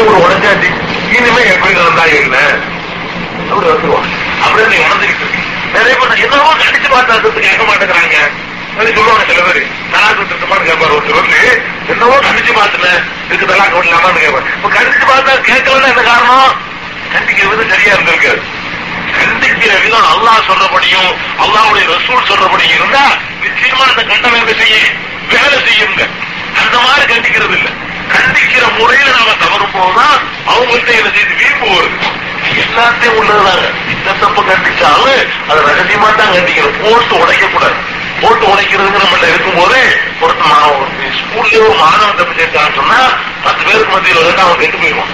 மனைவி ஒரு உடஞ்சாச்சு இனிமே எப்படி நடந்தா என்ன? அப்படி வந்துருவான் அப்படி நீ நடந்துகிட்டு நிறைய பேர் என்னவோ கடிச்சு பார்த்தா கேட்க மாட்டேங்கிறாங்க. அது சொல்லுவாங்க சில பேர். தலாக்கு திட்டமான்னு கேட்பாரு ஒரு சொல்லி என்னவோ கடிச்சு பார்த்துனேன் இதுக்கு தலாக்கு விடலாமான்னு கேட்பாரு இப்ப கடிச்சு பார்த்தா கேட்கலன்னா என்ன காரணம்? கண்டிக்கிறது சரியா இருந்திருக்காது கண்டிக்கிற விதம் அல்லாஹ் சொல்றபடியும் அல்லாஹுடைய ரசூல் சொல்றபடியும் இருந்தா நிச்சயமா அந்த கண்டம் என்ன செய்யும் வேலை செய்யுங்க. அந்த மாதிரி கண்டிக்கிறது இல்ல கண்டிக்கிற முறையில நாம தவறும் போதுதான் அவங்கள்ட்ட என்ன செய்து வீம்பு வருது எல்லாத்தையும் உள்ளதுதாங்க. இந்த தப்பு கண்டிச்சாலும் அதை ரகசியமா தான் கண்டிக்கிறோம். போட்டு உடைக்கக்கூடாது. போட்டு உடைக்கிறதுங்க நம்மகிட்ட இருக்கும்போது ஒருத்த மாணவன் ஸ்கூல்ல ஒரு மாணவன் தப்பு செஞ்சான்னு சொன்னா பத்து பேருக்கு மத்தியில் வந்து அவன் கெட்டு போயிடுவான்.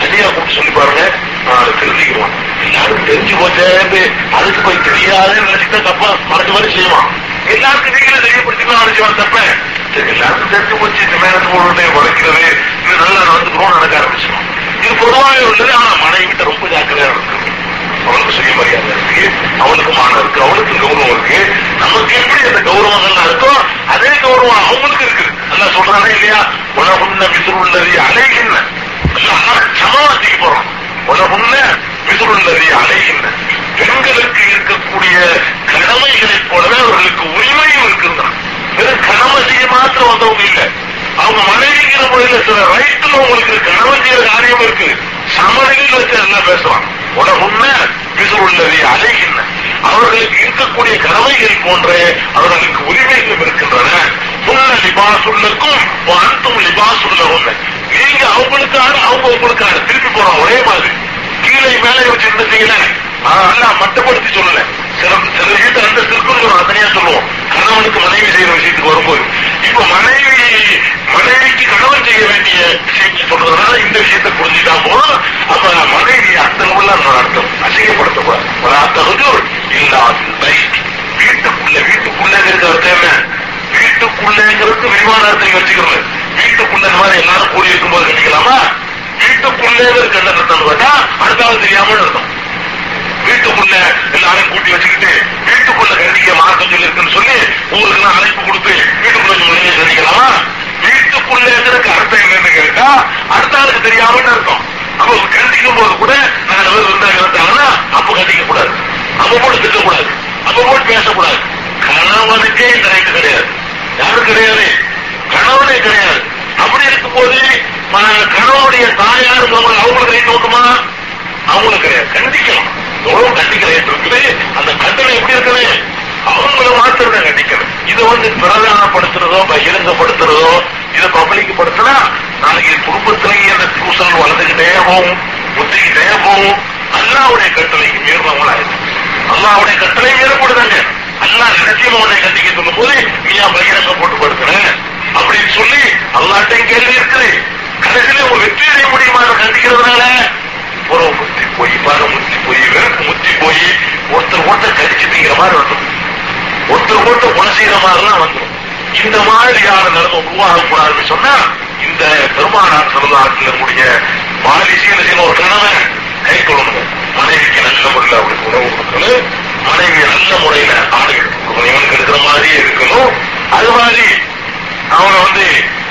சரியா கூப்பிட்டு சொல்லி பாருங்க நாலு தெரிஞ்சுக்குவான் எல்லாரும் தெரிஞ்சு போச்சேன்னு அதுக்கு போய் தெரியாதுன்னு நினைச்சுட்டா தப்பா மறைச்ச மாதிரி செய்வான். எல்லாருக்கும் நீங்களே தெரியப்படுத்திக்கலாம் நினைச்சுவான் தப்ப. எல்லாருக்கும் தெரிஞ்சு போச்சு இந்த மேலே போடுறதே வளர்க்கிறது இது நல்லா நடந்துக்கிறோம் நடக்க ஆரம்பிச்சிடும் இது பொதுவாக உள்ளது ஆனா மனைவி கிட்ட ரொம்ப ஜாக்கிரதையா இருக்கு அவனுக்கு சுயமரியாதை இருக்கு அவனுக்கு மானம் இருக்கு அவனுக்கு கௌரவம் இருக்கு. நமக்கு எப்படி அந்த கௌரவங்கள்லாம் இருக்கோ அதே கௌரவம் அவங்களுக்கு இருக்கு நல்லா சொல்றானே இல்லையா? உலகுன்ன மிசுருள்ளது அலைகின்ன சமாளிக்க போறோம். உலகுன்ன மிசுருள்ளது அலைகின்ன பெண்களுக்கு இருக்கக்கூடிய கடமைகளைப் போலவே அவர்களுக்கு உரிமையும் இருக்குதான் வெறும் கணவசியை செய்ய மாத்திரம் வந்தவங்க இல்ல. அவங்க மனைவிங்கிற முறையில சில ரைட்ல உங்களுக்கு கடமை செய்யற காரியம் இருக்கு. சமநிலையில் வச்சு எல்லாம் பேசுவாங்க. உலகுன்ன மிசுருள்ளது அலைகின்ன அவர்களுக்கு இருக்கக்கூடிய கடமைகள் போன்ற அவர்களுக்கு உரிமைகளும் இருக்கின்றன. புன்ன லிபாசுள்ளக்கும் அன்தும் ஒண்ணு நீங்க அவங்களுக்கான அவங்க உங்களுக்கான திருப்பி போறோம் ஒரே மாதிரி. கீழே மேலே வச்சு என்ன செய்யல அதெல்லாம் மட்டுப்படுத்தி சொல்லல. சில சில விஷயத்த அந்த திருக்குறள் அதனையா சொல்லுவோம். கணவனுக்கு மனைவி செய்யற விஷயத்துக்கு வரும்போது இப்ப மனைவி மனைவிக்கு கணவன் செய்ய வேண்டிய விஷயத்தை சொல்றதுனால இந்த விஷயத்தை புரிஞ்சுட்டா போதும். அப்ப மனைவி அந்த அர்த்தம் அசிங்கப்படுத்தக்கூடாது. அத்தகுது இல்லாத வீட்டுக்குள்ள வீட்டுக்குள்ள இருக்கிற தேவை வீட்டுக்குள்ளங்கிறதுக்கு விரிவான அர்த்தம் வச்சுக்கிறது வீட்டுக்குள்ள இந்த மாதிரி எல்லாரும் கூடி இருக்கும்போது கட்டிக்கலாமா வீட்டுக்குள்ளே இருக்க அர்த்தம் கேட்டா அடுத்தாவது தெரியாம இருக்கும் வீட்டுக்குள்ள எல்லாரையும் கூட்டி வச்சுக்கிட்டு வீட்டுக்குள்ள கண்டிக்க மார்க்கம் சொல்லி இருக்குன்னு சொல்லி உங்களுக்கு எல்லாம் அழைப்பு கொடுத்து வீட்டுக்குள்ள நீங்க கண்டிக்கலாமா வீட்டுக்குள்ளங்கிறதுக்கு அர்த்தம் என்னன்னு கேட்டா அடுத்த ஆளுக்கு தெரியாமன்னு இருக்கும் அப்ப கண்டிக்கும் போது கூட நாலு பேர் இருந்தாங்க இருந்தாங்கன்னா அப்ப கண்டிக்க கூடாது. அப்ப போட்டு திட்டக்கூடாது. அப்ப போட்டு பேசக்கூடாது. கணவனுக்கே இந்த ரைட்டு கிடையாது. யாரும் கிடையாது. கணவனே கிடையாது. அப்படி இருக்கும்போது ம- கணவனுடைய தாயார் அவங்களுக்கு ரைட் உண்டுமா அவங்களுக்கு கிடையாது. கண்டிக்கலாம். எவ்வளவு கண்டிக்கிற இருக்குது அந்த கண்டனை எப்படி இருக்குது? அவங்கள மாத்திரம் கண்டிக்கணும் இதை வந்து பிரதானப்படுத்துறதோ பகிரங்கப்படுத்துறதோ இதை பப்ளிக் படுத்தினா நாளைக்கு குடும்பத்திலேயே அந்த பூசல் வளர்ந்துகிட்டே போகும் புத்திக்கிட்டே போகும். அல்லாவுடைய கட்டளைக்கு மீறுறவங்களா இருக்கும் அல்லாவுடைய கட்டளை மீறப்படுதாங்க அல்லா ரகசியமாவுடைய கண்டிக்க சொல்லும் போது நீயா பகிரங்க போட்டு படுத்துற அப்படின்னு சொல்லி அல்லாட்டையும் கேள்வி இருக்குது. கடைசியில் உங்க வெற்றி அடைய முடியுமா கண்டிக்கிறதுனால புறவு முத்தி போய் பாரு முத்தி போய் வெறுப்பு முத்தி போய் ஒருத்தர் ஒருத்தர் கடிச்சு மாதிரி வந்துடும் ஒருத்தர் ஒருத்தர் கொலை செய்யற மாதிரிலாம் வந்துடும் இந்த மாதிரியான நிலைமை உருவாகக்கூடாதுன்னு சொன்னா இந்த பெருமானார் சமுதாயத்தில் கூடிய பாலிசியில் ஒரு கணவன் கை கொள்ளணும். மனைவிக்கு நல்ல முறையில் அப்படி உணவு கொடுக்கணும். மனைவி நல்ல முறையில ஆடைகள் கொடுக்கணும் இவனுக்கு இருக்கிற மாதிரியே இருக்கணும். அது மாதிரி அவனை வந்து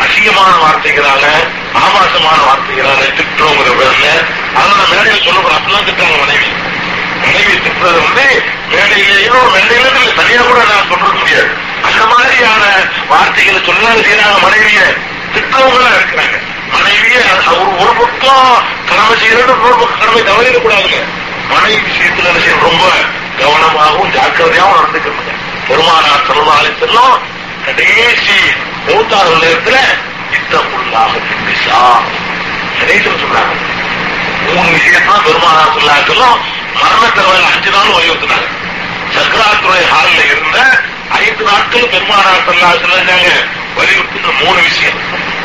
அசிங்கமான வார்த்தைகளால ஆபாசமான வார்த்தைகளால திட்டுறோங்கிற பேர்ல அதெல்லாம் மேடையில் சொல்லப்படும் அப்படிலாம் திட்டாங்க மனைவி. மனைவி திட்டுறது வந்து மேடையிலேயோ மேடையில தனியா கூட நான் சொல்றது முடியாது. அந்த மாதிரியான வார்த்தைகளை சொன்னாலும் செய்யறாங்க மனைவிய திட்டவங்களா இருக்கிறாங்க. மனைவிய ஒரு ஒரு பக்கம் கடமை செய்யறது ஒரு பக்கம் கடமை தவறிடக்கூடாதுங்க. மனைவி விஷயத்துல விஷயம் ரொம்ப கவனமாகவும் ஜாக்கிரதையாகவும் நடந்துக்கிறாங்க பெருமானார் செல்வாலை கடைசி மூத்தார் உலகத்துல இத்தக்குள்ளாக பின்னிசா கடைசியில் சொன்னாங்க. மூணு விஷயத்தான் பெருமானார் சொல்லாக்களும் மரண தருவாயில் அஞ்சு நாள் வலியுறுத்தினாங்க சக்கராத்துறை ஹாலில் இருந்த ஐந்து நாட்கள் பெருமானார் சொல்லா சொல்லாங்க வலியுறுத்தின மூணு விஷயம்.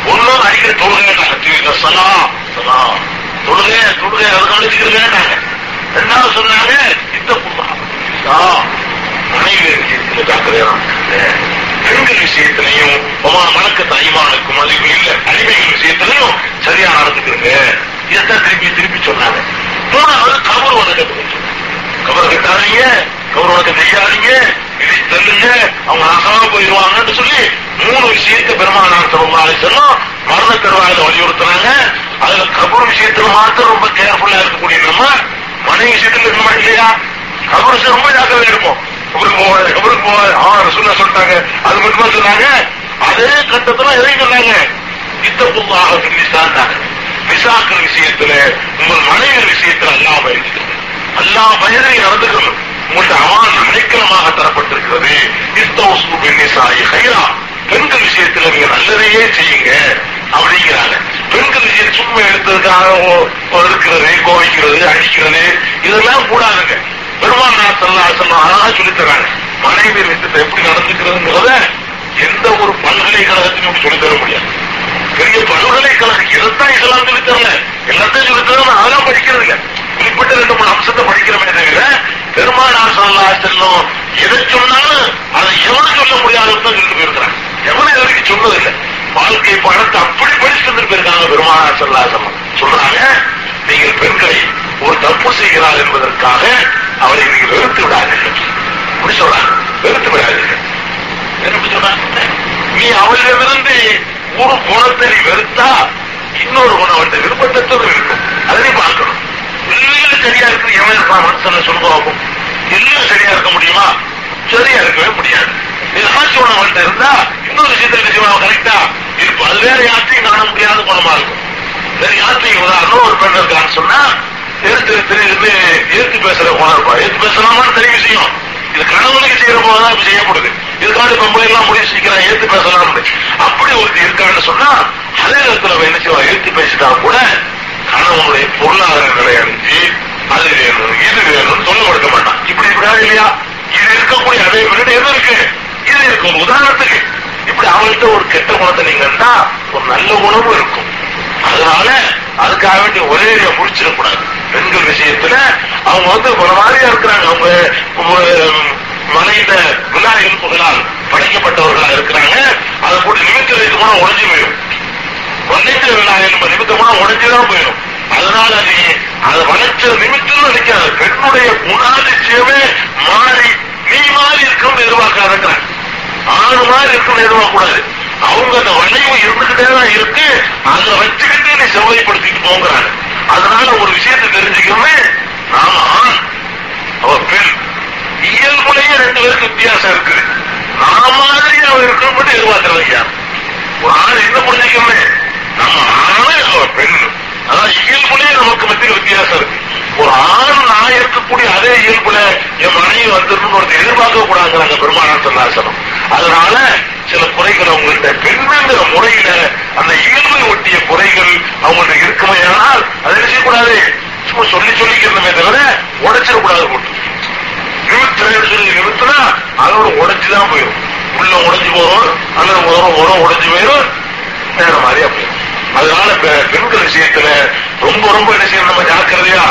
ஒண்ணு அடிக்கிற தொழுகை சலா சலா. தொழுகை தொழுகை அதனால கவனிச்சுக்கிறேன்னாங்க ரெண்டாவது சொன்னாங்க இந்த புண்ணா மனைவி விஷயத்துல ஜாக்கிரதையா பெண்கள் விஷயத்திலையும் உமா மணக்கத்தை ஐமானுக்கும் அது இல்ல. அடிமைகள் விஷயத்திலையும் சரியா நடந்துக்கிறது இதைத்தான் திருப்பி திருப்பி சொன்னாங்க. மூணாவது கபர் வணக்கத்தை பற்றி கபர் கட்டாதீங்க. கபர் வணக்கம் செய்யாதீங்க இதை தள்ளுங்க. அவங்க அசாம போயிடுவாங்கன்னு சொல்லி மூணு விஷயத்தை பெருமானார் ரொம்ப சொன்னோம். மரண கருவாயில வலியுறுத்துறாங்க அதுல கபர் விஷயத்துல மாத்திரம் ரொம்ப கேர்ஃபுல்லா இருக்கக்கூடிய நம்ம மனைவி விஷயத்துல இருக்கணுமா இல்லையா? கபர் ரொம்ப ஜாக்கிரதையா இருக்கும். கபருக்கு போவாது கபருக்கு போவாது ஆ ரசூல்லா சொல்லிட்டாங்க. அது மட்டுமா சொன்னாங்க? அதே கட்டத்துல எதையும் சொன்னாங்க? இத்தப்புல்லாக நிசாண்டாங்க நிசாக்கள் விஷயத்துல உங்கள் மனைவி விஷயத்துல அல்லா பயந்து அல்லா பயனை நடந்துக்கணும். உங்களுடைய அவான் அடைக்கலமாக தரப்பட்டிருக்கிறது. இஸ்தௌசு பெண்ணிசாயி ஹைரா பெண்கள் விஷயத்துல நீங்க நல்லதையே செய்யுங்க அப்படிங்கிறாங்க. பெண்கள் விஷயம் சும்மா எடுத்ததுக்காக இருக்கிறது கோவிக்கிறது அடிக்கிறது இதெல்லாம் கூடாதுங்க. பெருமாள் சல்லா அழகா சொல்லித்தராங்க. மனைவி விஷயத்தை எப்படி நடந்துக்கிறதுங்கிறத எந்த ஒரு பல்கலைக்கழகத்தையும் சொல்லித் தர முடியாது. பெரிய பல்கலைக்கழகம் இதைத்தான் இதெல்லாம் சொல்லித்தரல? எல்லாத்தையும் சொல்லித்தரல அதெல்லாம் படிக்கிறது குறிப்பிட்ட ரெண்டு மூணு அம்சத்தை படிக்கிறோமே தவிர பெருமானார் சல்லா செல்லும் எதை சொன்னாலும் அதை எவனும் சொல்ல முடியாதுன்னு தான் சொல்லிட்டு போயிருக்கிறாங்க. எவனும் இது வரைக்கும் சொன்னதில்லை வாழ்க்கை பணத்தை அப்படி படிச்சு போயிருக்காங்க பெருமானார் சல்லா செல்லம். சொல்றாங்க நீங்கள் பெண்களை ஒரு தப்பு செய்கிறார் என்பதற்காக அவரை நீங்கள் வெறுத்து விடாதீர்கள். அப்படி சொல்றாங்க வெறுத்து விடாதீர்கள். நீ அவளிடமிருந்து ஒரு குணத்தை நீ வெறுத்தா இன்னொரு குணம் வந்து விருப்பத்தது இருக்கும். அதனை பார்க்கணும். எல்லாம் சரியா இருக்கு? எவன் இருப்பான்? மனுஷன் சொல்லுவாங்க எல்லாம் சரியா இருக்க முடியுமா? சரியா இருக்கவே முடியாது. ஏதாச்சும் உணவு அவன்கிட்ட இருந்தா இன்னொரு விஷயத்தை என்ன கரெக்டா இது அது வேற யார்த்தையும் காண முடியாத குணமா இருக்கும். வேற யார்த்தையும் உதாரணம் ஒரு பெண் இருக்கான்னு சொன்னா எடுத்து எடுத்து எடுத்து பேசுற உணர்வா? எடுத்து பேசலாமான்னு தெரிய விஷயம். இது கணவனுக்கு செய்யற போதுதான் இப்ப செய்யப்படுது. இதுக்காக பொம்பளை எல்லாம் முடிவு சீக்கிரம் ஏத்து பேசலாம்னு அப்படி. ஒருத்தர் இருக்கான்னு சொன்னா அதே நேரத்தில் அவன் என்ன செய்வா? ஏத்து பேசிட்டா கூட கணவனுடைய பொருளாதார நிலை அடைஞ்சு அது வேணும் இது வேணும்னு சொல்ல கொடுக்க மாட்டான். இப்படி இருக்கா இல்லையா? இது இருக்கக்கூடிய அதே பெண்ணு எது இருக்கு? இது இருக்கும். உதாரணத்துக்கு இப்படி அவங்கள்ட்ட ஒரு கெட்ட குணத்தை நீங்கன்னா ஒரு நல்ல உணவு இருக்கும். அதனால அதுக்காக வேண்டிய ஒரே முடிச்சிடக்கூடாது. பெண்கள் விஷயத்துல அவங்க வந்து ஒரு மாதிரியா இருக்கிறாங்க. அவங்க மலையில விழாயின் புகழால் படைக்கப்பட்டவர்களா இருக்கிறாங்க. அதை கூட நிமித்த வைத்து கூட உடஞ்சு போயிடும். வளைச்ச விழா என்பது நிமித்தமா உடஞ்சுதான் போயிடும். அதனால நீ அதை வளைச்ச நிமித்தம் நினைக்காது பெண்ணுடைய குணாதிசயமே மாறி நீ மாறி இருக்கணும்னு எதிர்பார்க்காத ஆறு மாதிரி இருக்கணும்னு எதிர்பார்க்க கூடாது அவங்க அந்த வளைவு இருந்துகிட்டே தான் இருக்கு. அங்க வச்சுக்கிட்டு நீ செவ்வாய்ப்படுத்திட்டு போங்கிறாங்க அதனால ஒரு விஷயத்தை தெரிஞ்சுக்கணுமே நாம ஆண் அவ பெண். இயல்புலயே ரெண்டு பேருக்கு வித்தியாசம் இருக்குது நான் மாதிரி அவ இருக்கணும் எதிர்பார்க்கறது ஐயா ஒரு ஆள் என்ன புரிஞ்சுக்கணுமே? நம்ம ஆணு அவ பெண் அதான் இயல்புலயே நமக்கு மத்தியில் வித்தியாசம் இருக்கு. ஒரு ஆண் நான் இருக்கக்கூடிய அதே இயல்புல என் மனைவி வந்துடணும் ஒரு எதிர்பார்க்க கூடாதுங்கிறாங்க பெருமானார் சொல்லாசனம் அதனால சில குறைகள் அவங்கள்ட்ட பெண்ணுங்கிற முறையில அந்த இயல்பை ஒட்டிய குறைகள் அவங்கள்ட்ட இருக்குமே ஆனால் அதை செய்யக்கூடாது? சும்மா சொல்லி சொல்லிக்கிறதுமே தவிர உடைச்சிடக்கூடாது போட்டு. நிமித்திரம் சொல்லி நிமித்தினா அதோட உடைச்சுதான் போயிடும் உள்ள உடைஞ்சு போறோம் அல்லது உரம் உரம் உடைஞ்சு போயிடும் வேற மாதிரியா போயிடும் அதனால பெண்கள் விஷயத்துல ரொம்ப ரொம்ப என்ன செய்யணும்? நம்ம ஜாக்கிரதையா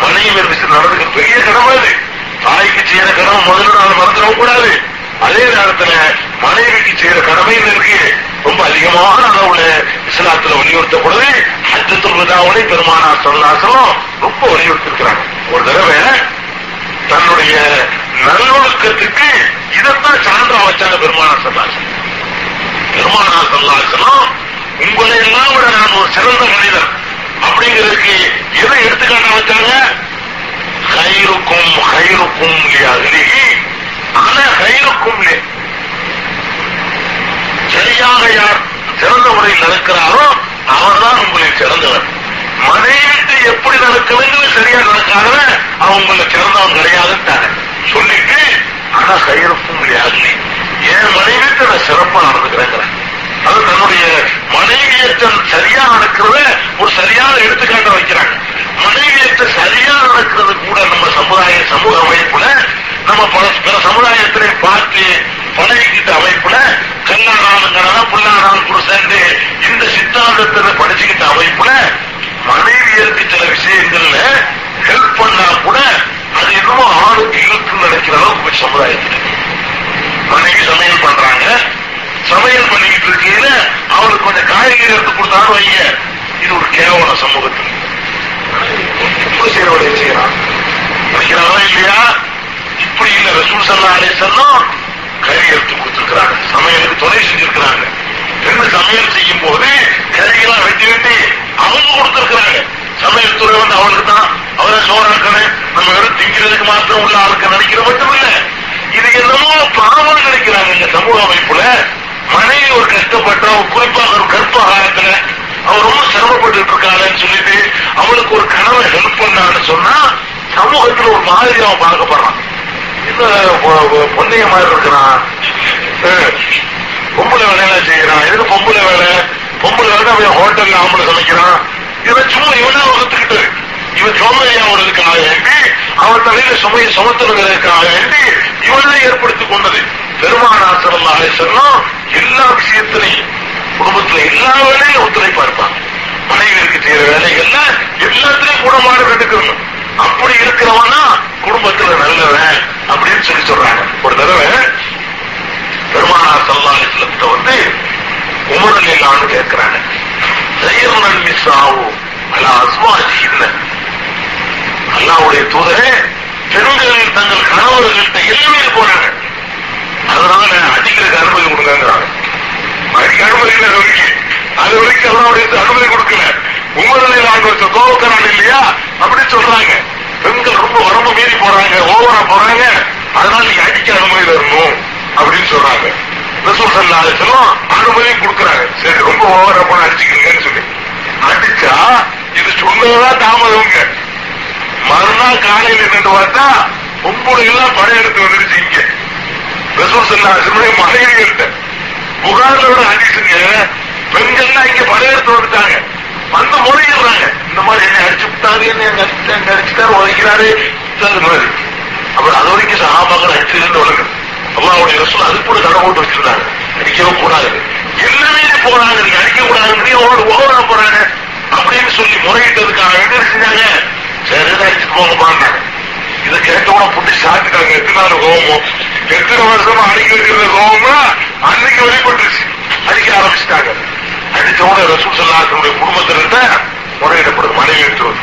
மனைவியர் விஷயம் நடந்துக்க பெரிய கடமை அது. தாய்க்கு செய்யற கடமை முதல்ல நாள் மறந்துடவும் கூடாது. அதே நேரத்துல மனைவிக்கு செய்யற கடமை இருக்கு. ரொம்ப அதிகமான அளவுல இஸ்லாத்துல வலியுறுத்தப்படுது ஹஜ்ஜத்துல் விதாவுடைய பெருமானா சொல்லாசனம் ரொம்ப வலியுறுத்திருக்கிறாங்க ஒரு தடவை தன்னுடைய நல்லொழுக்கத்துக்கு இதைத்தான் சான்றா வச்சாங்க பெருமானா சொல்லாசனம் பெருமானா சொல்லாசனம் உங்களை எல்லாம் விட நான் ஒரு சிறந்த மனிதர். அப்படிங்கிறதுக்கு எதை எடுத்துக்காட்ட வச்சாங்க? கயிறுக்கும் கயிறுக்கும் அகலிகி ஆனா கயிறுக்கும் சரியாக யார் சிறந்த முறையில் நடக்கிறாரோ அவர்தான் உங்களில் சிறந்தவர். மனைவிட்டு எப்படி நடக்கணுங்கிறது சரியா நடக்காத அவங்களை சிறந்தவன் கிடையாதுட்டாங்க சொல்லிட்டு ஆனா கயிறுக்கும் அகலி என் மனைவிட்டு நான் சிறப்பா நடந்துக்கிறேங்கிறேன் அது தன்னுடைய மனைவியத்தன் சரியா நடக்கிறத ஒரு சரியான எடுத்துக்காட்ட வைக்கிறாங்க. மனைவியத்தை சரியா நடக்கிறது கூட நம்ம சமுதாய சமூக அமைப்புல நம்ம பல பிற சமுதாயத்திலே பார்த்து பழகிக்கிட்ட அமைப்புல கல்லானாலும் புல்லானான் கூட சேர்ந்து இந்த சித்தாந்தத்தில் படிச்சுக்கிட்ட அமைப்புல மனைவியருக்கு சில விஷயங்கள்ல ஹெல்ப் பண்ணா கூட அது என்னமோ ஆளுக்கு இழுத்து நினைக்கிற அளவுக்கு சமுதாயத்தில் மனைவி சமையல் பண்றாங்க சமையல் பண்ணிக்கிட்டு இருக்கையில அவருக்கு கொஞ்சம் காய்கறி எடுத்து கொடுத்தாலும் வைங்க. இது ஒரு கேவல சமூகத்தில். செய்யறவடைய செய்யறான் நினைக்கிறாங்களா இல்லையா? இப்படி இல்ல. ரசூல் சல்லா அலிசல்லம் கறி எடுத்து கொடுத்திருக்கிறாங்க. சமையலுக்கு துணை செஞ்சிருக்கிறாங்க. ரெண்டு சமையல் செய்யும் போது கறிகளாம் வெட்டி வெட்டி அவங்க கொடுத்திருக்கிறாங்க. சமையல் துறை வந்து அவளுக்கு தான். அவரை சோறாக்கணும் நம்ம வெறும் திங்கிறதுக்கு மாத்திரம் உள்ள ஆளுக்கு நினைக்கிற மட்டும் இல்ல. இது என்னமோ பாவம் நினைக்கிறாங்க இந்த சமூக அமைப்புல. மனைவி ஒரு கஷ்டப்பட்டோம் குறிப்பாக ஒரு கற்ப காலத்துல ரொம்ப சிரமப்பட்டு இருக்காளன்னு சொல்லிட்டு அவளுக்கு ஒரு கணவன் ஹெல்ப் பண்ணான்னு சொன்னா சமூகத்துல ஒரு மாதிரி அவன் பார்க்கப்படுறான். என்ன பொன்னைய மாதிரி இருக்கிறான் பொம்பளை பொம்பளை வேலையெல்லாம் செய்யறான். எதுக்கு பொம்பளை வேலை? பொம்பளை வேலை அவன் ஹோட்டல்ல ஆம்பளை சமைக்கிறான். இதை சும்மா இவனா வகுத்துக்கிட்டு இவன் சோம்பேறியாவதற்காக வேண்டி அவன் தலையில சுமையை சுமத்துவதற்காக வேண்டி இவனை ஏற்படுத்திக் கொண்டது. பெருமானா செல்லாலே சொன்னோம் எல்லா விஷயத்திலையும் குடும்பத்துல எல்லா வேலையும் ஒத்துழைப்பா இருப்பாங்க மனைவிக்கு செய்யற வேலைகள்ல எல்லாத்திலையும் கூடமாடு கண்டுக்கணும் அப்படி இருக்கிறவனா குடும்பத்துல நல்லவன் அப்படின்னு சொல்லி சொல்றாங்க. ஒரு தடவை பெருமானார் சல்லாஹிஸ்லத்தை வந்து உமரல் இல்லான்னு கேட்கிறாங்க. ஜெயமன் மிஸ்ஸாவு அலா அஸ்வாஜி இல்லை அல்லாவுடைய தூதரே பெண்கள் தங்கள் கணவர்கள்ட்ட எல்லாமே போறாங்க அதனால அடிக்கிறதுக்கு அனுமதி கொடுங்கிறாங்க அனுமதி இல்லை அது வரைக்கும் அது வரைக்கும் அல்லாவுடைய அனுமதி கொடுக்கல. உமரலில் ஆண்டு கோபக்காரன் இல்லையா? அப்படி சொல்றாங்க. பெண்கள் ரொம்ப வரம்பு மீறி போறாங்க ஓவரா போறாங்க. அதனால நீங்க அடிக்க அனுமதி தரணும் அப்படின்னு சொல்றாங்க. ரசூல் சல்லா அலிஸ்லாம் அனுமதி கொடுக்குறாங்க. சரி ரொம்ப ஓவரா போன அடிச்சுக்கீங்கன்னு சொல்லி. அடிச்சா இது சொன்னதுதான் தாமதம்ங்க. மறுநாள் காலையில் நின்று பார்த்தா பொம்பளை எல்லாம் படையெடுத்து வந்துருச்சு இங்க. ரசூல் சல்லா அலிஸ்லாம் மனைவிகள்கிட்ட புகார்களோட அடிச்சுங்க. பெண்கள்லாம் இங்க படையெடுத்து வந்துட்டாங்க. வந்து முறையிடுறாங்க இந்த மாதிரி என்ன அடிச்சு விட்டாரு என்ன அடிச்சுட்டாங்க அடிச்சுட்டாரு உழைக்கிறாரு மாதிரி அப்புறம் அது வரைக்கும் சகாபாக்கள் அடிச்சிருந்து உலகம் அல்லாவுடைய ரசூல் அது கூட தடை போட்டு வச்சிருந்தாங்க. அடிக்கவும் கூடாது. எல்லாமே போறாங்க? நீங்க அடிக்க கூடாது ஓடு ஓட போறாங்க. அப்படின்னு சொல்லி முறையிட்டதுக்காக என்ன செஞ்சாங்க? சரிதான் அடிச்சுட்டு இதை கேட்டவன புட்டி சாத்திட்டாங்க எத்தனை நாள் கோபமும் எத்தனை வருஷமா அடிக்க வைக்கிற கோபமா அன்னைக்கு வெளிப்பட்டுருச்சு அடிக்க ஆரம்பிச்சிட்டாங்க அடிச்சவன ரசூல் சல்லாசனுடைய குடும்பத்திலிருந்த முறையிடப்படுது மனைவி எடுத்து வந்து.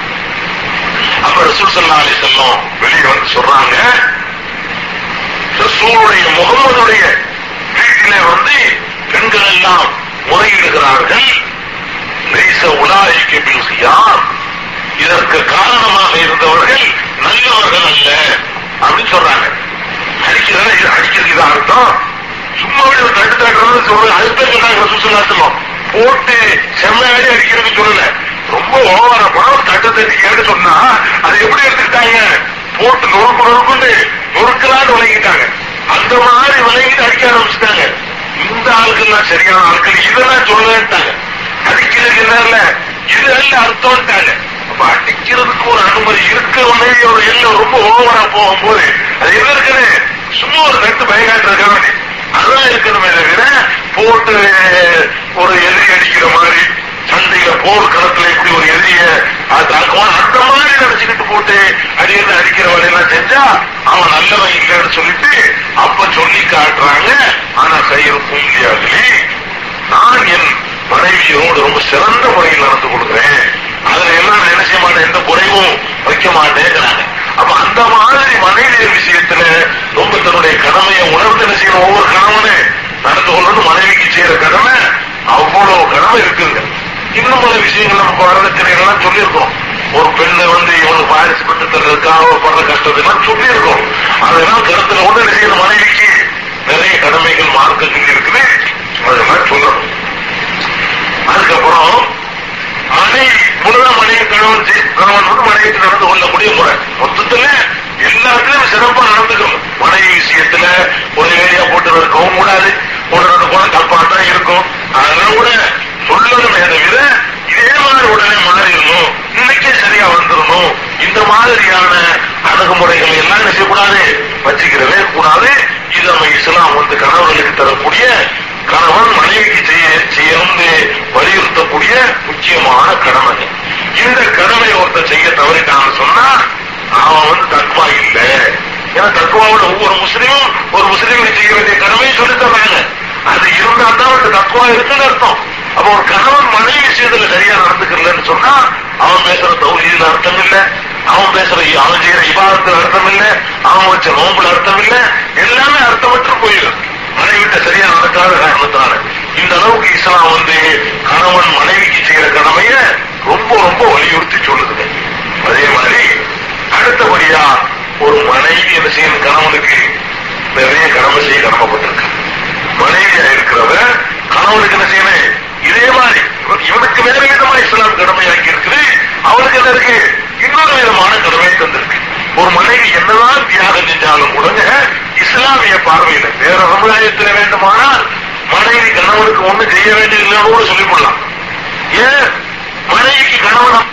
அப்ப ரசூல் சல்லா அலி செல்லம் வெளியே வந்து சொல்றாங்க ரசூலுடைய முகமதுடைய வீட்டிலே வந்து பெண்கள் எல்லாம் முறையிடுகிறார்கள் நெய்ச உலாய்க்கு பின் யார் இதற்கு காரணமாக இருந்தவர்கள் நல்லவர்கள் அல்ல அப்படின்னு சொல்றாங்க. அடிக்கிறதா இது அடிக்கிறது அர்த்தம். சும்மா அப்படி ஒரு தட்டு தட்டுறது சொல்றது அது பேர் சொன்னாங்க சொல்லும் போட்டு செம்மையாடி அடிக்கிறது சொல்லல. ரொம்ப ஓவர பணம் தட்டு கேட்டு சொன்னா அது எப்படி எடுத்துக்கிட்டாங்க? போட்டு நொறுக்கு நொறுக்குன்னு நொறுக்கலான்னு விளங்கிட்டாங்க. அந்த மாதிரி விளங்கிட்டு அடிக்க ஆரம்பிச்சுட்டாங்க. இந்த ஆட்கள்லாம் சரியான ஆட்கள். இதெல்லாம் சொல்லட்டாங்க அடிக்கிறது என்ன இல்ல? இது அல்ல அர்த்தம்ட்டாங்க அப்ப அடிக்கிறதுக்கு ஒரு அனுமதி இருக்கிற ஒரு எல்லாம் ரொம்ப ஓவரா போகும்போது அது எது இருக்குது? சும்மா ஒரு கட்டு பயங்காட்டு வேண்டி அதான் இருக்கணுமே தவிர போட்டு ஒரு எதிரி அடிக்கிற மாதிரி சண்டையில போர் களத்துல இப்படி ஒரு எதிரிய அது அந்த மாதிரி நினைச்சுக்கிட்டு போட்டு அடிக்கிறது அடிக்கிற வேலையெல்லாம் செஞ்சா அவன் நல்லவன் இல்லைன்னு சொல்லிட்டு அப்ப சொல்லி காட்டுறாங்க. ஆனா கையிருக்கும் பூந்தியாகலி நான் என் மனைவியோடு ரொம்ப சிறந்த முறையில் நடந்து கொள்கிறேன். அதுல எல்லாம் என்ன செய்ய மாட்டேன்? எந்த குறைவும் வைக்க மாட்டேங்கிறாங்க அப்ப அந்த மாதிரி மனைவியர் விஷயத்துல ரொம்ப தன்னுடைய கடமையை உணர்ந்து என்ன செய்யணும்? ஒவ்வொரு கணவனு நடந்து கொள்றது மனைவிக்கு செய்யற கடமை அவ்வளவு கடமை இருக்குங்க. இன்னும் பல விஷயங்கள் நம்ம வரதட்சணைகள்லாம் சொல்லியிருக்கோம். ஒரு பெண்ணை வந்து இவனுக்கு பாரிசு பெற்று தர்றதுக்காக படுற கஷ்டத்தெல்லாம் சொல்லியிருக்கோம். அதெல்லாம் கருத்துல கொண்டு என்ன செய்யணும்? மனைவிக்கு நிறைய கடமைகள் மார்க்கத்தில் இருக்குது. அதெல்லாம் சொல்லணும். அதுக்கப்புறம் மனைவி முதலாம் மனைவி கணவன் கணவன் வந்து நடந்து கொள்ளக்கூடிய முறை மொத்தத்துல எல்லாத்துலயும் சிறப்பா நடந்துக்கணும். மனைவி விஷயத்துல ஒரு ஏரியா போட்டு இருக்கவும் கூடாது. ஒரு போன தப்பா தான் இருக்கும். அதெல்லாம் கூட சொல்லணும் தவிர இதே மாதிரி உடனே மாறிடணும். இன்னைக்கே சரியா வந்துடணும். இந்த மாதிரியான அணுகுமுறைகளை எல்லாம் என்ன செய்யக்கூடாது? வச்சுக்கிறவே கூடாது. இது நம்ம இஸ்லாம் வந்து கணவர்களுக்கு தரக்கூடிய கணவன் மனைவிக்கு செய்ய செய்யணும்னு வலியுறுத்தக்கூடிய முக்கியமான கடமை இந்த கடமை ஒருத்தர் செய்ய தவறிட்டான்னு சொன்னா அவன் வந்து தக்குவா இல்ல. ஏன்னா தக்குவாவோட ஒவ்வொரு முஸ்லீமும் ஒரு முஸ்லீமுக்கு செய்ய வேண்டிய கடமையை சொல்லி தர்றாங்க. அது இருந்தா தான் அவனுக்கு தக்குவா இருக்குன்னு அர்த்தம். அப்ப ஒரு கணவன் மனைவி விஷயத்துல சரியா நடந்துக்கலன்னு சொன்னா அவன் பேசுற தௌஹீதுல அர்த்தம் இல்ல அவன் பேசுற அவன் செய்யற இபாதத்துல அர்த்தம் இல்ல அவன் வச்ச நோம்புல அர்த்தம் இல்ல எல்லாமே அர்த்தமற்று போயிடும் மனைவிட்ட சரியா நடக்காத காரணத்தால இந்த அளவுக்கு இஸ்லாம் வந்து கணவன் மனைவிக்கு செய்யற கடமைய ரொம்ப ரொம்ப வலியுறுத்தி சொல்லுது அதே மாதிரி அடுத்தபடியா ஒரு மனைவி என்ன செய்யும் கணவனுக்கு நிறைய கடமை செய்ய கடமைப்பட்டிருக்க. மனைவியா இருக்கிறவ கணவனுக்கு என்ன செய்யணும்? இதே மாதிரி இவனுக்கு வேற விதமான இஸ்லாம் கடமையாக்கி இருக்குது. அவனுக்கு என்ன இருக்கு? இன்னொரு விதமான கடமை தந்திருக்கு. ஒரு மனைவி என்னதான் தியாகம் செஞ்சாலும் கூட இஸ்லாமிய பார்வையில வேற சமுதாயத்தில் வேண்டுமானால் மனைவி கணவனுக்கு ஒண்ணு செய்ய வேண்டியதில்லைன்னு கூட சொல்லிவிடலாம் ஏன்? மனைவிக்கு கணவன்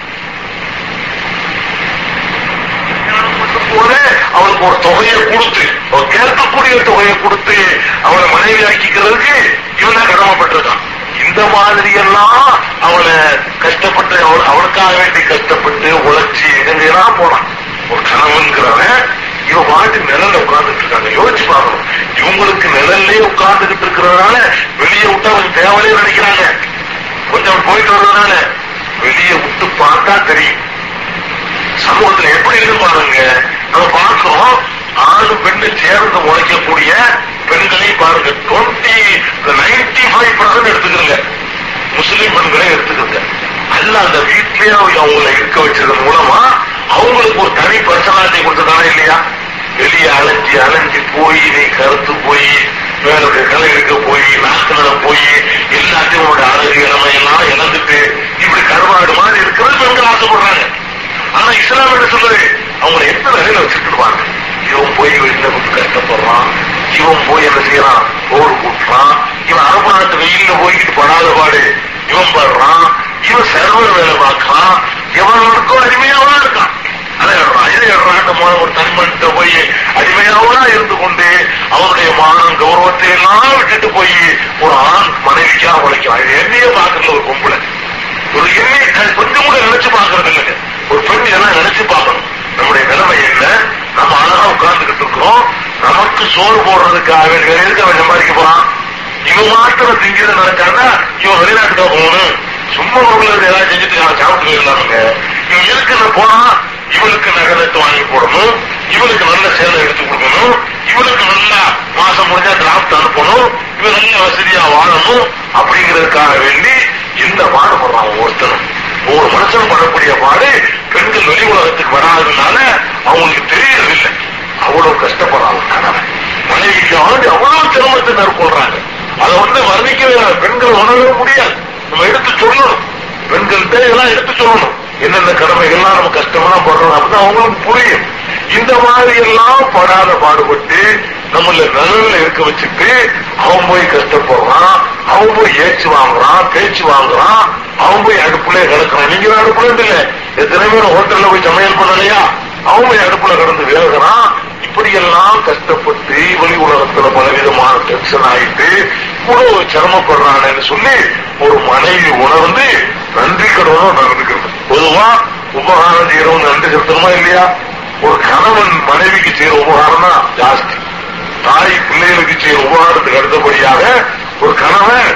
போல அவளுக்கு ஒரு தொகையை கொடுத்து கேட்கக்கூடிய தொகையை கொடுத்து அவளை மனைவி ஆக்கிக்கிறதுக்கு இவன் கடமைப்பட்டிருக்கான் இந்த மாதிரி எல்லாம் அவளை கஷ்டப்பட்டு அவளுக்காக வேண்டி கஷ்டப்பட்டு உழைச்சி எங்கெல்லாம் போனான். ஒரு கணவன்கிறவன் இவன் பாட்டு நிழல்ல உட்கார்ந்துட்டு இருக்காங்க. யோசிச்சு பார்க்கணும். இவங்களுக்கு நிழல்லே உட்கார்ந்துகிட்டு இருக்கிறதுனால வெளியே விட்டு அவங்க தேவையே நினைக்கிறாங்க. கொஞ்சம் போயிட்டு வர்றதுனால வெளியே விட்டு பார்த்தா தெரியும். சமூகத்துல எப்படி இருக்கு பாருங்க. நம்ம பார்க்கிறோம் ஆணு பெண்ணு சேர்ந்து உழைக்கக்கூடிய பெண்களை பாருங்க. டுவெண்ட்டி நைன்டி ஃபைவ் பர்சன்ட் எடுத்துக்கிறங்க முஸ்லீம் பெண்களை எடுத்துக்கிறங்க அல்ல அந்த வீட்லயே அவங்களை இருக்க வச்சதன் மூலமா அவங்களுக்கு ஒரு தனி பர்சனாலிட்டி கொடுத்ததானே இல்லையா? வெளியே அலைஞ்சி அலைஞ்சி போய் நீ கருத்து போய் வேறொரு கலை இருக்க போய் நாட்டுல போய் எல்லாத்தையும் உங்களோட அழகு இளமை எல்லாம் இழந்துட்டு இப்படி கருவாடு மாதிரி இருக்கிறது பெண்கள் ஆசைப்படுறாங்க. ஆனா இஸ்லாம் என்ன சொல்றது அவங்களை எந்த நிலையில வச்சுக்கிடுவாங்க இவன் போய் வெளியில கொண்டு கஷ்டப்படுறான். இவன் போய் என்ன செய்யறான்? ஓடு கூட்டுறான். இவன் அரபு நாட்டு வெயில்ல போய்கிட்டு படாத பாடு இவன் படுறான். இவன் சர்வர் வேலை பார்க்கறான். எவனுக்கும் அடிமையாவா இருக்கான்? அதை ஒரு தன்மன்ட்ட போய் அடிமையாவா இருந்து கொண்டு அவனுடைய மானம் கௌரவத்தை எல்லாம் விட்டுட்டு போய் ஒரு ஆண் மனைவிக்கா உழைக்கிறான். என்னையே பாக்குறது ஒரு பொம்பளை. ஒரு எண்ணெய் கொஞ்சம் கூட நினைச்சு பாக்குறது இல்லைங்க. ஒரு பெண் எல்லாம் நினைச்சு பார்க்கணும். நம்முடைய நிலைமை என்ன? நம்ம அழகா உட்கார்ந்துகிட்டு இருக்கிறோம். நமக்கு சோறு போடுறதுக்காக இருக்க அவன் சம்பாதிக்க போறான்? இவன் மாத்திரம் திங்கிறது நடக்காதா? இவன் வெளிநாட்டுக்கு போகணும்? சும்மா ஊர்ல ஏதாவது செஞ்சுட்டு சாப்பிட்டு இருந்தாங்க இவன் இருக்குன்னு போனா இவளுக்கு நகரத்தை வாங்கி போடணும் இவளுக்கு நல்ல சேலை எடுத்து கொடுக்கணும் இவளுக்கு நல்லா மாசம் முடிஞ்சா டிராப்ட் அனுப்பணும் இவன் நல்ல வசதியா வாழணும் அப்படிங்கிறதுக்காக வேண்டி இந்த பாடுபடுறான் ஒருத்தனும் ஒரு மனுஷன் படக்கூடிய பாடு பெண்கள் வெளி உலகத்துக்கு வராததுனால அவங்களுக்கு தெரியறதில்லை. அவ்வளவு கஷ்டப்படுறாங்க கணவன். மனைவிக்கு ஆண்டு அவ்வளவு சிரமத்தை மேற்கொள்றாங்க. அதை வந்து வர்ணிக்கவே பெண்கள் உணரவே முடியாது. நம்ம எடுத்து சொல்லணும். பெண்கள்கிட்ட இதெல்லாம் எடுத்து சொல்லணும். என்னென்ன கடமைகள்லாம் நம்ம கஷ்டமா படுறோம் அப்படின்னு அவங்களுக்கு புரியும். இந்த மாதிரி எல்லாம் படாத பாடுபட்டு நம்மள நிழல்ல இருக்க வச்சுட்டு அவன் போய் கஷ்டப்படுறான் அவன் போய் ஏச்சு வாங்குறான் பேச்சு வாங்குறான் அவன் போய் அடுப்புல கிடக்குறான். நீங்க அடுப்புல இருந்து இல்ல எத்தனை பேர் ஹோட்டல்ல போய் சமையல் பண்ணலையா? அவன் போய் அடுப்புல கிடந்து வேகுறான் இப்படியெல்லாம் கஷ்டப்பட்டு வெளி உலகத்துல பலவிதமான டென்ஷன் ஆயிட்டு இவ்வளவு சிரமப்படுறானு சொல்லி ஒரு மனைவி உணர்ந்து நன்றி கடவுளும் நடந்துக்கிறது. பொதுவா உபகாரம் செய்யறவங்க நன்றி செலுத்தணுமா இல்லையா? ஒரு கணவன் மனைவிக்கு செய்யற உபகாரம் தான் ஜாஸ்தி. தாய் பிள்ளைகளுக்கு செய்யற உபகாரத்துக்கு அடுத்தபடியாக ஒரு கணவன்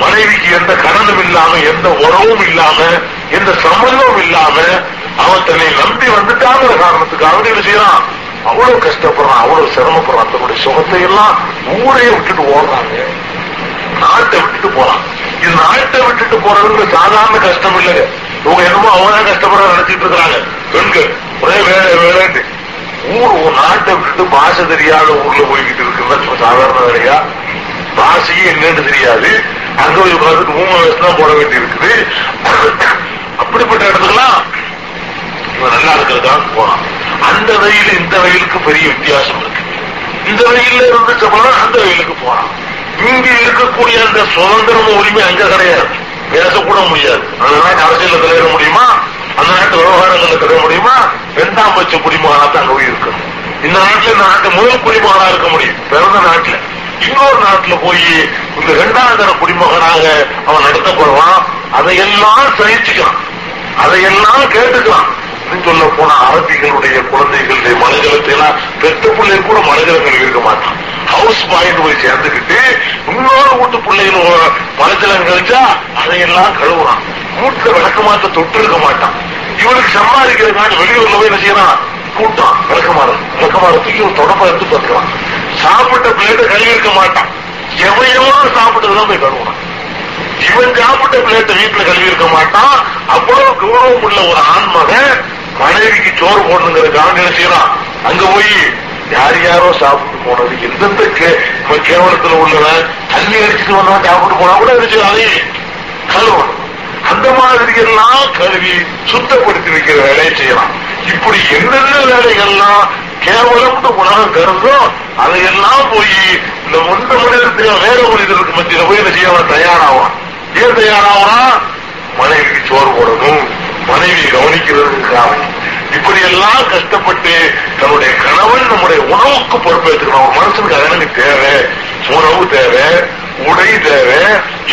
மனைவிக்கு எந்த கடனும் இல்லாம எந்த உறவும் இல்லாம எந்த சம்பந்தமும் இல்லாம அவன் தன்னை நம்பி வந்துட்டாங்கிற காரணத்துக்காக என்ன செய்யறான். அவ்வளவு கஷ்டப்படுறான் அவ்வளவு சிரமப்படுறான் தன்னுடைய சுகத்தை எல்லாம் ஊரையே விட்டுட்டு ஓடுறாங்க. நாட்டை விட்டுட்டு போறான். இது நாட்டை விட்டுட்டு போறதுங்கிற சாதாரண கஷ்டம் இல்லைங்க. இவங்க என்னமோ அவங்க கஷ்டப்பட நினைச்சிட்டு இருக்கிறாங்க. பெண்கள் ஒரே வேலை வேலைன்னு ஊர் ஒரு நாட்டை விட்டுட்டு பாஷை தெரியாத ஊர்ல போய்கிட்டு இருக்குன்னா சாதாரண வேலையா? பாஷையும் என்னன்னு தெரியாது. அங்க போய் உட்காந்து மூணு வயசு தான் போட வேண்டி இருக்குது அப்படிப்பட்ட இடத்துக்கெல்லாம் இவன் நல்லா இருக்கிறதுக்காக போறான் அந்த வெயில் இந்த வயலுக்கு பெரிய வித்தியாசம் இருக்கு. இந்த வழியில இருந்து போனா அந்த வயலுக்கு போறான் இங்க இருக்கக்கூடிய அந்த சுதந்திரம் உரிமை அங்க கிடையாது. பேசக்கூட முடியாது. அந்த நாட்டு அரசியல தலையிட முடியுமா? அந்த நாட்டு விவகாரங்களை தலையிட முடியுமா? இரண்டாம் பட்ச குடிமகனாக அங்க போய் இருக்கணும். இந்த நாட்டுல இந்த நாட்டு முதல் குடிமகனா இருக்க முடியும். பிறந்த நாட்டுல. இன்னொரு நாட்டுல போய் இந்த இரண்டாம் தர குடிமகனாக அவன் நடத்தப்படுவான். அதையெல்லாம் சகிச்சுக்கலாம். அதையெல்லாம் கேட்டுக்கலாம். சொல்ல போன அரபிகளுடைய குழந்தைகளுடைய மலைஜலத்தை எல்லாம் பெத்த பிள்ளை கூட மலைஜலம் இருக்க மாட்டான். ஹவுஸ் பாயிண்ட் போய் சேர்ந்துக்கிட்டு இன்னொரு வீட்டு பிள்ளைகள் மலைஜலம் கழிச்சா அதையெல்லாம் கழுவுறான். வீட்டுல விளக்கமாத்த தொட்டு இருக்க மாட்டான். இவனுக்கு சம்பாதிக்கிறதுனால வெளியூர்ல போய் என்ன செய்யறான்? கூட்டான். விளக்கமாறு விளக்கமாறு தூக்கி ஒரு தொடப்ப எடுத்து பார்க்கலாம் சாப்பிட்ட பிள்ளைகிட்ட கழுவி இருக்க மாட்டான். எவையோ சாப்பிட்டதுதான் போய் கழுவுறான். இவன் சாப்பிட்ட பிளேட்டை வீட்டுல கழுவி இருக்க மாட்டான். அவ்வளவு கௌரவம் உள்ள ஒரு ஆண்மகன் மனைவிக்கு சோறு போடணுங்கிறதுக்காக என்ன செய்யறான் அங்க போய் யார் யாரோ சாப்பிட்டு போனது எந்தெந்த கே- கேவலத்துல உள்ளவன் தண்ணி அடிச்சுட்டு வந்தவன் சாப்பிட்டு போனா கூட இருந்துச்சு அதையும் கழுவணும். அந்த மாதிரி எல்லாம் கழுவி சுத்தப்படுத்தி வைக்கிற வேலையை செய்யலாம். இப்படி எந்தெந்த வேலைகள்லாம் கேவலம்னு உலகம் கருதோ அதையெல்லாம் போய் இந்த ஒன்று மனிதருக்கு வேற ஒரு இதற்கு மத்தியில போய் என்ன செய்ய தயாராகும் ஏன் தயாராவான் மனைவிக்கு சோறு போடணும். மனைவி கவனிக்கிறதுக்காக இப்படி எல்லாம் கஷ்டப்பட்டு தன்னுடைய கணவன் நம்முடைய உணவுக்கு பொறுப்பேற்றுக்கணும். ஒரு மனுஷனுக்கு அதனுக்கு தேவை உணவு தேவை உடை தேவை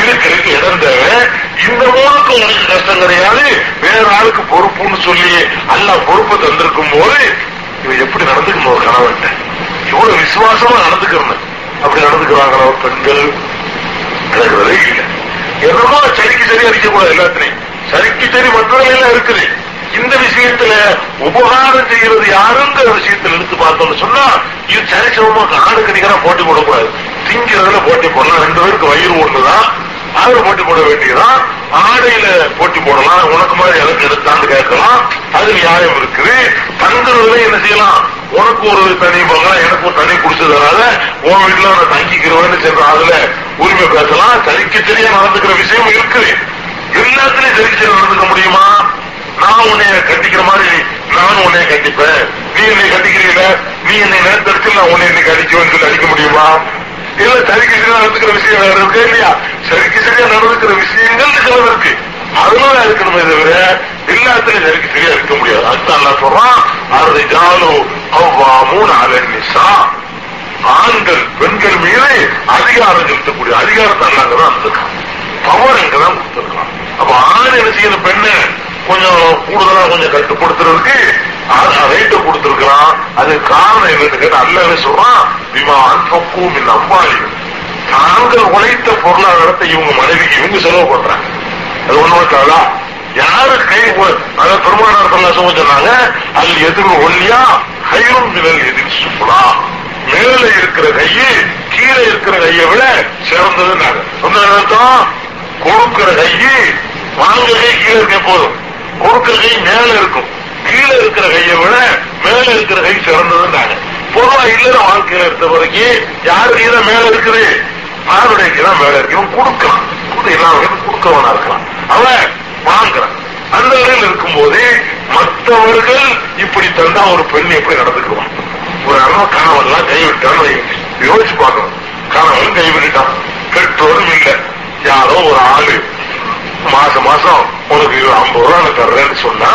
இருக்கிறதுக்கு இடம் தேவை. இந்த ஊருக்கு உனக்கு கஷ்டம் கிடையாது. வேற ஆளுக்கு பொறுப்புன்னு சொல்லி அல்ல பொறுப்பு தந்திருக்கும் போது இவன் எப்படி நடந்துக்கணும் ஒரு கணவன் இவ்வளவு விசுவாசமா நடந்துக்கிறேன் அப்படி நடந்துக்கிறாங்களோ பெண்கள் நடக்கிறதே இல்லை என்னமோ சரிக்கு சரி அடிக்கக்கூடாது எல்லாத்திலையும். சரிக்கு சரி மற்றவர்கள் இருக்குது. இந்த விஷயத்துல உபகாரம் செய்யறது யாருங்கிற விஷயத்துல எடுத்து பார்த்தோம்னு சொன்னா இது சரிசமமா ஆணுக்கு நிகரா போட்டி போடக்கூடாது. திங்கிறதுல போட்டி போடலாம். ரெண்டு பேருக்கு வயிறு ஒண்ணுதான் அதுல போட்டி போட வேண்டியதுதான். ஆடையில போட்டி போடலாம். உனக்கு மாதிரி எனக்கு எடுத்தான்னு கேட்கலாம். அது நியாயம் இருக்குது. தங்குறதுல என்ன செய்யலாம்? உனக்கு ஒரு தனி பங்களா எனக்கு ஒரு தனி குடிச்சதுனால உன் வீட்டுல நான் தங்கிக்கிறவன்னு சொல்ற அதுல உரிமை பேசலாம். சரிக்கு சரியா நடந்துக்கிற விஷயம் இருக்குது. எல்லாத்துலயும் சரிக்கு சரி நடந்துக்க முடியுமா? நான் உன்னைய கட்டிக்கிற மாதிரி நானும் உன்னைய கட்டிப்பேன். நீ என்னை கட்டிக்கிறீங்க நீ என்னை நேரத்திற்கு நான் உன்னை என்னை கடிக்குவேன் சொல்லி அடிக்க முடியுமா? இல்ல சரிக்கு சரியா நடந்துக்கிற விஷயம் வேற இருக்கு இல்லையா? சரிக்கு சரியா நடந்துக்கிற விஷயங்கள் சில இருக்கு. அதனால இருக்கணுமே தவிர எல்லாத்துலயும் சரிக்கு சரியா இருக்க முடியாது. அதுதான் என்ன சொல்றான் அது ஜாலோ அவ்வாமூன் அலன்னிசா ஆண்கள் பெண்கள் மீது அதிகாரம் செலுத்தக்கூடிய அதிகாரத்தை அல்லாங்க இருந்திருக்கான் பவர் அங்கதான் கொடுத்துருக்கான். அப்ப ஆண் என்ன செய்யணும் பெண்ணு கொஞ்சம் கூடுதலா கொஞ்சம் கட்டுப்படுத்துறதுக்கு ரேட்டு கொடுத்திருக்கிறான் அது காரணம் என்னன்னு கேட்டா அல்ல சொல்றான் விமான் பக்குவம் இந்த அம்பாளி. தாங்கள் உழைத்த பொருளாதாரத்தை இவங்க மனைவிக்கு இவங்க செலவு பண்றாங்க. அது ஒண்ணு யாரு கை அதாவது பெருமானார் சொன்னாங்க அது எதிர் ஒல்லியா கையும் விரல் எதிர் சுப்பலா மேல இருக்கிற கையு கீழே இருக்கிற கையை விட சிறந்ததுன்னாங்க. சொன்ன கொடுக்கிற கையை வாங்குற கை கீழே இருக்க போதும். கொடுக்கிற கை மேல இருக்கும். கீழே இருக்கிற கையை விட மேல இருக்கிற கை சிறந்ததுன்றாங்க. பொதுவா இல்லற வாழ்க்கையில இருந்த வரைக்கும் யாரு கீழே மேல இருக்குது? ஆணுடைய கீழே மேல இருக்கு. இவன் கொடுக்கலாம் கொடுத்து எல்லா கொடுக்கவனா இருக்கலாம். அவன் வாங்குறான். அந்த வகையில் இருக்கும்போது மற்றவர்கள் இப்படி தந்தா ஒரு பெண் எப்படி நடந்துக்குவான்? ஒரு அண்ணன் எல்லாம் கைவிட்டான்னு யோசிச்சு பார்க்கணும். கணவன் கைவிட்டான் பெற்றோரும் யாரோ ஒரு ஆளு. மாச மாசம் உனக்கு ஐம்பது ரூபா தர்றேன்னு சொன்னா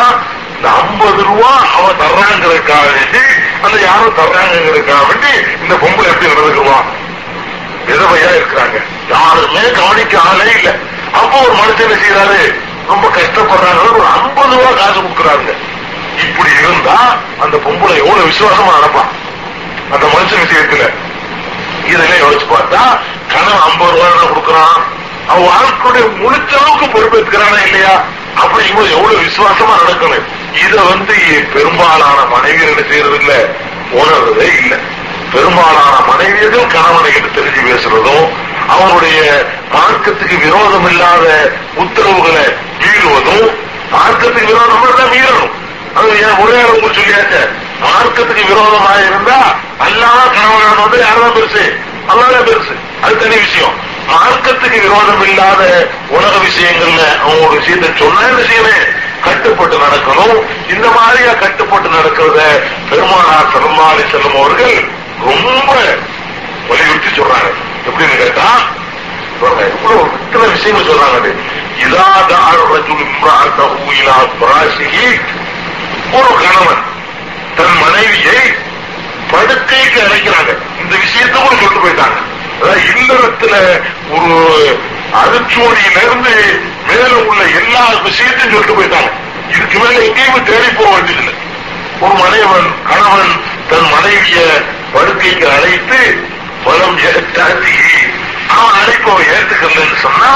இந்த ஐம்பது ரூபா அவன் தர்றாங்கிறதுக்காக வேண்டி அந்த யாரும் தர்றாங்கிறதுக்காக வேண்டி இந்த பொம்பளை எப்படி நடந்துக்குவான் விதவையா இருக்கிறாங்க? யாருமே கவனிக்க ஆளே இல்ல. அப்போ ஒரு மனுஷன் செய்யறாரு ரொம்ப கஷ்டப்படுறாங்க. ஒரு ஐம்பது ரூபா காசு கொடுக்குறாங்க. இப்படி இருந்தா அந்த பொம்பளை எவ்வளவு விசுவாசமா நடப்பான் அந்த மனுஷன் விஷயத்துல. இதெல்லாம் யோசிச்சு பார்த்தா கணவன் ஐம்பது ரூபாய் கொடுக்குறான். அவன் வாழ்க்கையுடைய முடிச்ச அளவுக்கு பொறுப்பேற்கிறானா இல்லையா அப்படிங்கும்போது எவ்வளவு விசுவாசமா நடக்கணும்? இத வந்து பெரும்பாலான மனைவியர்கள் என்ன செய்யறது இல்ல உணர்றதே இல்ல. பெரும்பாலான மனைவியர்கள் கணவனை கிட்ட தெரிஞ்சு பேசுறதும் அவனுடைய மார்க்கத்துக்கு விரோதம் இல்லாத உத்தரவுகளை மீறுவதும் மார்க்கத்துக்கு விரோதம் தான் மீறணும். அது ஏன் ஒரே உங்களுக்கு சொல்லியாச்ச? மார்க்கத்துக்கு விரோதமாக இருந்தா அல்லாத கணவனான வந்து யாரும் பெருசு? அல்லாதான் பெருசு. அது தனி விஷயம். மார்க்கத்துக்கு விரோதம் இல்லாத உலக விஷயங்கள்ல அவங்க ஒரு விஷயத்தை சொன்னா விஷயமே கட்டுப்பட்டு நடக்கணும். இந்த மாதிரியா கட்டுப்பட்டு நடக்கிறத பெருமானார் பெருமாளி செல்லும் அவர்கள் ரொம்ப வலியுறுத்தி சொல்றாங்க எப்படின்னு கேட்டா இத்தனை விஷயங்கள் சொல்றாங்க அது. இதா ஒரு கணவன் தன் மனைவியை படுக்கைக்கு அழைக்கிறாங்க. இந்த விஷயத்தை கூட சொல்லிட்டு போயிட்டாங்க. இல்லறத்துல ஒரு அருச்சோடியிலிருந்து மேல உள்ள எல்லா விஷயத்தையும் சொல்லிட்டு போயிட்டாங்க. இதுக்கு மேல எங்கேயுமே தேடி போக வேண்டியதில்லை. ஒரு மனைவன் கணவன் தன் மனைவிய படுக்கைக்கு அழைத்து பலம் ஏற்றாதி அவன் அழைப்பவன் ஏற்றுக்கலன்னு சொன்னா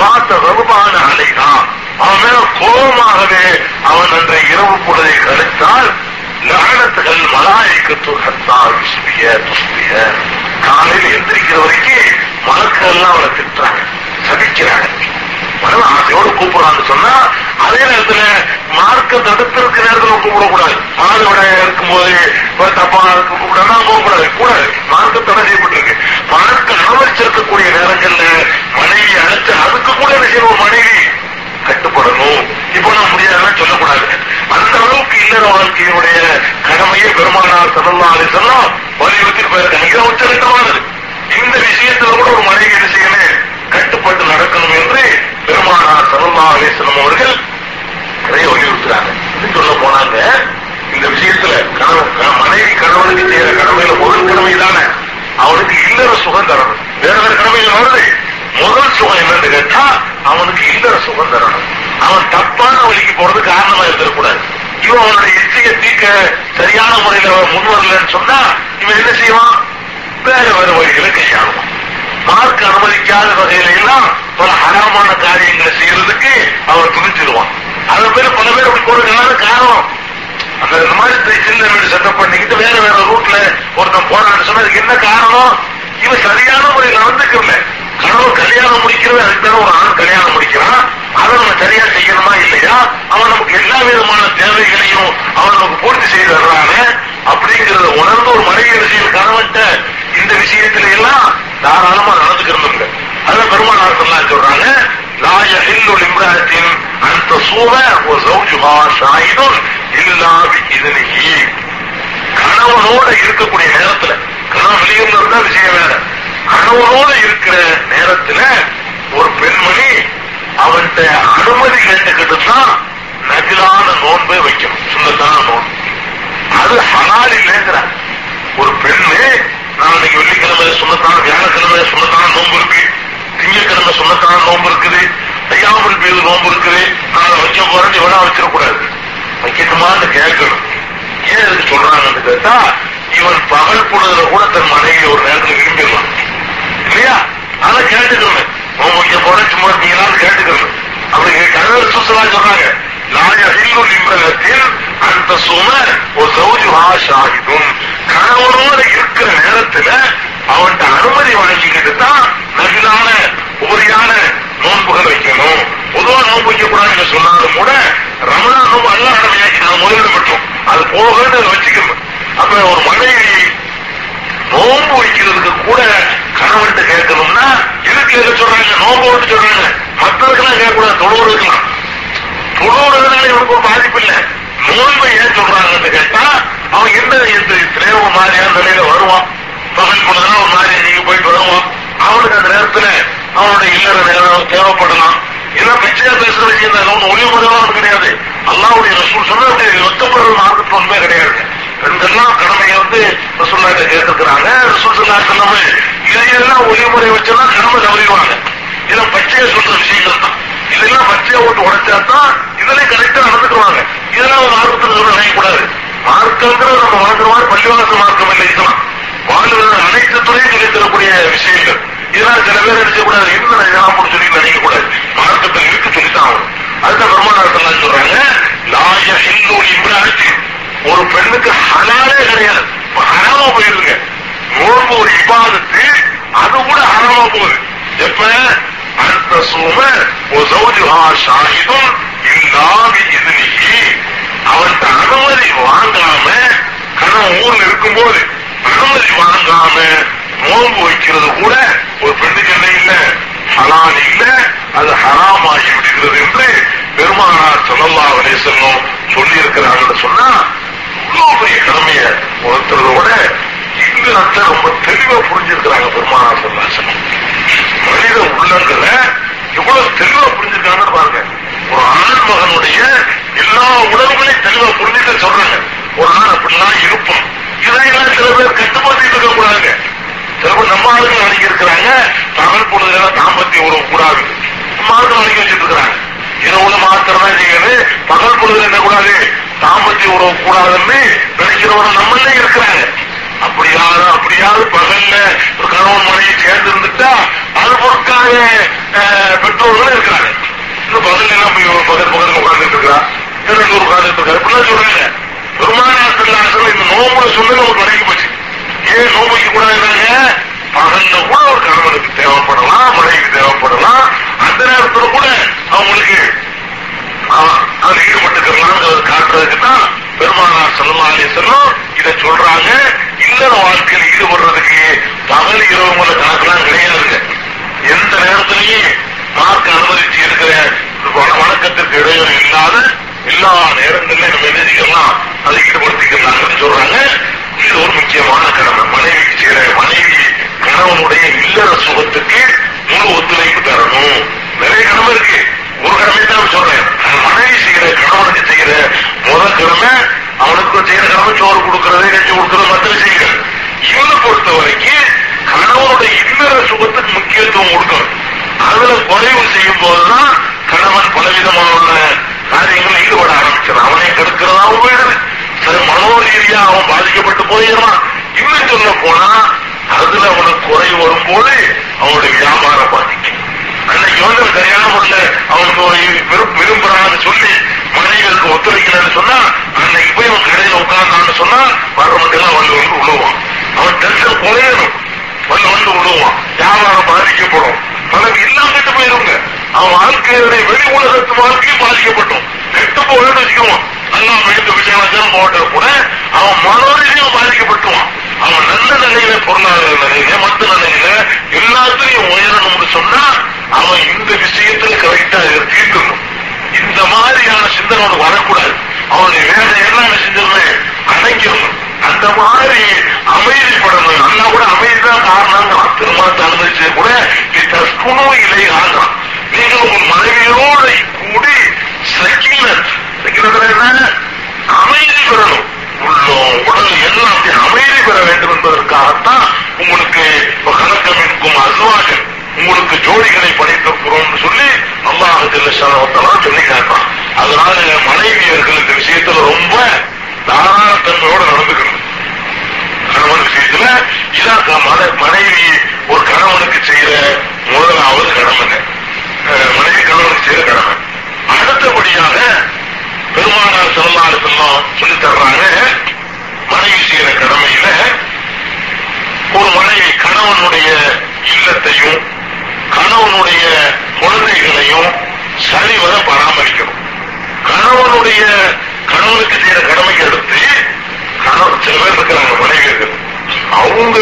பார்த்த ரகுமான அலைதான் அவன் மேல கோபமாகவே அவன் அன்றைய இரவு பொழுதை கழித்தால் லானத்துகள் மலாய்க்கத்து கத்தால் விசுபிய காலையில் எந்திரிக்கிற வரைக்கும் மலக்கெல்லாம் அவனை திட்டுறாங்க சபிக்கிறாங்க. மனம் ஆசையோடு கூப்பிடறான்னு சொன்னா அதே நேரத்துல மார்க்க தடுத்திருக்க நேரத்துல கூப்பிடக்கூடாது. மாதவிட இருக்கும்போது இப்ப தப்பா இருக்கு கூப்பிடா கூப்பிடாது. கூடாது. மார்க்க தடை செய்யப்பட்டிருக்கு. மார்க்க அனுமதிச்சிருக்கக்கூடிய நேரங்கள்ல மனைவி அழைச்சு அதுக்கு கூட என்ன செய்வோம் மனைவி? கட்டுப்படணும். இப்போ நான் முடியாதுன்னு சொல்லக்கூடாது. அந்த அளவுக்கு இல்லற வாழ்க்கையினுடைய கடமையை பெருமானார் சதல்லாலே சொல்லாம் வலியுறுத்தி போயிருக்காங்க இது உச்சகட்டமானது. இந்த விஷயத்துல கூட ஒரு மனைவி என்ன செய்யணும் கட்டுப்பட்டு நடக்கணும் என்று பெருமானார் சதல்லா அலிஸ்லம் அவர்கள் நிறைய வலியுறுத்துறாங்க. இன்னும் சொல்ல போனாங்க? இந்த விஷயத்துல கணவன் க- மனைவி கணவனுக்கு செய்யற கடமையில ஒரு கடமை தானே அவனுக்கு இல்லற சுகம் தரணும். வேற வேற கடமையில வருது. முதல் சுகம் என்னன்னு கேட்டா அவனுக்கு இல்லற சுகம் தரணும். அவன் தப்பான வழிக்கு போறது காரணமா இருந்துடக்கூடாது இவன் அவனுடைய இச்சையை தீக்க சரியான முறையில முன் வரலன்னு சொன்னா இவன் என்ன செய்வான்? வேற வேற வழிகளை கையாளுவான். மார்க் அனுமதிக்காத வகையில எல்லாம் பல ஹராமான காரியங்களை செய்யறதுக்கு அவர் துணிச்சிருவான் அது பேர் பல பேர் அப்படி போறதுக்கான காரணம். அந்த இந்த மாதிரி சின்ன வீடு செட்டப் பண்ணிக்கிட்டு வேற வேற ரூட்ல ஒருத்தன் போறான்னு சொன்னா அதுக்கு என்ன காரணம்? இவன் சரியான முறையில் நடந்துக்கல. கணவன் கல்யாணம் முடிக்கிறது அதுக்கு தானே ஒரு ஆண் கல்யாணம் முடிக்கிறான். அதை நம்ம சரியா செய்யணுமா இல்லையா? அவன் நமக்கு எல்லா விதமான தேவைகளையும் அவன் நமக்கு பூர்த்தி செய்து வர்றாங்க அப்படிங்கறத உணர்ந்து ஒரு மனைவி விஷயம் கணவன்ட்ட இந்த விஷயத்துல எல்லாம் தாராளமா நடந்துக்கிறது அதான் பெருமானார் சொல்லலாம் சொல்றாங்க லாய ஹில்லு லிம்ராத்தின் அந்த சூவ ஒரு ஜௌஜுஹா சாயினும் இல்லா பிஇذنஹி கணவனோட இருக்கக்கூடிய நேரத்துல கணவன் வெளியூர்ல இருந்தா விஷயம் வேற கணவனோட இருக்கிற நேரத்துல ஒரு பெண்மணி அவன்கிட்ட அனுமதி கேட்டுக்கிட்டு தான் நகிலான நோன்பை வைக்கணும் சுண்ணத்தான நோன்பு. அது ஹலால் இல்லைங்கிறார் ஒரு பெண்ணு நான் இன்னைக்கு வெள்ளிக்கிழமை சொன்னதான வியாழக்கிழமை சொன்னதான நோன்பு இருக்கு. திங்கக்கிழமை சொன்னதான நோன்பு இருக்குது. ஐயாமல் பேரு நோன்பு இருக்குது. நான் அதை வைக்க போறேன்னு இவனா வச்சிடக்கூடாது. வைக்கட்டுமான்னு கேட்கணும். ஏன் சொல்றாங்கன்னு கேட்டா இவன் பகல் பொழுதுல கூட தன் மனைவி ஒரு நேரத்தில் விரும்பிடலாம். இல்லையா? அதை கேட்டுக்கணும் நோன்பு வைக்க சும்மா இருப்பீங்களான்னு கேட்டுக்கணும் அவங்க கதவு சுசலா சொல்றாங்க லாய ஹில்லு அந்த சும ஒரு சௌஜுஹா ஆகிடும் கணவனோட இருக்கிற நேரத்துல அவன்கிட்ட அனுமதி வாங்கிக்கிட்டு தான் நகிலான உபரியான நோன்புகள் வைக்கணும். பொதுவா நோன்பு வைக்கக்கூடாதுன்னு சொன்னாலும் கூட ரமணா நோன்பு அல்ல கடமையாக்கி நான் முதலிடம் பெற்றோம் அது போக வச்சுக்கணும். அப்ப ஒரு மனைவி நோன்பு வைக்கிறதுக்கு கூட கணவன்ட்டு கேட்கணும்னா எதுக்கு எது சொல்றாங்க? நோன்பு ஒன்று சொல்றாங்க. மற்றவர்களாம் கேட்கக்கூடாது. தொழுவதுக்கலாம் தொழுவதுனால இவனுக்கு ஒரு பாதிப்பு இல்ல. நோன்பை ஏன் சொல்றாங்கன்னு கேட்டா அவன் எந்த எந்த திரேவ மாதிரியான நிலையில வருவான். பகல் பொழுதுனா ஒரு மாதிரி நீங்க போயிட்டு வருவான். அவனுக்கு அந்த நேரத்துல அவனுடைய இல்லற நேரம் தேவைப்படலாம். இதெல்லாம் பிச்சையா பேசுற விஷயம் தான். ஒன்னும் ஒளி முறையெல்லாம் கிடையாது. அல்லாவுடைய ரசூல் சொன்னா அப்படி ஒத்தப்படுற மார்க்கத்து ஒன்றுமே கிடையாது. ரெண்டெல்லாம் கடமையை வந்து ரசூல்லாட்ட கேட்டிருக்கிறாங்க ரசூல்லா சொல்லா சொல்லாம இதையெல்லாம் ஒளிமுறை வச்செல்லாம் கடமை தவறிடுவாங்க. இதெல்லாம் பச்சையை சொல்ற விஷயங்கள் தான். இதெல்லாம் பச்சையை ஓட்டு உடைச்சா தான் இதுலயும் கரெக்டா நடந்துக்குவாங்க. இதெல்லாம் மார்க்கத்தில் நினைக்கக்கூடாது. மார்க்கங்கிறது நம்ம வாழ்க்கிற மாதிரி பள்ளிவாச மார்க்கம் இல்லை இதெல்லாம் வாழ்வது அனைத்து துறையும் சொல்லி விஷயங்கள். இதெல்லாம் சில பேர் நினைக்கக்கூடாது. என்ன இதெல்லாம் போட்டு சொல்லி நினைக்கக்கூடாது? மார்க்கத்தில் இருக்கு சொல்லித்தான் ஆகணும். அதுதான் பெருமானார் சொல்றாங்க லாய ஹிந்து இம்ராஜி ஒரு பெண்ணுக்கு ஹலாலே கிடையாது. ஹராமா போயிருங்க. நோன்பு ஒரு இபாதத்து அது கூட ஹராமா போகுது. எப்ப? அந்த சூம ஒரு சௌஜுஹா ஷாஹிதும் இல்லாம இதுனிகி அவன்கிட்ட அனுமதி வாங்காம கணவன் ஊர்ல இருக்கும்போது அனுமதி வாங்காம நோன்பு வைக்கிறது கூட ஒரு பெண்ணுக்கு என்ன இல்ல? ஹலால் இல்ல. அது ஹராமாகி விடுகிறது என்று பெருமானார் சொல்லல்லா அலேசல்லம் சொல்லி இருக்கிறாங்கன்னு சொன்னா இவ்வளவு பெரிய கடமைய உணர்த்துறத விட இல்லத்தை ரொம்ப தெளிவா புரிஞ்சிருக்கிறாங்க பெருமானா சொல்லாசன் மனித உள்ளங்களை எவ்வளவு தெளிவா புரிஞ்சிருக்காங்கன்னு பாருங்க. ஒரு ஆண் மகனுடைய எல்லா உணர்வுகளையும் தெளிவா புரிஞ்சுட்டு சொல்றாங்க. ஒரு நாள் அப்படிலாம் இருப்போம் இதையெல்லாம் சில பேர் கட்டுப்படுத்திட்டு இருக்க கூடாதுங்க. சில பேர் நம்ம ஆளுங்க அணுகி இருக்கிறாங்க. தமிழ் பொழுதுல தாம்பத்திய உறவு கூடாது. நம்ம ஆளுங்க அணுகி வச்சுட்டு இருக்கிறாங்க. இரவுல மாத்திரம் தான் செய்யறது. பகல் பொழுதுல என்ன கூடாது? தாம்பத்திய உறவு கூடாதுன்னு நினைக்கிறவங்க நம்மளே இருக்கிறாங்க. அப்படியாவது அப்படியாவது பகல்ல ஒரு கணவன் மனைவி சேர்ந்து இருந்துட்டா அது பொறுக்காத பெற்றோர்கள் பெற்றோர்களும் இருக்கிறாங்க. இன்னும் பகல் எல்லாம் ஒரு பகல் பகல் உட்கார்ந்துட்டு இருக்கிறா இரண்டு உட்கார்ந்துட்டு இருக்காரு இப்படிலாம் சொல்றாங்க. பெருமானாசல் இந்த நோம்புல சொல்லி நமக்கு வரைக்கும் போச்சு. ஏன் நோம்பு வைக்க கூடாதுன்னாங்க பகல்ல கூட ஒரு கணவனுக்கு தேவைப்படலாம் மனைவிக்கு தேவைப்படலாம். அந்த நேரத்தில் கூட அவங்களுக்கு அதுல ஈடுபட்டுக்கிறலாம்ங்கிறத காட்டுறதுக்கு தான் பெருமானார் செல்லா அலிசல்லம் இதை சொல்றாங்க. இல்லற வாழ்க்கையில் ஈடுபடுறதுக்கு பகல் இரவுங்கள கணக்கெல்லாம் கிடையாதுங்க எந்த நேரத்திலையும் மார்க் அனுமதிச்சு இருக்கிற வணக்கத்திற்கு இடையூறு இல்லாத எல்லா நேரங்களிலும் நம்ம என்ன அதை ஈடுபடுத்திக்கலாம்னு சொல்றாங்க. இது ஒரு முக்கியமான கடமை. மனைவி செய்யற மனைவி கணவனுடைய இல்லற சுகத்துக்கு முழு ஒத்துழைப்பு தரணும். நிறைய கடமை இருக்கு. ஒரு கடமை தான் சொல்றேன் மனைவி செய்யற கணவனுக்கு செய்யற முதல் கடமை அவனுக்கு செய்யற கடமை சோறு கொடுக்கறது கட்சி கொடுக்கறது மற்ற செய்யுங்கள். இவனை பொறுத்த வரைக்கும் கணவனுடைய இன்னர சுகத்துக்கு முக்கியத்துவம் கொடுக்கணும். அதுல குறைவு செய்யும் போதுதான் கணவன் பலவிதமான உள்ள ஈடுபட ஆரம்பிச்சான் அவனை கெடுக்கிறதாவும் போயிடுது சரி மனோ ரீதியா அவன் பாதிக்கப்பட்டு போயிடுறான் இன்னும் சொல்ல போனா அதுல அவனுக்கு குறைவு வரும்போது அவனுடைய வியாபாரம் பாதிக்கும். அன்னைக்கு வந்து சரியான முறையில அவனுக்கு விரும்புறான்னு சொல்லி மனைவிகளுக்கு ஒத்துழைக்கலன்னு சொன்னா அன்னைக்கு போய் அவன் கடையில உட்கார்ந்தான்னு சொன்னா வர்றவங்கெல்லாம் வந்து வந்து விழுவான் அவன் டென்ஷன் குறையணும். வந்து வந்து விழுவான் வியாபாரம் பாதிக்கப்படும். பலர் எல்லாம் கெட்டு போயிருங்க. அவன் வாழ்க்கையுடைய வெளி உலகத்து வாழ்க்கையும் பாதிக்கப்பட்டோம். கெட்டு போயின்னு வச்சுக்குவான் நல்லா மெழுத்து விஷயம் போட்டது கூட அவன் மனோரீதியும் பாதிக்கப்பட்டுவான் அவன் நல்ல நிலையில பொருளாதார நிலையில மற்ற நிலையில எல்லாத்தையும் உயரணும்னு சொன்னா அவன் இந்த விஷயத்துல கரெக்டா தீர்க்கணும். இந்த மாதிரியான சிந்தனை அவனுக்கு வரக்கூடாது. அவனுடைய வேலை என்ன செஞ்சிடணும் அடைக்கணும். அந்த மாதிரி அமைதிப்படணும். நல்லா கூட அமைதிதான் காரணம் திருமணத்தை அனுமதிச்சது கூட தற்குணு இலை ஆகும் நீங்கள் உங்கள் மனைவியோட கூடி சக்கிலத் சக்கிலத்துல என்ன? அமைதி பெறணும் உள்ளம் உடல் எல்லாம் அப்படி அமைதி பெற வேண்டும் என்பதற்காகத்தான் உங்களுக்கு கணக்கமிக்கும் அசுவாஜன் உங்களுக்கு ஜோடிகளை படைத்திருக்கிறோம்னு சொல்லி அல்லாஹ் ஜெல்லஷானவத்தெல்லாம் சொல்லி காட்டான் அதனால மனைவியர்கள் இந்த விஷயத்துல ரொம்ப தாராளத்தன்மையோட நடந்துக்கணும். கணவன் விஷயத்துல இதான் மனைவி ஒரு கணவனுக்கு செய்யற முதலாவது கடமைங்க மனைவி கணவனுக்கு செய்யற கடமை. அடுத்தபடியாக பெருமானார் செல்லாறு செல்லம் சொல்லி தர்றாங்க மனைவி செய்யற கடமையில ஒரு மனைவி கணவனுடைய இல்லத்தையும் கணவனுடைய குழந்தைகளையும் சரிவர பராமரிக்கணும். கணவனுடைய கணவனுக்கு செய்யற கடமைக்கு அடுத்து கணவன் சில பேர் இருக்கிறாங்க மனைவியர்கள். அவங்க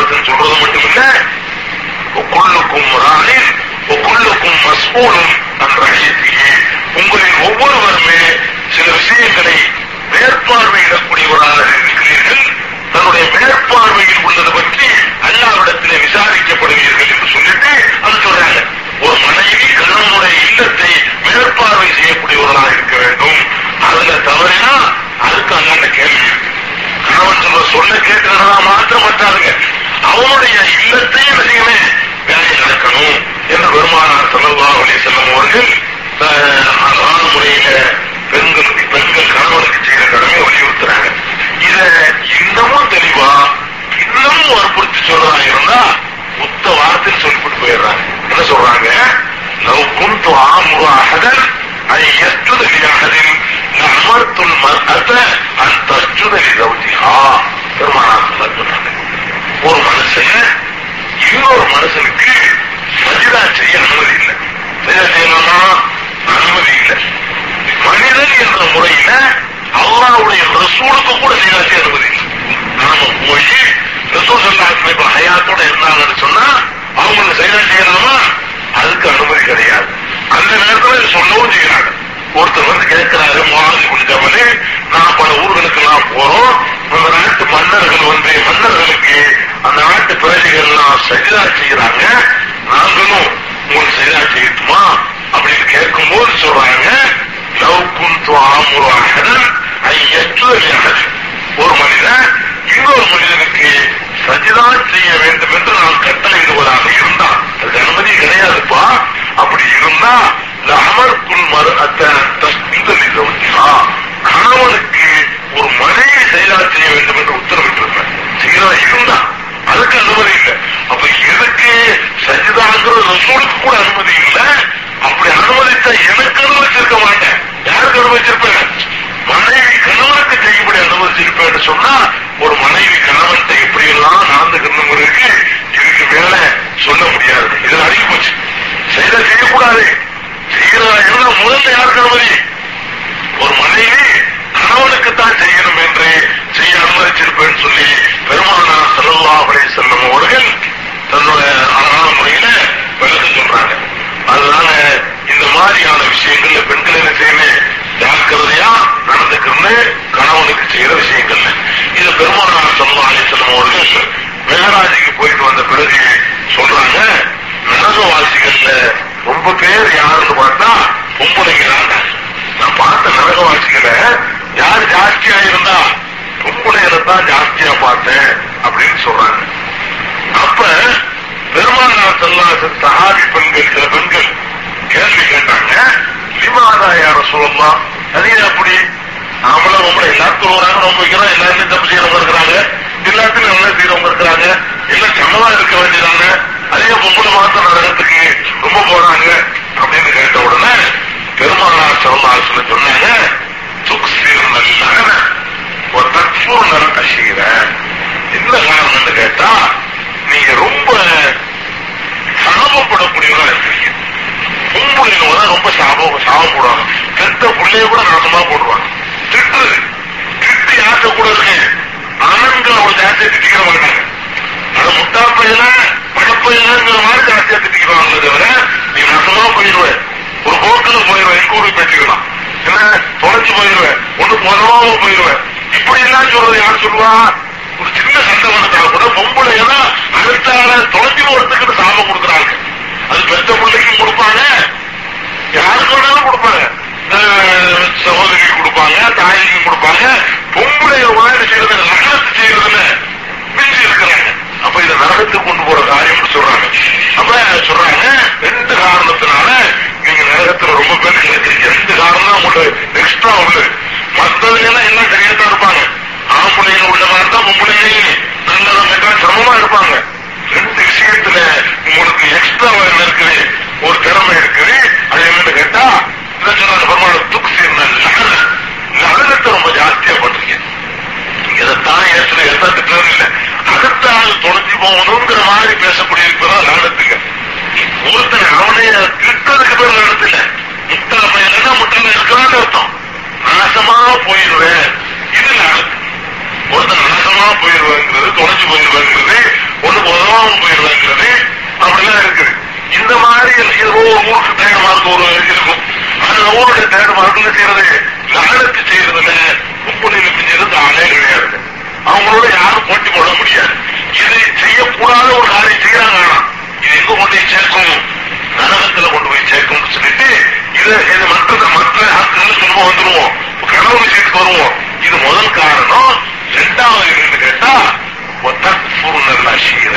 சொல்லாருன்னு சொல்றது மட்டுமில்ல கொள்ளுக்கும் ராணில் கொள்ளுக்கும் மஸ்பூலும் அந்த ரகசியத்தையே உங்களில் ஒவ்வொருவருமே சில விஷயங்களை மேற்பார்வையிடக்கூடியவராக இருக்கிறீர்கள். தன்னுடைய மேற்பார்வையில் உள்ளது பற்றி அல்லாவிடத்திலே விசாரிக்கப்படுவீர்கள் என்று சொல்லிட்டு அது சொல்றாங்க. ஒரு மனைவி கணவனுடைய இல்லத்தை மேற்பார்வை செய்யக்கூடியவர்களாக இருக்க வேண்டும். அதுல தவறினா அதுக்கு அண்ணாண்ட கேள்வி இருக்கு. கணவன் சொல்ற சொல்ல கேட்கிறதா மாத்திரம் பற்றாதுங்க. அவனுடைய இல்லத்தையும் அதிகமே வேலை நடக்கணும் என்று பெருமானார் செல்லல்லா அலி செல்லும் அவர்கள் அழகான முறையில பெண்களுக்கு பெண்கள் கணவனுக்கு செய்கிற கடமை வலியுறுத்துறாங்க. இத இன்னமும் தெளிவா இன்னமும் வற்புறுத்தி சொல்றதா இருந்தா ஒத்த வாரத்தில் சொல்லிவிட்டு போயிடுறாங்க. என்ன சொல்றாங்க? لو كنت عامر احدا ان يسجد لاحد لامرت المرأة ان تسجد لزوجها பெருமானார் சொன்னாங்க ஒரு மனுஷன் இன்னொரு மனுஷனுக்கு மனிதா செய்ய அனுமதி இல்லை. மனிதா செய்யணும்னா அனுமதி இல்லை. மனிதன் என்ற முறையில அல்லாவுடைய ரசூலுக்கு கூட சஜிதா செய்ய அனுமதி இல்லை. நாம போய் ரசூல் சொல்லாத்துல இப்ப ஹயாத்தோட இருந்தாங்கன்னு சொன்னா அவங்களை சஜிதா செய்யலாமா? அதுக்கு அனுமதி கிடையாது. அந்த நேரத்தில் சொல்லவும் செய்யறாங்க. ஒருத்தர் வந்து கேட்கிறாரு மாதிரி குடிச்சவனே நான் பல ஊர்களுக்கு எல்லாம் போறோம். அந்த நாட்டு மன்னர்கள் வந்து மன்னர்களுக்கு அந்த நாட்டு பிரஜைகள் எல்லாம் சஜிதா செய்யறாங்க நாங்களும் உங்களுக்கு சரிதா செய்யட்டுமா? அப்படின்னு கேட்கும் போது சொல்றாங்க லவ் குந்து ஆமுராகன் ஐயற்றுதல் ஒரு மனிதன் இன்னொரு மனிதனுக்கு சஜிதா செய்ய வேண்டும் என்று நான் கட்டளையிடுவதாக இருந்தா அது அனுமதி கிடையாதுப்பா. அப்படி இருந்தா அமர்க்குள் மறு அத்தன் கணவனுக்கு ஒரு மனைவி செயலா செய்ய வேண்டும் என்று உத்தரவிட்டிருப்பேன் செய்யறதா இருந்தா அதுக்கு அனுமதி இல்லை. அப்ப எதுக்கு சஜிதாங்கிற ரசூலுக்கு கூட அனுமதி இல்லை? அப்படி அனுமதித்தா எனக்கு அனுமதிச்சிருக்க மாட்டேன். யாருக்கு அனுமதிச்சிருப்பேன்? மனைவி கணவனுக்கு செய்யப்படி அனுமதிச்சிருப்பேன் சொன்னா ஒரு மனைவி கணவன்கிட்ட எப்படி எல்லாம் நடந்துக்கணுங்கிறதுக்கு இதுக்கு மேல சொல்ல முடியாது. இதுல அடிக்க போச்சு. செய்த செய்யக்கூடாது. செய்யறதா இருந்தா முதல்ல யாருக்கு அனுமதி? ஒரு மனைவி கணவனுக்கு தான் செய்யணும் என்று செய்ய அனுமதிச்சிருப்பேன்னு சொல்லி பெருமானா செல்லல்லா அப்படி செல்லும் அவர்கள் தன்னுடைய அழகான முறையில விளக்கு சொல்றாங்க. அதனால இந்த மாதிரியான விஷயங்கள்ல பெண்கள் என்ன செய்யணும்? ஜாக்கிரதையா நடந்துக்கிறது கணவனுக்கு செய்யற விஷயங்கள்ல. இது பெருமானா செல்லா அலி செல்லும் அவர்கள் மேகராஜிக்கு போயிட்டு வந்த பிறகு சொல்றாங்க நரகவாசிகள்ல ரொம்ப பேர் யாருன்னு பார்த்தா பொம்பளைங்க நான் பார்த்த நரகவாசிகளை யார் ஜாஸ்தியா இருந்தா பொம்பளைகளை தான் ஜாஸ்தியா பார்த்தேன் அப்படின்னு சொல்றாங்க. அப்ப பெருமானார் செல்லாசன் சஹாபி பெண்கள் சில பெண்கள் கேள்வி கேட்டாங்க லிமாதா யார சொல்லலாம் அது அப்படி? நாமள ரொம்ப எல்லாத்துக்கும் வராங்க ரொம்ப வைக்கிறோம். எல்லாருமே தப்பு செய்யறவங்க இருக்கிறாங்க. எல்லாத்துக்கும் நல்லா செய்யறவங்க இருக்கிறாங்க. எல்லாம் சமமா இருக்க வேண்டியதாங்க அதே பொம்பளை மாத்த நரகத்துக்கு ரொம்ப போறாங்க. அப்படின்னு கேட்ட உடனே பெருமானார் சொல்லி சொன்னாங்க துக்சிர் நல்ல ஒரு தற்பூர் நல் அசீர என்ன காரணம்னு கேட்டா நீங்க ரொம்ப சாபப்படக்கூடியவரா இருக்கீங்க பொம்புள்ளைங்க தான் ரொம்ப சாபம் சாபம் போடுவாங்க. பெத்த பிள்ளைய கூட நாசமா போடுவாங்க. திட்டு திட்டு யாசை கூட இருக்கு? ஆண்கள் அவ்வளவு ஜாஸ்தியா திட்டிக்கிற மாட்டாங்க அது முட்டா பையனா படப்பையனாங்கிற மாதிரி ஜாஸ்தியா திட்டிக்கிறாங்களே தவிர நீ நாசமா போயிடுவேன் ஒரு போக்குல போயிடுவேன் எங்க ஊருக்கு என்ன? தொலைச்சு போயிடுவேன் ஒண்ணு முதலாம போயிடுவேன் இப்படி எல்லாம் சொல்றது? யார் சொல்லுவா? ஒரு சின்ன சண்டை வந்தா கூட பொம்பளை எல்லாம் தொலைஞ்சு போறதுக்கு சாபம் கொடுக்குறாங்க. அது பெத்த பிள்ளைக்கும் கொடுப்பாங்க. யாருக்கு வேணாலும் கொடுப்பாங்க. சகோதரிக்கு கொடுப்பாங்க தாய்க்கு கொடுப்பாங்க. பொம்பளை உணவு செய்யறது நகரத்து செய்யறதுல மிஞ்சி இருக்கிறாங்க. அப்ப இதை நரகத்துக்கு கொண்டு போற காரியம்னு சொல்றாங்க. அப்ப சொல்றாங்க ரெண்டு காரணத்தினால நீங்க நரகத்துல ரொம்ப பேர் கிடைச்சிருக்கீங்க ரெண்டு காரணம் உங்களுக்கு எக்ஸ்ட்ரா உண்டு. மற்றவங்க எல்லாம் என்ன சரியா தான் இருப்பாங்க. ஆம்புலையில உள்ள மாதிரி தான் பொம்பளைங்க நல்லதாக சிரமமா இருப்பாங்க. ரெண்டு விஷயத்துல உங்களுக்கு எக்ஸ்ட்ரா என்ன இருக்குது. ஒரு திறமை இருக்குது. அது என்னன்னு கேட்டா இதை சொன்ன பெருமாள் என்ன நகரத்தை ரொம்ப ஜாஸ்தியா பண்றீங்க இதைத்தான் ஏற்று எல்லாம் திட்டம் இல்லை. அடுத்தால் தொலைஞ்சு போகணுங்கிற மாதிரி பேசக்கூடிய இருக்கிறதா நடத்துங்க ஒருத்தன் அவனே திட்டதுக்கு பேர் நடத்துல. முட்டாள பையனா முட்டாள இருக்கிறான்னு அர்த்தம். நாசமா போயிடுவேன் இது நடத்து ஒருத்தன் நாசமா போயிடுவேங்கிறது தொலைஞ்சு போயிடுவேங்கிறது ஒண்ணு உதவாம போயிடுவேங்கிறது அப்படிலாம் இருக்குது. இந்த மாதிரி ஏதோ ஒரு ஊருக்கு தேர்ட் ஒரு இருக்கும். அந்த ஊருடைய தேர்ட் செய்யறது லாடத்து செய்யறதுல முப்பதில் செஞ்சது ஆளே கிடையாது. அவங்களோட யாரும் போட்டி போட முடியாது. இது செய்யக்கூடாத ஒரு காரியம் செய்யறாங்க ஆனா இது எங்க கொண்டு போய் சேர்க்கும்? நரகத்துல கொண்டு போய் சேர்க்கும்னு சொல்லிட்டு இதை இது மற்ற மற்ற ஆட்கள் திரும்ப வந்துருவோம். கனவு விஷயத்துக்கு வருவோம். இது முதல் காரணம். ரெண்டாவது என்னன்னு கேட்டா ஒத்தூர் அசீர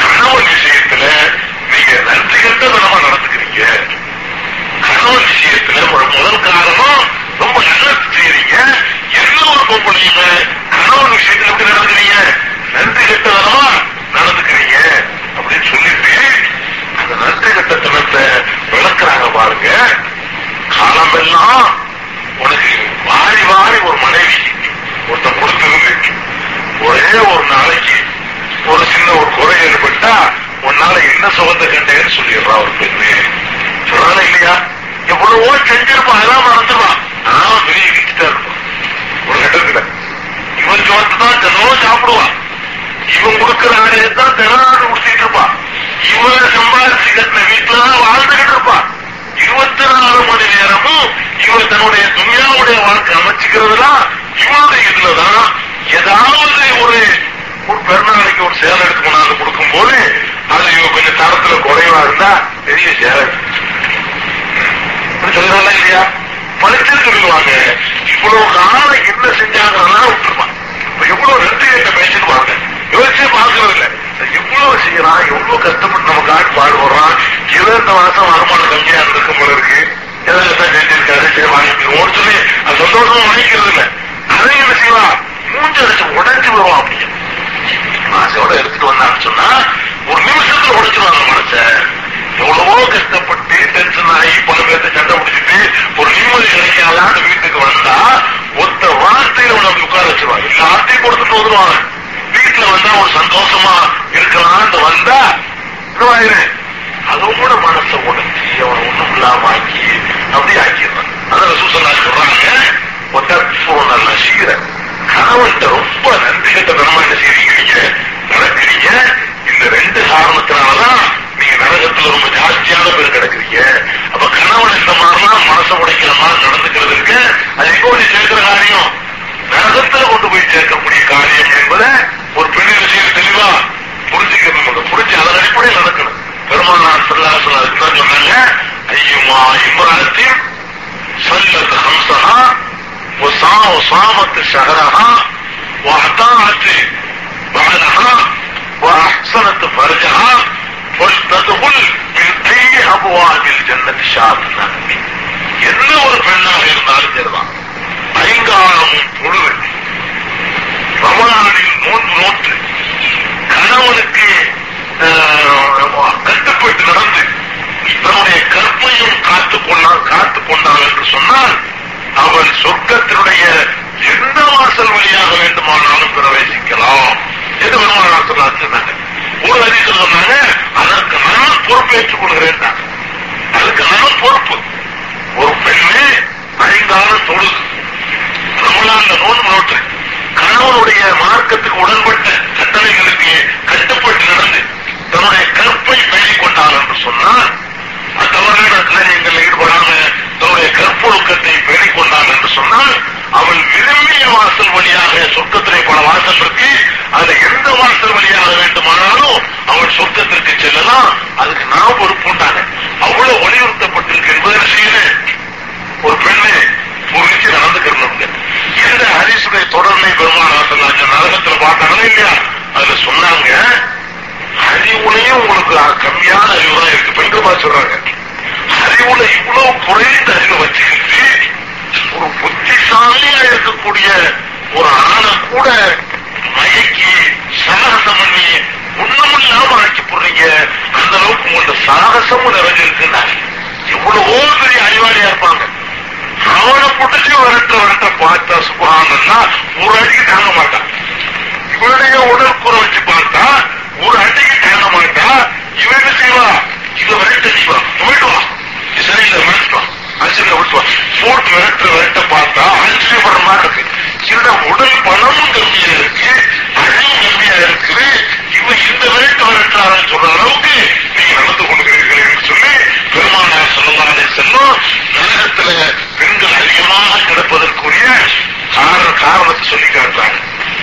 கணவன் விஷயத்துல நீங்க நன்றி கட்ட நம்ம நடந்துக்கிறீங்க. கணவன் விஷயத்துல ஒரு முதல் காரணம் ரொம்ப நல்லது செய்யறீங்க எந்த ஒரு பொம்பளையுமே கணவன் விஷயத்துல எப்படி நடந்துக்கிறீங்க? நன்றி கட்டதனமா நடந்துக்கிறீங்க அப்படின்னு சொல்லிட்டு அந்த நன்றி கட்டத்தனத்தை பாருங்க. காலமெல்லாம் உனக்கு வாரி வாரி ஒரு மனைவி ஒருத்தன் கொடுத்துருந்து ஒரே ஒரு நாளைக்கு ஒரு சின்ன ஒரு குறை ஏற்பட்டா உன்னால என்ன சுகத்தை கண்டேன்னு சொல்லிடுறா ஒரு பெண்ணு. சொல்றாங்க இல்லையா? எவ்வளவோ செஞ்சிருப்பான் அதெல்லாம் மறந்துடுவான் ஆனா பெரிய விட்டுட்டா இருப்பான் ஒரு கட்டத்துல இவன் சோத்து தான் தினமும் சாப்பிடுவான் இவன் கொடுக்கிற ஆடையை தான் தினம் உடுத்திட்டு இருப்பான் இவன் சம்பாதிச்சு கட்டின வீட்டுல தான் வாழ்ந்துகிட்டு இருப்பான் இருபத்தி நாலு மணி நேரமும் இவன் தன்னுடைய துணியாவுடைய வாழ்க்கை அமைச்சுக்கிறதுலாம் இவனுடைய இதுலதான்? ஏதாவது ஒரு ஒரு பெருநாளைக்கு ஒரு சேலை எடுத்து கொண்டாந்து கொடுக்கும் போது அது இவங்க கொஞ்சம் தரத்துல குறைவா இருந்தா பெரிய சேலை சொல்றாங்க இல்லையா? பழிச்சு சொல்லுவாங்க இவ்வளவு காலம் என்ன செஞ்சாங்கன்னா விட்டுருப்பான். இப்ப எவ்வளவு ரெண்டு கேட்ட பேசிடுவாங்க யோசிச்சு பாக்குறது இல்ல எவ்வளவு செய்யறான் எவ்வளவு கஷ்டப்பட்டு நம்ம ஆட்டு பாடுபடுறான் இருபத்தி இந்த மாசம் வருமானம் கம்மியா இருந்திருக்கும் போல இருக்கு. ஏதாவது தான் செஞ்சிருக்காரு சரி வாங்கிக்கிறோம் சொல்லி அது சந்தோஷமா வாங்கிக்கிறது இல்ல அதை என்ன செய்வான்? மூஞ்ச அடிச்சு உடஞ்சு வருவான் அப்படின்னு ஆசையோட எடுத்துட்டு வந்தான்னு சொன்னா ஒரு நிமிஷத்துல உடைச்சிருவாங்க மனச. எவ்வளவோ கஷ்டப்பட்டு டென்ஷன் ஆகி பல பேர்த்த சண்டை பிடிச்சிட்டு ஒரு நிம்மதி கிடைக்காதான்னு வீட்டுக்கு வந்தா ஒத்த வார்த்தையில உனக்கு உட்கார வச்சிருவாங்க எல்லாத்தையும் கொடுத்துட்டு வந்துருவாங்க. வீட்டுல வந்தா ஒரு சந்தோஷமா இருக்கலாம்னு வந்தா இதுவாயிரு அதுவும் கூட மனசை உடச்சி அவன் ஒண்ணும் இல்லாம ஆக்கி அப்படி ஆக்கிடுறான். அதான் சூசனா சொல்றாங்க ஒத்தப்போ நல்ல சீரன் சாபத்தை ரொம்ப நன்றிகிட்ட பெருமாண்ட செய்தி கிடைக்கிற நடக்கிறீங்க இந்த ரெண்டு காரணத்தினாலதான் நீங்க நரகத்துல ரொம்ப ஜாஸ்தியான பேர் கிடக்குறீங்க. அப்ப கணவன் இந்த மாதிரிலாம் மனசை உடைக்கிற மாதிரி நடந்துக்கிறது இருக்கு அது எப்போ நீ சேர்க்கிற காரியம். நரகத்துல கொண்டு போய் சேர்க்கக்கூடிய காரியம் என்பதை ஒரு பெரிய விஷயம் தெளிவா புரிஞ்சுக்க நமக்கு புரிஞ்சு அதன் அடிப்படையில் நடக்கணும். பெருமாள் சொல்லாசன் அதுக்குதான் சொன்னாங்க. ஐயமா இம்ராத்தையும் சொல்லத்து ஹம்சனா وصامت شهرها واطاعت بعدها واحسنت فرجها فلتدخل من اي ابواب الجنة شاءت என்ன ஒரு பெண்ணாக இருந்தாலும் சரிதான் ஐங்காலமும் பொழுது ரமணானில் நோன்பு நோட்டு கணவனுக்கு ஆஹ், கட்டுப்பட்டு நடந்து தன்னுடைய கற்பையும் காத்துக் கொண்டால் காத்துக் கொண்டாள் என்று சொன்னால் அவள் சொர்க்கத்தினுடைய எந்த வாசல் வழியாக வேண்டுமானாலும் பிரவேசிக்கலாம் என்று பெருமாள் சொன்னாங்க. ஒரு அறிவு சொன்னாங்க அதற்கு நான் பொறுப்பேற்றுக் கொள்கிறேன் அதுக்கு நான் பொறுப்பு. ஒரு பெண்ணு ஐந்தாலும் தொழுது. ரமலான்ல நோன்பு நோட்டு கணவனுடைய மார்க்கத்துக்கு உடன்பட்ட கட்டளைகளுக்கு கட்டுப்பட்டு நடந்து தன்னுடைய கற்பை பேணிக் என்று சொன்னால் தவறான காரியங்களில் தன்னுடைய கற்பொழுக்கத்தை பேணிக் என்று சொன்னால் அவள் விரும்பிய வாசல் வழியாக சொர்க்கத்திலே பல வாசல் இருக்கு அதுல எந்த வாசல் வழியாக வேண்டுமானாலும் அவள் சொர்க்கத்திற்கு செல்லலாம். அதுக்கு நான் பொறுப்புண்டாங்க அவ்வளவு வலியுறுத்தப்பட்டிருக்கு என்பதை செய்யணும் ஒரு பெண்ணு புரிஞ்சு நடந்துக்கிறவங்க. இந்த ஹரிசுடைய தொடர்னை பெருமாள் நரகத்தில் பார்த்தாங்களா இல்லையா? அதுல சொன்னாங்க அறிவுலையும் உங்களுக்கு கம்மியான அறிவு தான் இருக்கு. பெண்கள் பார்த்து சொல்றாங்க. அறிவுல இவ்வளவு குறைந்த அறிவை வச்சுக்கிட்டு ஒரு புத்திசாலியா இருக்கக்கூடிய ஒரு ஆணை கூட மயக்கி சாகசம் பண்ணி ஒண்ணுமில்லாம ஆக்கி போடுறீங்க. அந்த அளவுக்கு உங்களோட சாகசமும் நிறைஞ்சிருக்குன்னா எவ்வளவோ பெரிய அறிவாளியா இருப்பாங்க. அவனை புட்டுச்சு விரட்ட விரட்ட பார்த்தா சுபகானன்னா ஒரு அடிக்கு தாங்க மாட்டான் இவனுடைய உடல் கூற வச்சு பார்த்தா ஒரு அடிக்கு தாங்க மாட்டா. இவன் செய்வா? செய்வா இத விரட்ட செய்வா போயிட்டு வா இது சரியில்லை விட்டுவா போட்டு விரட்டுற விரட்ட பார்த்தா ஆச்சரியப்படுற மாதிரி இருக்கு. இவட உடல் பணமும் கம்மியா இருக்கு அழிவும் கம்மியா இருக்குது. இவன் இந்த விரட்டு விரட்டுறாருன்னு சொல்ற அளவுக்கு நீங்க நடந்து கொள்கிறீர்கள் என்று சொல்லி பெருமானார் சொல்லலாதே செல்லும். நகரத்துல பெண்கள் அதிகமாக கிடப்பதற்குரிய காரண காரணத்தை சொல்லி காட்டுறாங்க.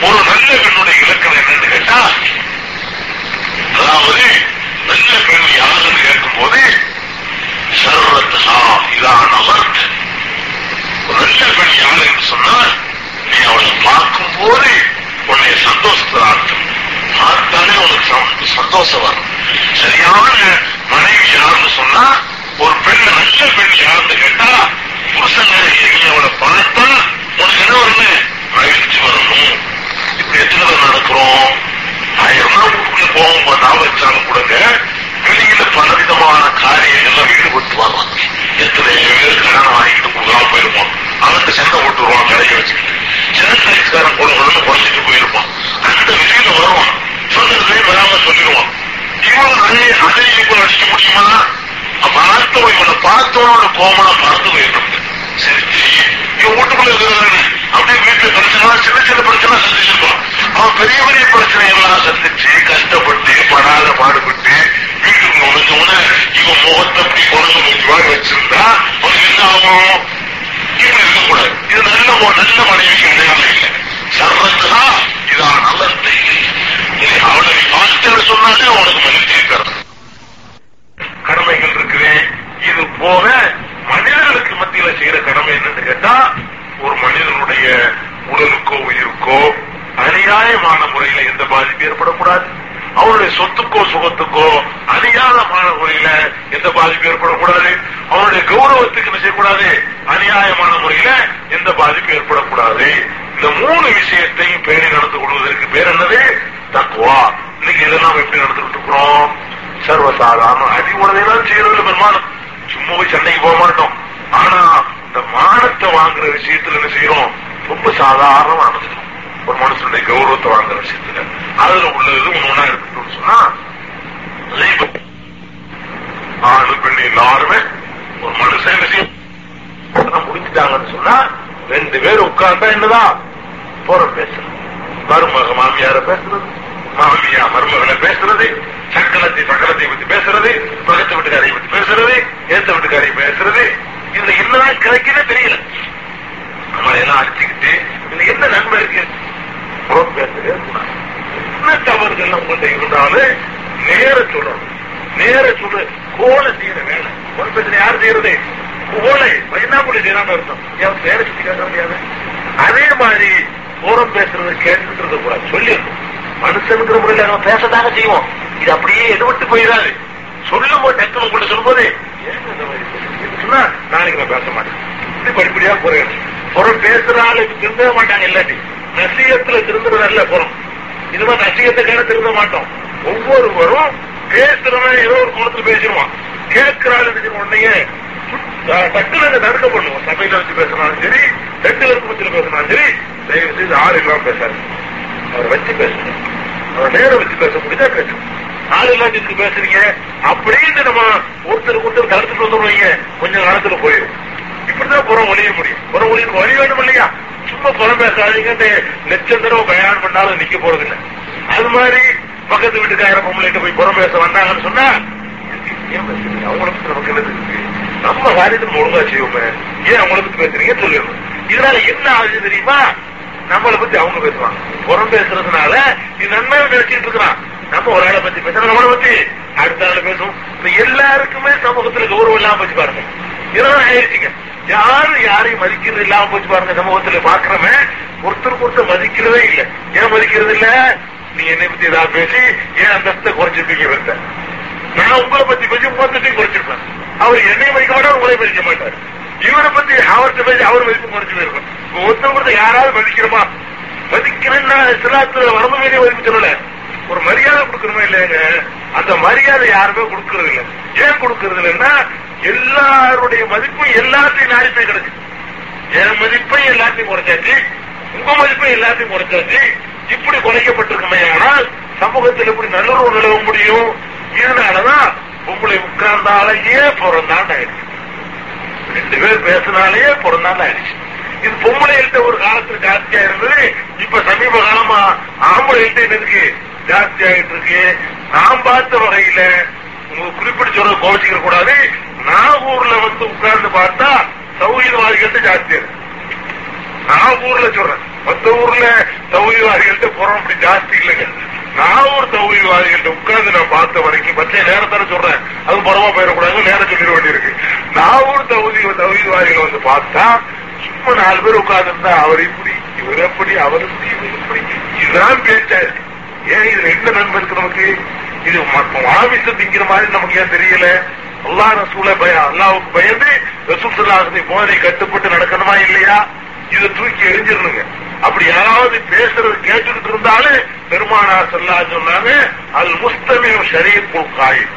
ஒரு நல்ல பெண்ணுடைய இலக்கணம் என்னன்னு கேட்டா அதாவது நல்ல கேள்வி யாருன்னு கேட்கும் போது சர்வத்தா இதான் அமர்ந்த ஒரு நல்ல பெண் யார்? என்று சொன்னால் நீ அவளை பார்க்கும் போது உன்னை சந்தோஷத்தில் ஆட்டும் பார்த்தாலே உனக்கு சந்தோஷம் வரும். சரியான மனைவி யாருன்னு சொன்னா ஒரு பெண் நல்ல பெண் யாருன்னு கேட்டா புருஷன் நீ அவளை பார்த்தா உனக்கு என்ன வரணும் மகிழ்ச்சி வரணும் இப்படி எத்தனை நடக்கிறோம்? நான் எவ்வளவுக்குள்ள கோபம் ஞாபகம் கொடுங்க. வெளியில பல பலவிதமான காரியங்கள்ல ஈடுபட்டு வருவாங்க எத்தனை பேர் கல்யாணம் வாங்கிட்டு கொடுக்காம போயிருப்போம். அவனுக்கு சண்டை ஓட்டுருவான் கடையை வச்சுக்கிட்டு. ஜனநாயகக்காரன் கொடுக்கணும்னு குறைஞ்சிட்டு போயிருப்பான். அந்த வெளியில வருவான். சொல்றதே வராம சொல்லிடுவான். இவன் அதே அதே இவங்க அடிக்க முடியுமா? பார்த்தோம் இவனை பார்த்தோன்னு கோமனா பார்த்து போயிருந்தோம் சரி இவன் வீட்டுக்குள்ள இருக்கிறானே அப்படியே வீட்டுல பிரச்சனை சின்ன சின்ன பிரச்சனை சந்திச்சிருப்பான் அவன் பெரிய பெரிய பிரச்சனை எல்லாம் சந்திச்சு கஷ்டப்பட்டு படாத பாடுபட்டு வீட்டுக்கு நுழைஞ்சோன்னு இவன் முகத்தை அப்படி குழந்தை முடிவாக வச்சிருந்தா அவனுக்கு என்ன ஆகும்? இப்படி இருக்கக்கூடாது. இது நல்ல ஒரு நல்ல மனைவிக்கு அடையாளம் இல்லை. சர்வத்தா இதான் நல்ல இதை அவனை நீ சொன்னாலே அவனுக்கு மன்னிச்சு கடமைகள் இருக்குது இது போக மனிதர்களுக்கு செய்யற கடமை என்னன்னு கேட்டா ஒரு மனிதனுடைய உடலுக்கோ உயிருக்கோ அநியாயமான முறையில எந்த பாதிப்பு ஏற்படக்கூடாது. அவருடைய சொத்துக்கோ சுகத்துக்கோ அநியாயமான முறையில எந்த பாதிப்பு ஏற்படக்கூடாது. அவருடைய கௌரவத்துக்கு என்ன செய்யக்கூடாது? அநியாயமான முறையில எந்த பாதிப்பு ஏற்படக்கூடாது. இந்த மூணு விஷயத்தையும் பேணி நடந்து கொள்வதற்கு பேர் என்னது? தக்குவா இன்னைக்கு இதெல்லாம் எப்படி நடந்துகிட்டு இருக்கிறோம்? சர்வசாதாரணம் அடி உடனேதான் செய்யறது பெருமானம். சும்மா போய் சண்டைக்கு போக மாட்டோம். ஆனா இந்த மானத்தை வாங்குற விஷயத்துல என்ன செய்யறோம்? ரொம்ப சாதாரணமா நடந்துக்கிறோம் ஒரு மனுஷனுடைய கௌரவத்தை வாங்குற விஷயத்துல. அதுல உள்ளது ஒண்ணு இருக்கட்டும் சொன்னா லைபத். ஆணு பெண் எல்லாருமே ஒரு மனுஷன் விஷயம் முடிச்சுட்டாங்கன்னு சொன்னா ரெண்டு பேரும் உட்கார்ந்தா என்னதான் போற பேசுறது. மருமக மாமியார பேசுறது. மாமியா மருமகளை பேசுறது. சக்கரத்தை சக்கரத்தை பத்தி பேசுறது. பக்கத்து வீட்டுக்காரையை பத்தி பேசுறது. ஏத்த வீட்டுக்காரையை பேசுறது. இதுல என்னதான் கிடைக்குதே தெரியல. நம்மளை எல்லாம் அடிச்சுக்கிட்டு இதுல என்ன நன்மை இருக்கு? என்ன தவறுகள் உங்கள்கிட்ட இருந்தாலும் நேர சொல்லணும். நேர சொல்லு. கோலை செய்யற வேலை. ஒரு பிரச்சனை யார் செய்யறது? கோலை பயனாக்குடி செய்யறாம அர்த்தம். ஏன் வேற சுத்தி கேட்க முடியாது? அதே மாதிரி புறம் பேசுறது கேட்டுட்டு கூட சொல்லிடணும். மனுஷனுங்கிற முறையில நம்ம பேசதாங்க செய்வோம். இது அப்படியே எதுவிட்டு போயிடாது. சொல்லும் போது டக்குனு உங்கள்ட்ட சொல்லும்போது சொன்னா நாளைக்கு நான் பேச மாட்டேன். இப்படி படிப்படியா குறையணும் புறம் பேசுற ஆளு திருந்தவே மாட்டாங்க இல்லாட்டி. நசீகத்துல திருந்துறது அல்ல புறம் இது மாதிரி நசியத்தை கேட திருந்த மாட்டோம். ஒவ்வொருவரும் பேசுறவன் ஏதோ ஒரு கோணத்துல பேசிடுவான். கேட்கிற ஆள் உடனே டக்குல தடுக்க பண்ணுவோம். சபையில வச்சு பேசினாலும் சரி ரெண்டு பேருக்கு மத்தியில பேசினாலும் சரி தயவு செய்து ஆள் இல்லாம பேசாது அவரை வச்சு பேசணும் அவரை நேரம் வச்சு பேச முடிஞ்சா பேசணும் ஆளு இல்லாம இதுக்கு பேசுறீங்க அப்படின்னு நம்ம ஒருத்தருக்கு ஒருத்தர் கலந்துட்டு வந்துடுவீங்க கொஞ்ச காலத்துல போயிடும். இப்படிதான் புறம் ஒழிய முடியும். புறம் ஒழிய வழி வேணும் இல்லையா? சும்மா புறம் பேசாதீங்கன்னு லட்சம் தடவை பயணம் பண்ணாலும் நிக்க போறது இல்லை அது மாதிரி பக்கத்து வீட்டுக்கார பொம்பளைகிட்ட போய் புறம் பேச வந்தாங்கன்னு சொன்னா ஏன் பத்தி நமக்கு இருக்கு? நம்ம காரியத்தை ஒழுங்கா செய்வோமே. ஏன் அவங்கள பத்தி பேசுறீங்க சொல்லிடணும். இதனால என்ன ஆகுது தெரியுமா? நம்மளை பத்தி அவங்க பேசுவாங்க. புறம் பேசுறதுனால இது நன்மை நினைச்சிட்டு இருக்கிறான். நம்ம ஒரு ஆளை பத்தி பேசுறோம். நம்மளை பத்தி அடுத்த ஆளு பேசும் இப்ப எல்லாருக்குமே சமூகத்துல கௌரவம் இல்லாம போச்சு பாருங்க. இதெல்லாம் ஆயிடுச்சுங்க. யாரும் யாரையும் மதிக்கிறது இல்லாம போச்சு பாருங்க சமூகத்துல. பாக்குறவன் ஒருத்தருக்கு ஒருத்தர் மதிக்கிறதே இல்ல. ஏன் மதிக்கிறது இல்ல? நீ என்னை பத்தி ஏதாவது பேசி ஏன் அந்தஸ்தை குறைச்சிருப்பீங்க இருந்த நான் உங்களை பத்தி பேசி மொத்தத்தையும் குறைச்சிருப்பேன். அவர் என்னை மதிக்க மாட்டார் உங்களை மதிக்க மாட்டார். இவரை பத்தி அவர்கிட்ட பேசி அவர் மதிப்பு குறைச்சு போயிருக்கும். ஒருத்தவங்க யாராவது மதிக்கிறோமா? மதிக்கிறேன்னா சிலாத்துல வரம்பு மீறி மதிப்பு சொல்லல. ஒரு மரியாதை கொடுக்கணுமா இல்லையாங்க? அந்த மரியாதை யாருமே கொடுக்கறது இல்ல. ஏன் கொடுக்கறது இல்லைன்னா எல்லாருடைய மதிப்பும் எல்லாத்தையும் நாரிப்பே கிடைச்சு என் மதிப்பையும் எல்லாத்தையும் குறைச்சாச்சு உங்க மதிப்பை எல்லாத்தையும் குறைச்சாச்சு இப்படி குறைக்கப்பட்டிருக்குமே ஆனால் சமூகத்தில் எப்படி நல்லுறவு நிலவ முடியும்? இதனாலதான் உங்களை உட்கார்ந்தாலேயே பிறந்தாண்டு ஆயிடுச்சு. ரெண்டு பேர் பேசினாலேயே பிறந்தாண்டு ஆயிடுச்சு. இது பொம்பளைகிட்ட ஒரு காலத்துல ஜாஸ்தியா இருந்தது இப்ப சமீப காலமா ஆம்பளைகிட்ட என்ன இருக்கு ஜாஸ்தி ஆகிட்டு இருக்கு. நான் பார்த்த வகையில உங்க குறிப்பிட்டு சொல்ல கோவிச்சுக்க கூடாது. நாகூர்ல வந்து உட்கார்ந்து பார்த்தா சௌகரியவாதிகள்ட்ட ஜாஸ்தி இருக்கு. நாகூர்ல சொல்றேன். மத்த ஊர்ல சௌகரியவாதிகள்ட்ட புறம் அப்படி ஜாஸ்தி இல்லைங்க. நாகூர் சௌகரியவாதிகள்ட்ட உட்கார்ந்து நான் பார்த்த வரைக்கும் பச்சை நேரத்தான சொல்றேன். அது புறமா போயிடக்கூடாது நேரம் சொல்லிட வேண்டியிருக்கு. நாகூர் தகுதி சௌகரியவாதிகள் வந்து பார்த்தா சும்மா நாலு பேர் உட்கார்ந்து இருந்தா அவர் இப்படி இவர் எப்படி அவர் இப்படி இதுதான் பேச்சா இருக்கு ஏன் இதுல என்ன நன்மை இருக்கு நமக்கு? இது மாமிசம் திங்கிற மாதிரி நமக்கு ஏன் தெரியல? அல்லா ரசூல பய அல்லாவுக்கு பயந்து ரசூல் சொல்லாசனை போதை கட்டுப்பட்டு நடக்கணுமா இல்லையா? இதை தூக்கி எரிஞ்சிடணுங்க அப்படி யாராவது பேசுறது கேட்டுக்கிட்டு இருந்தாலும் பெருமானா சொல்லா சொன்னாங்க அது முஸ்தமியும் ஷரீஃபுல் காய்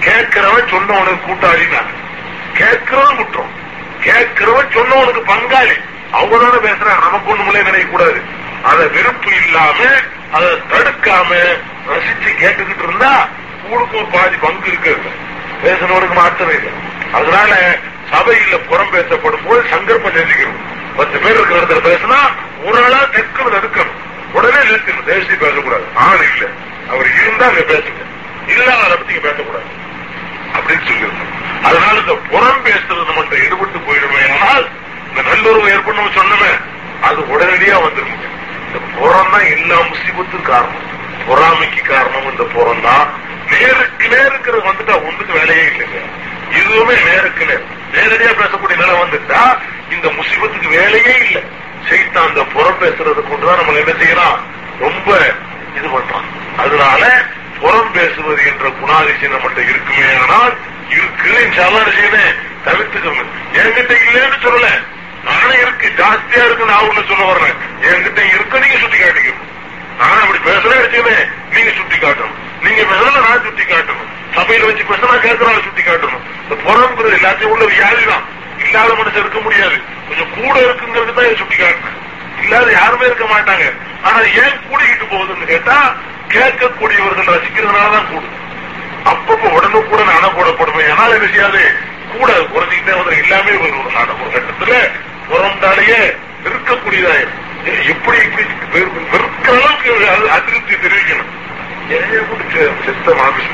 கேட்கிறவன் சொன்னவனுக்கு கூட்டாளினா. கேட்கிறவன் குற்றம். கேட்கிறவன் சொன்னவனுக்கு பங்காளி. அவங்க தானே பேசுறாங்க. நமக்கு ஒண்ணுமில்ல நினைக்க கூடாது அதை விருப்பு இல்லாம அதை தடுக்காம ரசிச்சு கேட்டுக்கிட்டு இருந்தா உங்களுக்கு ஒரு பாதி பங்கு இருக்கிறது பேசுறவனுக்கு மாற்றமே இல்லை. அதனால சபையில புறம் பேசப்படும் போது சங்கல்பம் செஞ்சுக்கணும் பத்து பேர் இருக்கிற இடத்துல பேசினா ஒரு ஆளா தெற்கணும் தடுக்கணும். உடனே நிறுத்தணும் தேசிய பேசக்கூடாது. ஆள் இல்ல. அவர் இருந்தா அங்க பேசுங்க. இல்லாத பத்தி பேசக்கூடாது. அப்படின்னு சொல்லியிருந்தோம். அதனால இந்த புறம் பேசுறது நம்மகிட்ட ஈடுபட்டு போயிடுமே ஆனால் இந்த நல்லுறவு ஏற்படணும் சொன்னமே அது உடனடியா வந்துருங்க. இந்த புறம் தான் எல்லா முசிபத்துக்கும் காரணம். பொறாமைக்கு காரணம் இந்த புறம். தான் நேருக்கு நேருக்கிறது வந்துட்டா ஒன்றுக்கு வேலையே இல்லைங்க. இதுவுமே நேருக்கு நேர். நேரடியா பேசக்கூடிய நிலை வந்துட்டா இந்த முசிபத்துக்கு வேலையே இல்லை. செய்தான் அந்த புறம் பேசுறது கொண்டுதான் நம்ம என்ன செய்யலாம்? ரொம்ப இது பண்றான். அதனால புறம் பேசுவது என்ற குணாதிசயம் நம்மகிட்ட இருக்குமே ஆனால் இருக்குன்னு இன்ஷால்லா செய்யணும் தவிர்த்துக்கணும். என்கிட்ட இல்லைன்னு சொல்லல. நானே இருக்கு ஜாஸ்தியா இருக்கு நான் ஒண்ணு சொல்ல வர்றேன் என்கிட்ட இருக்க நீங்க சுட்டி காட்டிக்கணும். நான் அப்படி பேசுறேன் வச்சுக்கணும் நீங்க சுட்டி காட்டணும். நீங்க பேசல நான் சுட்டி காட்டணும். சபையில வச்சு பேசுனா கேட்கறாங்க சுட்டி காட்டணும். இந்த புறம்ங்கிறது எல்லாத்தையும் உள்ள வியாதி தான். இல்லாத மனுஷன் இருக்க முடியாது. கொஞ்சம் கூட இருக்குங்கிறது தான் சுட்டி காட்டணும் இல்லாத யாருமே இருக்க மாட்டாங்க. ஆனா ஏன் கூடிக்கிட்டு போகுதுன்னு கேட்டா கேட்கக்கூடியவர்கள் ரசிக்கிறதுனாலதான் கூடுது அப்பப்ப உடனுக்குடன் அணை போடப்படுவேன் ஏன்னா என்ன செய்யாது? கூட குறைஞ்சிக்கிட்டே வந்து எல்லாமே ஒரு ஒரு ஒரு கட்டத்துல புறம்டாலேயே இருக்கக்கூடியதா? எப்படி வெறுக்கிற அளவுக்கு அது அதிருப்தி தெரிவிக்கணும். செத்த மாமி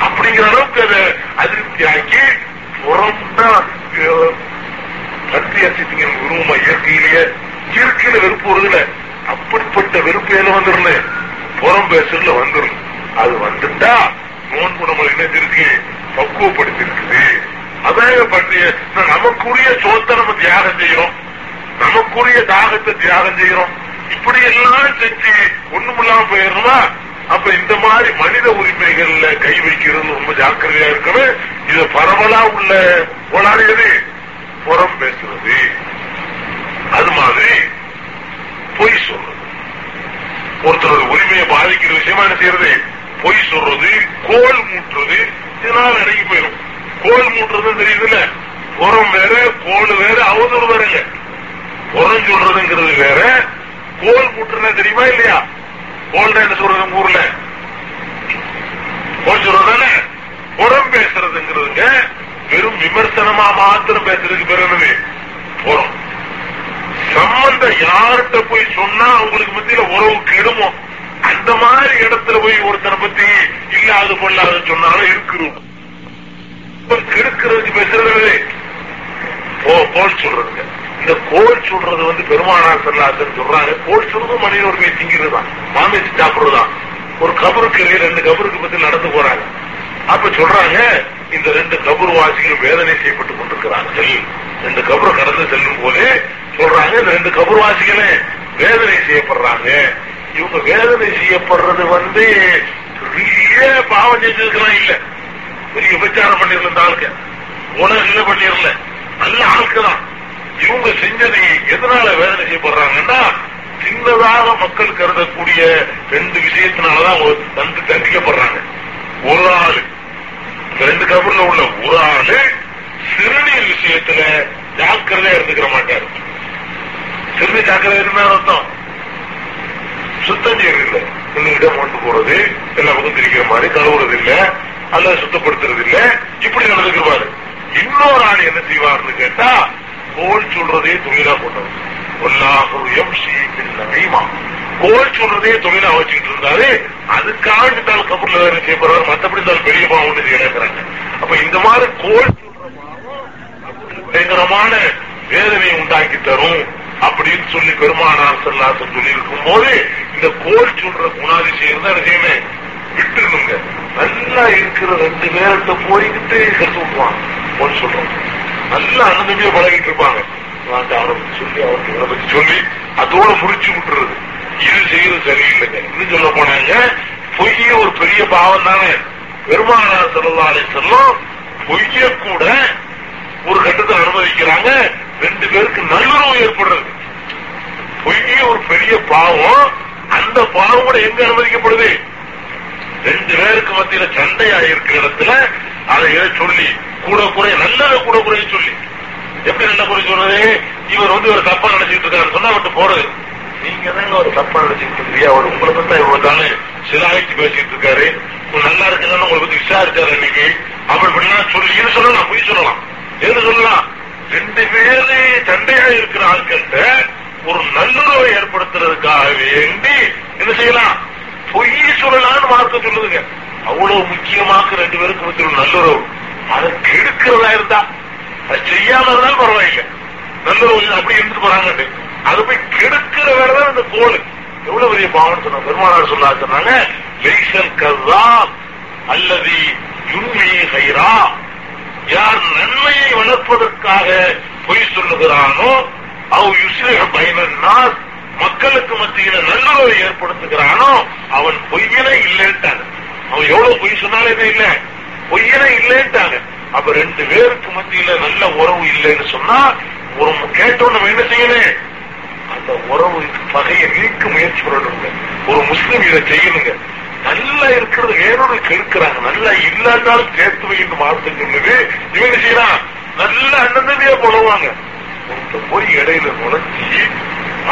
அப்படிங்கிற அளவுக்கு அதை அதிருப்தி ஆக்கி புறம்னா அஹ், சத்திய சித்தியின் இயற்கையிலேயே இயற்கையில வெறுப்பு வருதுல. அப்படிப்பட்ட வெறுப்பு எல்லாம் வந்துருல புறம் பேசுறதுல வந்துரும். அது வந்துட்டா நோன்பு நம்ம என்ன இருக்கு பக்குவப்படுத்தி இருக்குது அதான் பண்றிய நமக்குரிய சோத்தை நம்ம தியாகம் செய்யறோம் நமக்குரிய தாகத்தை தியாகம் செய்யறோம் இப்படி எல்லாம் செஞ்சு ஒண்ணுமில்லாம போயிடுறோமா? அப்ப இந்த மாதிரி மனித உரிமைகள்ல கை வைக்கிறது ரொம்ப ஜாக்கிரதையா இருக்கணும். இது பரவலா உள்ள போலாடியது புறம் பேசுறது. அது மாதிரி பொய் சொல்றது. ஒருத்தரோட உரிமையை பாதிக்கிற விஷயமா என்ன செய்யறது? பொய் சொல்றது கோல் மூட்டுறது இதெல்லாம் அடங்கி போயிடும். கோல் மூட்டுறது தெரியுதுல்ல? உரம் வேற கோல் வேற அவதூறு வேறங்க. உரம் சொல்றதுங்கிறது வேற கோல் மூட்டுறது தெரியுமா இல்லையா? கோல்னா என்ன சொல்றது ஊர்ல? கோல் சொல்றதானே உரம் பேசுறதுங்கிறதுங்க வெறும் விமர்சனமா மாத்திரம் பேசுறதுக்கு பேர் என்னது? சம்பந்த யார்கிட்ட போய் சொன்னா அவங்களுக்கு மத்தியில உறவு கெடுமோ? அந்த மாதிரி இடத்துல போய் ஒருத்தனை பத்தி இல்லாத பொல்லாத சொன்னாலும் இருக்கிறோம். கெடுக்கிறது பேசுறது போ- கோல் சொல்றதுங்க. இந்த கோல் சொல்றது வந்து பெருமானார் செல்லாசன் சொல்றாங்க கோல் சொல்றதும் மனித உரிமை திங்கிறது தான் மாமிச்சு சாப்பிடுறதுதான். ஒரு கபருக்கு ரெண்டு கபருக்கு பத்தி நடந்து போறாங்க. அப்ப சொல்றாங்க இந்த ரெண்டு கபர் வாசிகள் வேதனை செய்யப்பட்டுக் கொண்டிருக்கிறார்கள். ரெண்டு கபரை கடந்து செல்லும் போது சொல்றாங்க இந்த ரெண்டு கபர் வாசிகளே வேதனை செய்யப்படுறாங்க. இவங்க வேதனை செய்யப்படுறது வந்து பெரிய பாவம் செஞ்சிருக்கலாம் இல்ல. பெரிய விபச்சாரம் பண்ணிருந்த இந்த ஆளுக்கு உலகம் இல்ல நல்ல ஆளுக்கு தான் இவங்க செஞ்சதை எதனால வேதனை செய்யப்படுறாங்கன்னா சின்னதாக மக்கள் கருதக்கூடிய ரெண்டு விஷயத்தினாலதான் தந்து தண்டிக்கப்படுறாங்க. ஒரு ஆளு ரெண்டு கபர்ல உள்ள ஒரு ஆளு சிறுநீர் விஷயத்துல ஜாக்கிரதையா இருந்துக்கிற மாட்டாரு. சிறுநீர் ஜாக்கிரதை இருந்தா அர்த்தம். சுத்தம் செய்யறது இல்லை. இடம் போறது எல்லா பக்கம் திரிக்கிற மாதிரி கழுவுறது இல்ல. அல்லது சுத்தப்படுத்துறது இல்ல இப்படி நடந்துக்குவாரு இன்னொரு ஆள் என்ன செய்வார்னு கேட்டா கோல் சொல்றதே தொழிலா கொண்டவர் ஒல்லாஹுயம் கைமா கோல் சொல்றதே தொழிலா வச்சுக்கிட்டு இருந்தாரு. அதுக்காக இருந்தால் கபூர்ல வேற செய்யப்படுறாரு மத்தபடி இருந்தாலும் பெரிய பாவம் ஒண்ணு அப்ப இந்த மாதிரி கோல் சொல்ற பாவம் பயங்கரமான வேதனையை உண்டாக்கி தரும் அப்படின்னு சொல்லி பெருமானார் செல்லாசன் சொல்லி இருக்கும் போது இந்த கோல் சொல்ற குணாதிசயம் தான் என்ன செய்யணும் இருக்கிற ரெண்டு பேர்கிட்ட போய்கிட்டு கருத்து விட்டுவான் கோல் சொல்றோம். நல்லா அனுதவியா பழகிட்டு இருப்பாங்க. வாங்க அவரை சொல்லி அவருக்கு இவரை பத்தி சொல்லி அதோட முடிச்சு விட்டுறது. இது செய்யறது சரியில்லைங்க. இன்னும் சொல்ல போனாங்க பொய்யே ஒரு பெரிய பாவம் தானே. பெருமானார் செல்லலாலே செல்லும் பொய்ய கூட ஒரு கட்டத்தை அனுமதிக்கிறாங்க. ரெண்டு பேருக்கு நல்லுறவு ஏற்படுறது. பொய்யே ஒரு பெரிய பாவம் அந்த பாவம் கூட எங்க அனுமதிக்கப்படுது? ரெண்டு பேருக்கு மத்தியில சண்டையா இருக்கிற இடத்துல அதை சொல்லி? கூட குறைய நல்லதை கூட குறைய சொல்லி. எப்படி நல்ல குறை சொல்றது? இவர் வந்து ஒரு தப்பா நினைச்சிட்டு இருக்காரு சொன்னா விட்டு போறது நீங்க தாங்க ஒரு தப்பா நினைச்சிட்டு இருக்கியா அவர் உங்களை பத்தி இவ்வளவு தானே சிலாயிச்சு பேசிட்டு இருக்காரு. நல்லா இருக்குன்னு உங்களை பத்தி விசாரிச்சாரு இன்னைக்கு அப்படி இப்படிலாம் சொல்லி இது சொல்ல நான் சொல்லலாம். எது சொல்லலாம்? ரெண்டு பேரு சண்டையா இருக்கிற ஆட்கள்கிட்ட ஒரு நல்லுறவை ஏற்படுத்துறதுக்காக வேண்டி என்ன செய்யலாம்? பொய் சொல்லலாம்னு மார்க்க சொல்லுதுங்க. அவ்வளவு முக்கியமாக ரெண்டு பேருக்கு மத்தியில் நல்லுறவு. அதை கெடுக்கிறதா இருந்தா அது செய்யாம இருந்தாலும் பரவாயில்ல. நல்லுறவு அப்படி இருந்து போறாங்க அது போய் கெடுக்கிற வேலைதான் இந்த கோல் எவ்வளவு பெரிய பாவம் பெருமானார் சொல்லா சொன்னாங்க லைசல் கல்லா அல்லது யுன்மி ஹைரா. யார் நன்மையை வளர்ப்பதற்காக பொய் சொல்லுகிறானோ அவ் யுஸ்லிஹ பைனன்னாஸ் மக்களுக்கு மத்தியில நல்லுறவை ஏற்படுத்துகிறானோ அவன் பொய்யனே இல்லைன்ட்டாங்க அவன் எவ்வளவு பொய் சொன்னாலே இல்ல. பொய்யனே இல்லைன்ட்டாங்க. அப்ப ரெண்டு பேருக்கு மத்தியில நல்ல உறவு இல்லைன்னு சொன்னா ஒரு கேட்டோம் நம்ம என்ன செய்யணும்? அந்த உறவு பகையை நீக்க முயற்சி பண்ணணுங்க. ஒரு முஸ்லீம் இதை செய்யணுங்க. நல்லா இருக்கிறது வேறொரு கெடுக்கிறாங்க. நல்லா இல்லாட்டாலும் சேர்த்து வைன்னு மார்க்க இவங்க செய்யறான்? நல்ல அண்ணந்தமையா போடுவாங்க போய் இடையில நுழைச்சி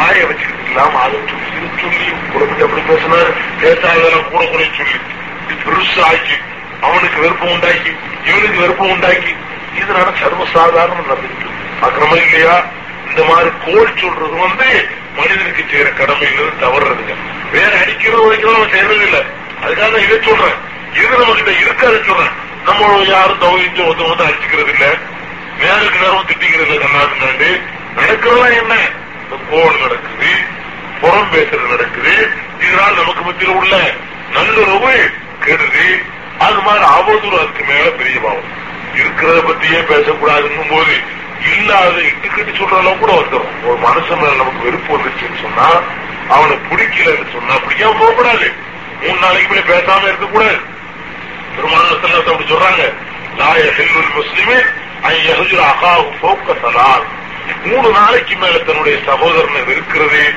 ஆய வச்சுக்கிட்டு இல்லாம அதை சொல்லி இதை சொல்லி குழந்தை அப்படி பேசினாரு? பேசாதெல்லாம் கூட குறை சொல்லி. பெருசு ஆக்கி அவனுக்கு வெறுப்பம் உண்டாக்கி இவனுக்கு வெறுப்பம் உண்டாக்கி இதனால சர்வசாதாரணம் நடந்துட்டு அக்கிரமா இல்லையா? இந்த மாதிரி கோல் சொல்றது வந்து மனிதனுக்கு செய்யற கடமையிலிருந்து தவறுறதுங்க வேற அடிக்கிறோம் வைக்கிறோம் நம்ம செய்யறது இல்ல அதுக்காக நான் இதை சொல்றேன். இது நம்ம கிட்ட இருக்காது சொல்றேன். நம்ம யாரும் தவறிச்சு ஒருத்த வந்து அடிச்சுக்கிறது இல்ல நேருக்கு நேரம் திட்டிக்கிறது இல்லை கண்ணாடி நடக்கிறதெல்லாம் என்ன? இந்த நடக்குது புறம் பேசுறது நடக்குது. இதனால் நமக்கு மத்தியில் உள்ள நல்லுறவு கெடுது. அது மாதிரி அவதூறு அதுக்கு மேல பெரிய பாவம். இருக்கிறத பத்தியே பேசக்கூடாதுங்கும் போது இல்லாத இட்டுக்கிட்டு சொல்ற அளவு கூட வந்துடும் ஒரு மனுஷன் மேல நமக்கு வெறுப்பு வந்துருச்சுன்னு சொன்னா அவனை பிடிக்கலன்னு சொன்னா பிடிக்காம போகக்கூடாது? மூணு நாளைக்கு மேல பேசாம இருக்கக்கூடாது. பெருமானத்தில் அப்படி சொல்றாங்க லாய செல்வல் முஸ்லிமே ஐயகுஜர் அகாவு போக்க சலால் மூணு நாளைக்கு மேல தன்னுடைய சகோதரனை வெறுக்கிறது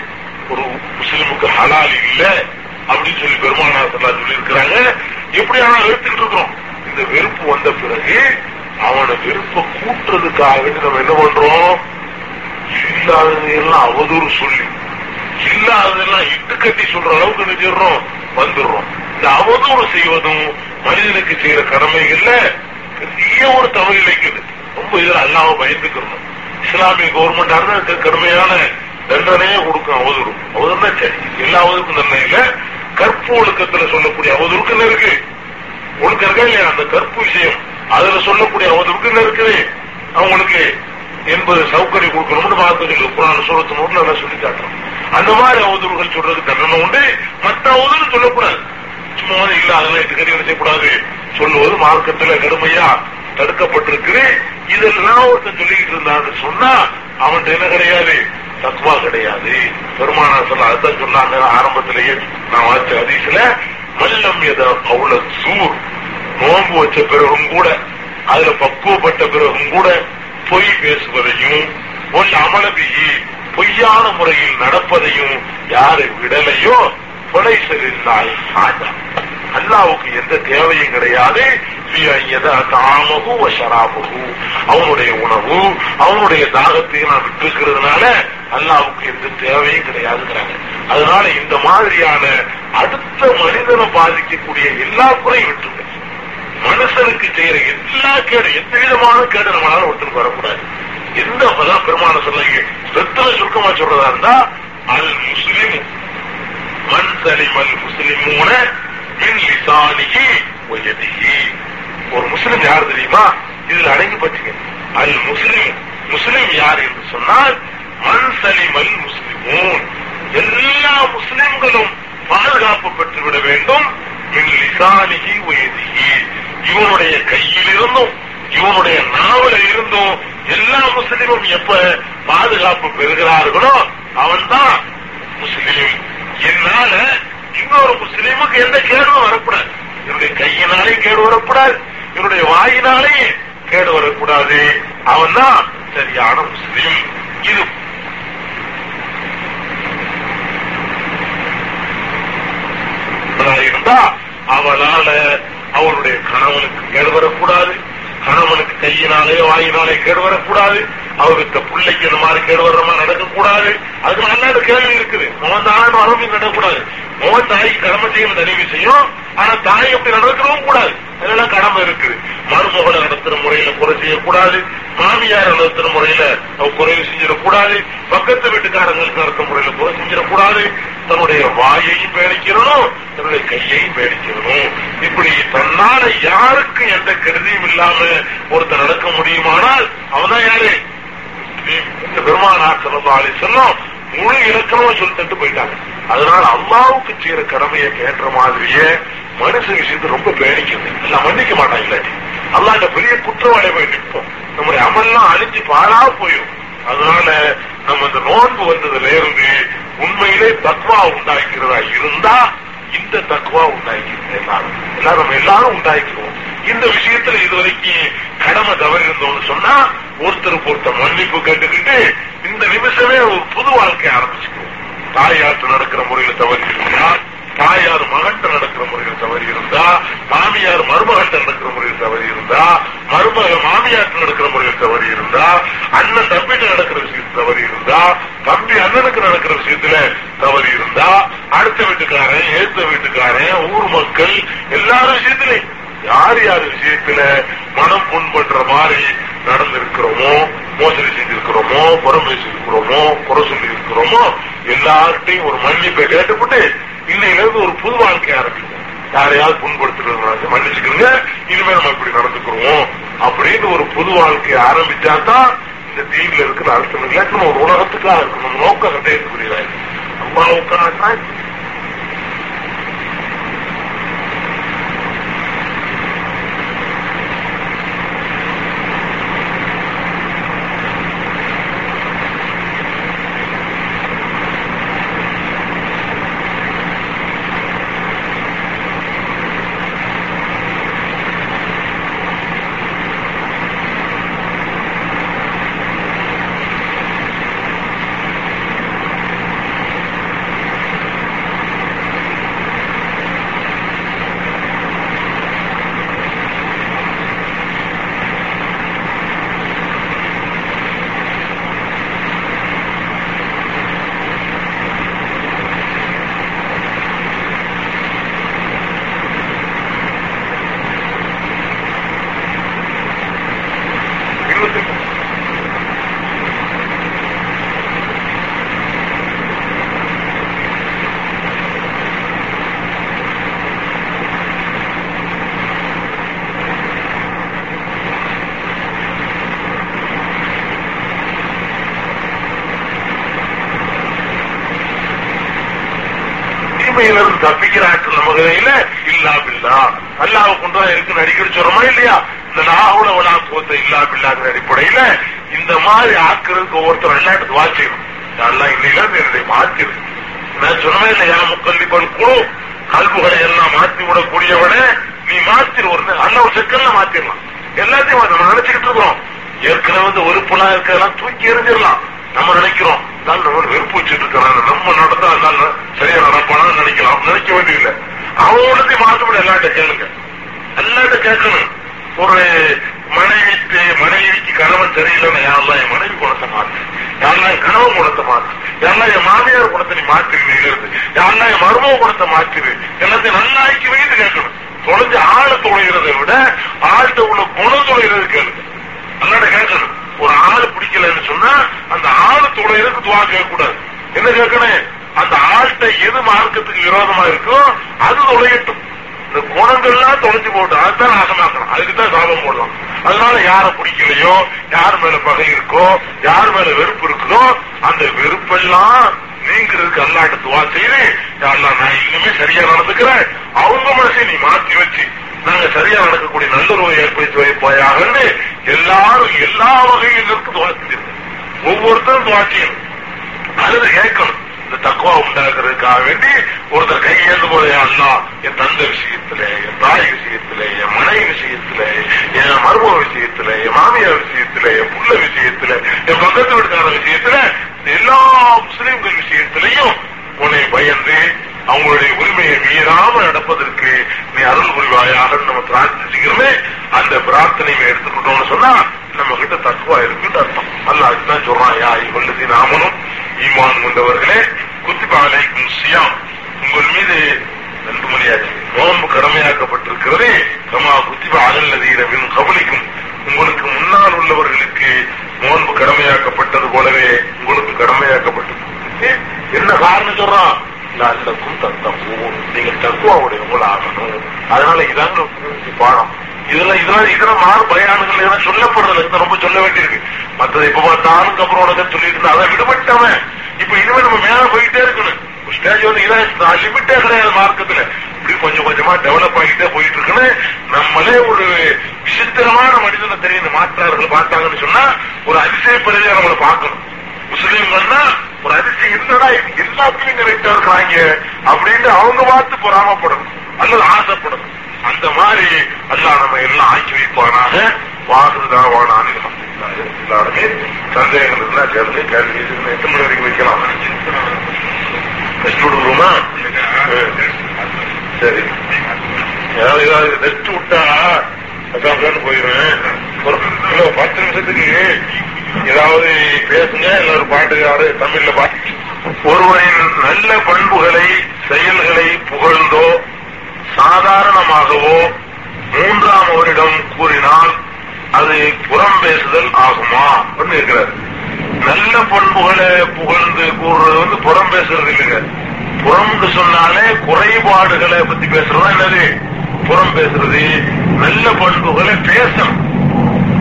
ஒரு முஸ்லிமுக்கு ஹலால் இல்ல அப்படின்னு சொல்லி பெருமானார் சொல்லி இருக்கிறாங்க எப்படி ஆனா வெறுத்துக்கிட்டு இருக்கிறோம். இந்த வெறுப்பு வந்த பிறகு அவனை வெறுப்ப கூட்டுறதுக்காக வேண்டி நம்ம என்ன பண்றோம்? இல்லாததையெல்லாம் அவதூறு சொல்லி இல்லாததெல்லாம் இட்டு கட்டி சொல்ற அளவுக்கு நினைச்சிடுறோம் வந்துடுறோம். இந்த அவதூறு செய்வதும் மனிதனுக்கு செய்யற கடமைகள்ல பெரிய ஒரு தவறு இழைக்குது ரொம்ப இதில் அல்லாம பயந்துக்கிறோம். இஸ்லாமிய கவர்மெண்ட் அதுக்கு கடுமையான தண்டனையே கொடுக்கும் அவதூறு. அவதூறுனா சரி எல்லா அவதூறுக்கும் தண்டனை இல்ல. கற்பு ஒழுக்கத்துல சொல்லக்கூடிய அவதூறுக்கு இருக்கு? ஒழுக்கம் இருக்கா இல்லையா? அந்த கற்பு விஷயம். அதுல சொல்லக்கூடிய அவதூறுக்கு இருக்குது? அவங்களுக்கு என்பது சௌகரியம் கொடுக்கணும்னு பார்த்து சொல்லி. புராண சூரத்து நூறுல எல்லாம் சொல்லி காட்டுறோம் அந்த மாதிரி அவதூறுகள் சொல்றதுக்கு தண்டனை உண்டு. மற்ற அவதூறு சொல்லக்கூடாது. சும்மா இல்ல அதெல்லாம் எட்டு என்ன செய்யக்கூடாது சொல்லுவது மார்க்கத்துல கடுமையா தடுக்கப்பட்டிருக்கு. இதெல்லாம் ஒருத்தன் சொல்லிக்கிட்டு இருந்தான்னு சொன்னா அவன் என்ன கிடையாது? தக்குவா கிடையாது. பெருமானா சொல்ல அதுதான் சொன்னாங்க ஆரம்பத்திலேயே நான் வாச்ச அதிசல மல்லம் எத அவ்வளவு சூர். நோன்பு வச்ச பிறகும் கூட அதுல பக்குவப்பட்ட பிறகும் கூட பொய் பேசுவதையும் பொய் அமலபிகி பொய்யான முறையில் நடப்பதையும் யாரு விடலையோ அல்லாவுக்கு எந்த தேவையும் கிடையாது. தாமகு ஷராபகு அவனுடைய உணவு அவனுடைய தாகத்தையும் நான் விட்டுக்கிறதுனால அல்லாவுக்கு எந்த தேவையும் கிடையாதுங்கிறாங்க. அதனால இந்த மாதிரியான அடுத்த மனிதனை பாதிக்கக்கூடிய எல்லா குறையும் விட்டுருங்க. மனுஷனுக்கு செய்யற எல்லா கேடு எந்த விதமான கேடு நம்மளால ஒருத்தருக்கு வரக்கூடாது. எந்த அப்பதான் பெருமான சொல்லுங்க ரத்தன சுருக்கமா சொல்றதா இருந்தா அல் முஸ்லிம் மண் சலிமல் முஸ்லிமூன லிசானிகி ஒயதிகி ஒரு முஸ்லிம் யார் தெரியுமா? இதுல அடங்கி பச்சுங்க. அல் முஸ்லிம் முஸ்லிம் யார் என்று சொன்னால் மண் சலிமல் முஸ்லிமூன். எல்லா முஸ்லிம்களும் பாதுகாப்பு பெற்று விட வேண்டும். மின் லிசானிகி ஒயதிகி இவனுடைய கையில் இருந்தும் இவனுடைய நாவல இருந்தும் எல்லா முஸ்லிமும் எப்ப பாதுகாப்பு பெறுகிறார்களோ அவன் தான் என்னால இன்னொரு முஸ்லீமுக்கு எந்த கேடும் வரக்கூடாது. என்னுடைய கையினாலே கேடு வரக்கூடாது. என்னுடைய வாயினாலே கேடு வரக்கூடாது. அவன் தான் சரியான முஸ்லீம். இது இருந்தா அவளால அவருடைய கணவனுக்கு கேடு வரக்கூடாது. கணவனுக்கு கையினாலே வாயினாலே கேடு வரக்கூடாது. அவருக்கு பிள்ளைக்கு இந்த மாதிரி கேடு வர்ற மாதிரி நடக்கக்கூடாது. அதுக்கு நல்ல கேள்வி இருக்குது. மோகன் தான் வரவும் நடக்கக்கூடாது. மோகன் தாய்க்கு கடமை செய்யணும் தனி விஷயம் ஆனா தாய் அப்படி நடக்கிறவும் கூடாது. அதெல்லாம் கடமை இருக்குது. மருமகளை நடத்துற முறையில குறை செய்யக்கூடாது. மாமியார் நடத்துற முறையில குறைவு செஞ்சிடக்கூடாது. பக்கத்து வீட்டுக்காரங்களுக்கு நடத்துற முறையில குறை செஞ்சிடக்கூடாது. தன்னுடைய வாயையும் பேணிக்கிறணும் தன்னுடைய கையையும் பேணிக்கிறணும் இப்படி தன்னால யாருக்கு எந்த கருதியும் இல்லாம ஒருத்தர் நடக்க முடியுமானால் அவன்தான் யாரு? இந்த பெருமானார் சிறந்தாலே சொன்னோம் முழு இலக்கணம் சொல்லிட்டு போயிட்டாங்க. அதனால அல்லாவுக்கு செய்யற கடமையை கேட்ட மாதிரியே மனுஷ விஷயத்தை ரொம்ப பேணிக்கிறது. எல்லாம் மன்னிக்க மாட்டாங்க இல்லாட்டி. அல்லாட்ட பெரிய குற்றவாளியை போய் நிற்போம். நம்முடைய அமல்லாம் அழிஞ்சு பாழா போயிடும். அதனால நம்ம இந்த நோன்பு வந்ததுல இருந்து உண்மையிலே தத்வா உண்டாக்கிறதா இருந்தா இந்த தக்குவா உண்டாக்கிறது எல்லாரும் எல்லாரும் நம்ம எல்லாரும் உண்டாக்கிறோம் இந்த விஷயத்துல இதுவரைக்கும் கடமை தவறி இருந்தோம்னு சொன்னா ஒருத்தருக்கு ஒருத்தர் மன்னிப்பு கேட்டுக்கிட்டு இந்த நிமிஷமே ஒரு புது வாழ்க்கை ஆரம்பிச்சுக்கிறோம் தாயாற்று நடக்கிற முறையில தவறி இருக்கிறார் தாயார் மகட்ட நடக்கிற முறையில் தவறி இருந்தா மாமியார் மருமகன்கிட்ட நடக்கிற முறையில் தவறி இருந்தா மருமக மாமியார்ட்ட நடக்கிற முறையில் தவறி இருந்தா அண்ணன் தம்பிட்டு நடக்கிற விஷயத்துல தவறி இருந்தா தம்பி அண்ணனுக்கு நடக்கிற விஷயத்துல தவறி இருந்தா அடுத்த வீட்டுக்காரன் ஏத்த வீட்டுக்காரன் ஊர் மக்கள் எல்லாரும் விஷயத்திலையும் யார் யார் விஷயத்துல மனம் புண்படுற மாதிரி நடந்திருக்கிறோமோ மோசடி செஞ்சிருக்கிறோமோ புறம் பேசியிருக்கிறோமோ குறை சொல்லி இருக்கிறோமோ எல்லார்ட்டையும் ஒரு மன்னிப்பை கேட்டுப்பட்டு இன்னையிலிருந்து ஒரு புது வாழ்க்கை ஆரம்பிக்கும். யாரையாவது புண்படுத்துறது மன்னிச்சுக்கோங்க இனிமே நம்ம இப்படி நடந்துக்கிறோம் அப்படின்னு ஒரு புது வாழ்க்கையை ஆரம்பிச்சா தான் இந்த தீவில இருக்கிற அர்த்தம் இல்லாட்டி நம்ம ஒரு உலகத்துக்காக இருக்கணும் நோக்கம் கண்டேன் புரியுறாரு அம்மாவுக்காக தீமையிலிருந்து தப்பிக்கிற ஆற்றல் நம்ம கையில இல்லா பில்லா. அல்லாஹ் கொண்டுதான் இருக்குன்னு அடிக்கடி சொல்றோமா இல்லையா? இந்த நாகுல வளா போத்த இல்லா பில்லாங்கிற அடிப்படையில இந்த மாதிரி ஆக்குறதுக்கு ஒவ்வொருத்தர் எல்லாத்துக்கு வாச்சிடும் நல்லா இல்லையா என்னுடைய மாத்திரு. நான் சொன்னவே இல்லையா முக்கல்லிப்பன் குழு கல்புகளை எல்லாம் மாத்தி விடக்கூடியவன நீ மாத்திரு ஒரு அல்ல ஒரு செக்கல்ல மாத்திரலாம். எல்லாத்தையும் நம்ம நினைச்சுக்கிட்டு இருக்கிறோம் ஏற்கனவே வந்து உறுப்புலாம் இருக்கிறதெல்லாம் தூக்கி எறிஞ்சிடலாம். நம்ம நினைக்கிறோம். நல்லவன் வெறுப்பு வச்சுட்டு இருக்கிறான் நம்ம நடந்தா நல்ல சரியா நடப்பானு நினைக்கலாம். நினைக்க வேண்டியதில்லை. அவனுக்கு மாற்றப்பட எல்லாட்ட கேளுங்க. எல்லாட்ட கேட்கணும். ஒரு மனைவிக்கு மனைவிக்கு கணவன் சரியில்லைன்னு யாரெல்லாம் என் மனைவி குணத்தை மாற்று யாரெல்லாம் என் கணவன் குணத்தை மாற்று யாரெல்லாம் என் மாமியார் குணத்தை நீ மாத்திருந்தீங்க யாரெல்லாம் என் மருமக குணத்தை மாத்திரு எல்லாத்தையும் நல்லாக்கி வைத்து கேட்கணும். தொலைஞ்சு ஆளை தொலைகிறதை விட ஆள்கிட்ட உள்ள குணம் தொலைகிறது கேளுங்க. அல்லாட கேட்கணும். ஒரு ஆளு பிடிக்கலன்னு சொன்னா அந்த ஆளு தொலைகிறதுக்கு துவா கேட்கக்கூடாது? என்ன கேட்கணும்? அந்த ஆள்கிட்ட எது மார்க்கத்துக்கு விரோதமா இருக்கோ அது தொலையட்டும். இந்த குணங்கள்லாம் தொலைஞ்சு போட்டு அதுதான் நாசமாக்கணும். அதுக்குதான் சாபம் போடலாம். அதனால யார பிடிக்கலையோ யார் மேல பகை இருக்கோ யார் மேல வெறுப்பு இருக்குதோ அந்த வெறுப்பெல்லாம் நீங்கிறதுக்கு அல்லாட்ட துவா செய்து நான் இன்னுமே சரியா நடந்துக்கிறேன். அவங்க மனசை நீ மாத்தி வச்சு நாங்க சரியா நடக்கக்கூடிய நல்லுறவை ஏற்படுத்தி வைப்பாயாகன்னு எல்லாரும் எல்லா வகையிலிருந்து துவா செஞ்சிருக்கோம். ஒவ்வொருத்தரும் துவா செய்யணும். அல்லது கேட்கணும். இந்த தக்குவா உண்டாக்குறதுக்காக வேண்டி ஒருத்தர் கையேந்து போல அண்ணா என் தந்தை விஷயத்துல என் தாய் விஷயத்துல என் மனைவி விஷயத்துல என் மருமக விஷயத்துல என் மாமியார் விஷயத்துல என் புள்ள விஷயத்துல என் பக்கத்து வீட்டுக்கார விஷயத்துல எல்லா முஸ்லிம்கள் விஷயத்திலையும் உன்னை பயந்து அவங்களுடைய உரிமையை மீறாம நடப்பதற்கு நீ அருள் புரிவாயாக நம்ம பிரார்த்திச்சுக்கிறோமே அந்த பிரார்த்தனையை எடுத்துக்கிட்டோம்னு சொன்னா நம்ம கிட்ட தக்குவா இருக்குன்னு அர்த்தம். அல்ல அதுதான் சொல்றான் யா இவல்லதி நாமனும் ஈமான் கொண்டவர்களே குத்திபாலைக்கும் சியாம். உங்கள் மீது ரெண்டு மணியாச்சு நோன்பு கடமையாக்கப்பட்டிருக்கிறதே கமா குத்திபா அலல்லதீரவின் கவலிக்கும் உங்களுக்கு முன்னால் உள்ளவர்களுக்கு நோன்பு கடமையாக்கப்பட்டது போலவே உங்களுக்கு கடமையாக்கப்பட்டிருக்கு என்ன காரணம் சொல்றான்? நல்லக்கும் நீங்கள் நீங்க தக்குவாவுடையவங்கள் ஆகணும் அதனால இதாங்க பாடம். இதுல இதெல்லாம் இதெல்லாம் மாறு பயானுகள் இதெல்லாம் சொல்லப்படுறது. இது ரொம்ப சொல்ல வேண்டியிருக்கு. மற்றது இப்ப பார்த்தாலும் அப்புறம் உனக்கு சொல்லிட்டு இருந்தா அதை விடுபட்டவன். இப்ப இனிமே நம்ம மேல போயிட்டே இருக்கணும். ஸ்டேஜ் வந்து இதான் லிமிட்டே கிடையாது மார்க்கத்துல. இப்படி கொஞ்சம் கொஞ்சமா டெவலப் ஆகிட்டே போயிட்டு இருக்குன்னு நம்மளே ஒரு விசித்திரமான மனிதனை தெரியும் மாற்றார்கள் பார்த்தாங்கன்னு சொன்னா ஒரு அதிசய அதிசயப்படுறதே நம்மளை பார்க்கணும். முஸ்லீம்கள்னா ஒரு அதிர்ச்சி இருந்ததா எல்லாத்தையும் எல்லாத்துலயும் கரெக்டா இருக்கிறாங்க அப்படின்னு அவங்க பார்த்து பொறாமப்படணும். அல்லது ஆசைப்படணும். அந்த மாதிரி அல்லா நம்ம எல்லாம் ஆக்கி வைப்பானாக. வாகுதாவான ஆன்மீகம் எல்லாருமே சந்தேகங்கள் இருந்தா கேள்வி கேள்வி எட்டு எத்தனை மணி வரைக்கும் வைக்கலாம். டெஸ்ட் விடுவோமா? சரி. ஏதாவது டெஸ்ட் விட்டா அதான் போயிடுவேன். ஒரு பத்து நிமிஷத்துக்கு ஏதாவது பேசுங்க இல்ல ஒரு தமிழ்ல பாட்டு ஒருவரின் நல்ல பண்புகளை செயல்களை புகழ்ந்தோ சாதாரணமாகவோ மூன்றாம் அவரிடம் கூறினால் அது புறம் பேசுதல் ஆகுமா? அப்படின்னு இருக்கிறார் நல்ல பண்புகளை புகழ்ந்து கூறுறது வந்து புறம் பேசுறது இல்லைங்க. புறம்னு சொன்னாலே குறைபாடுகளை பத்தி பேசுறதா என்னது? புறம் பேசுறது. நல்ல பண்புகளை பேசணும்.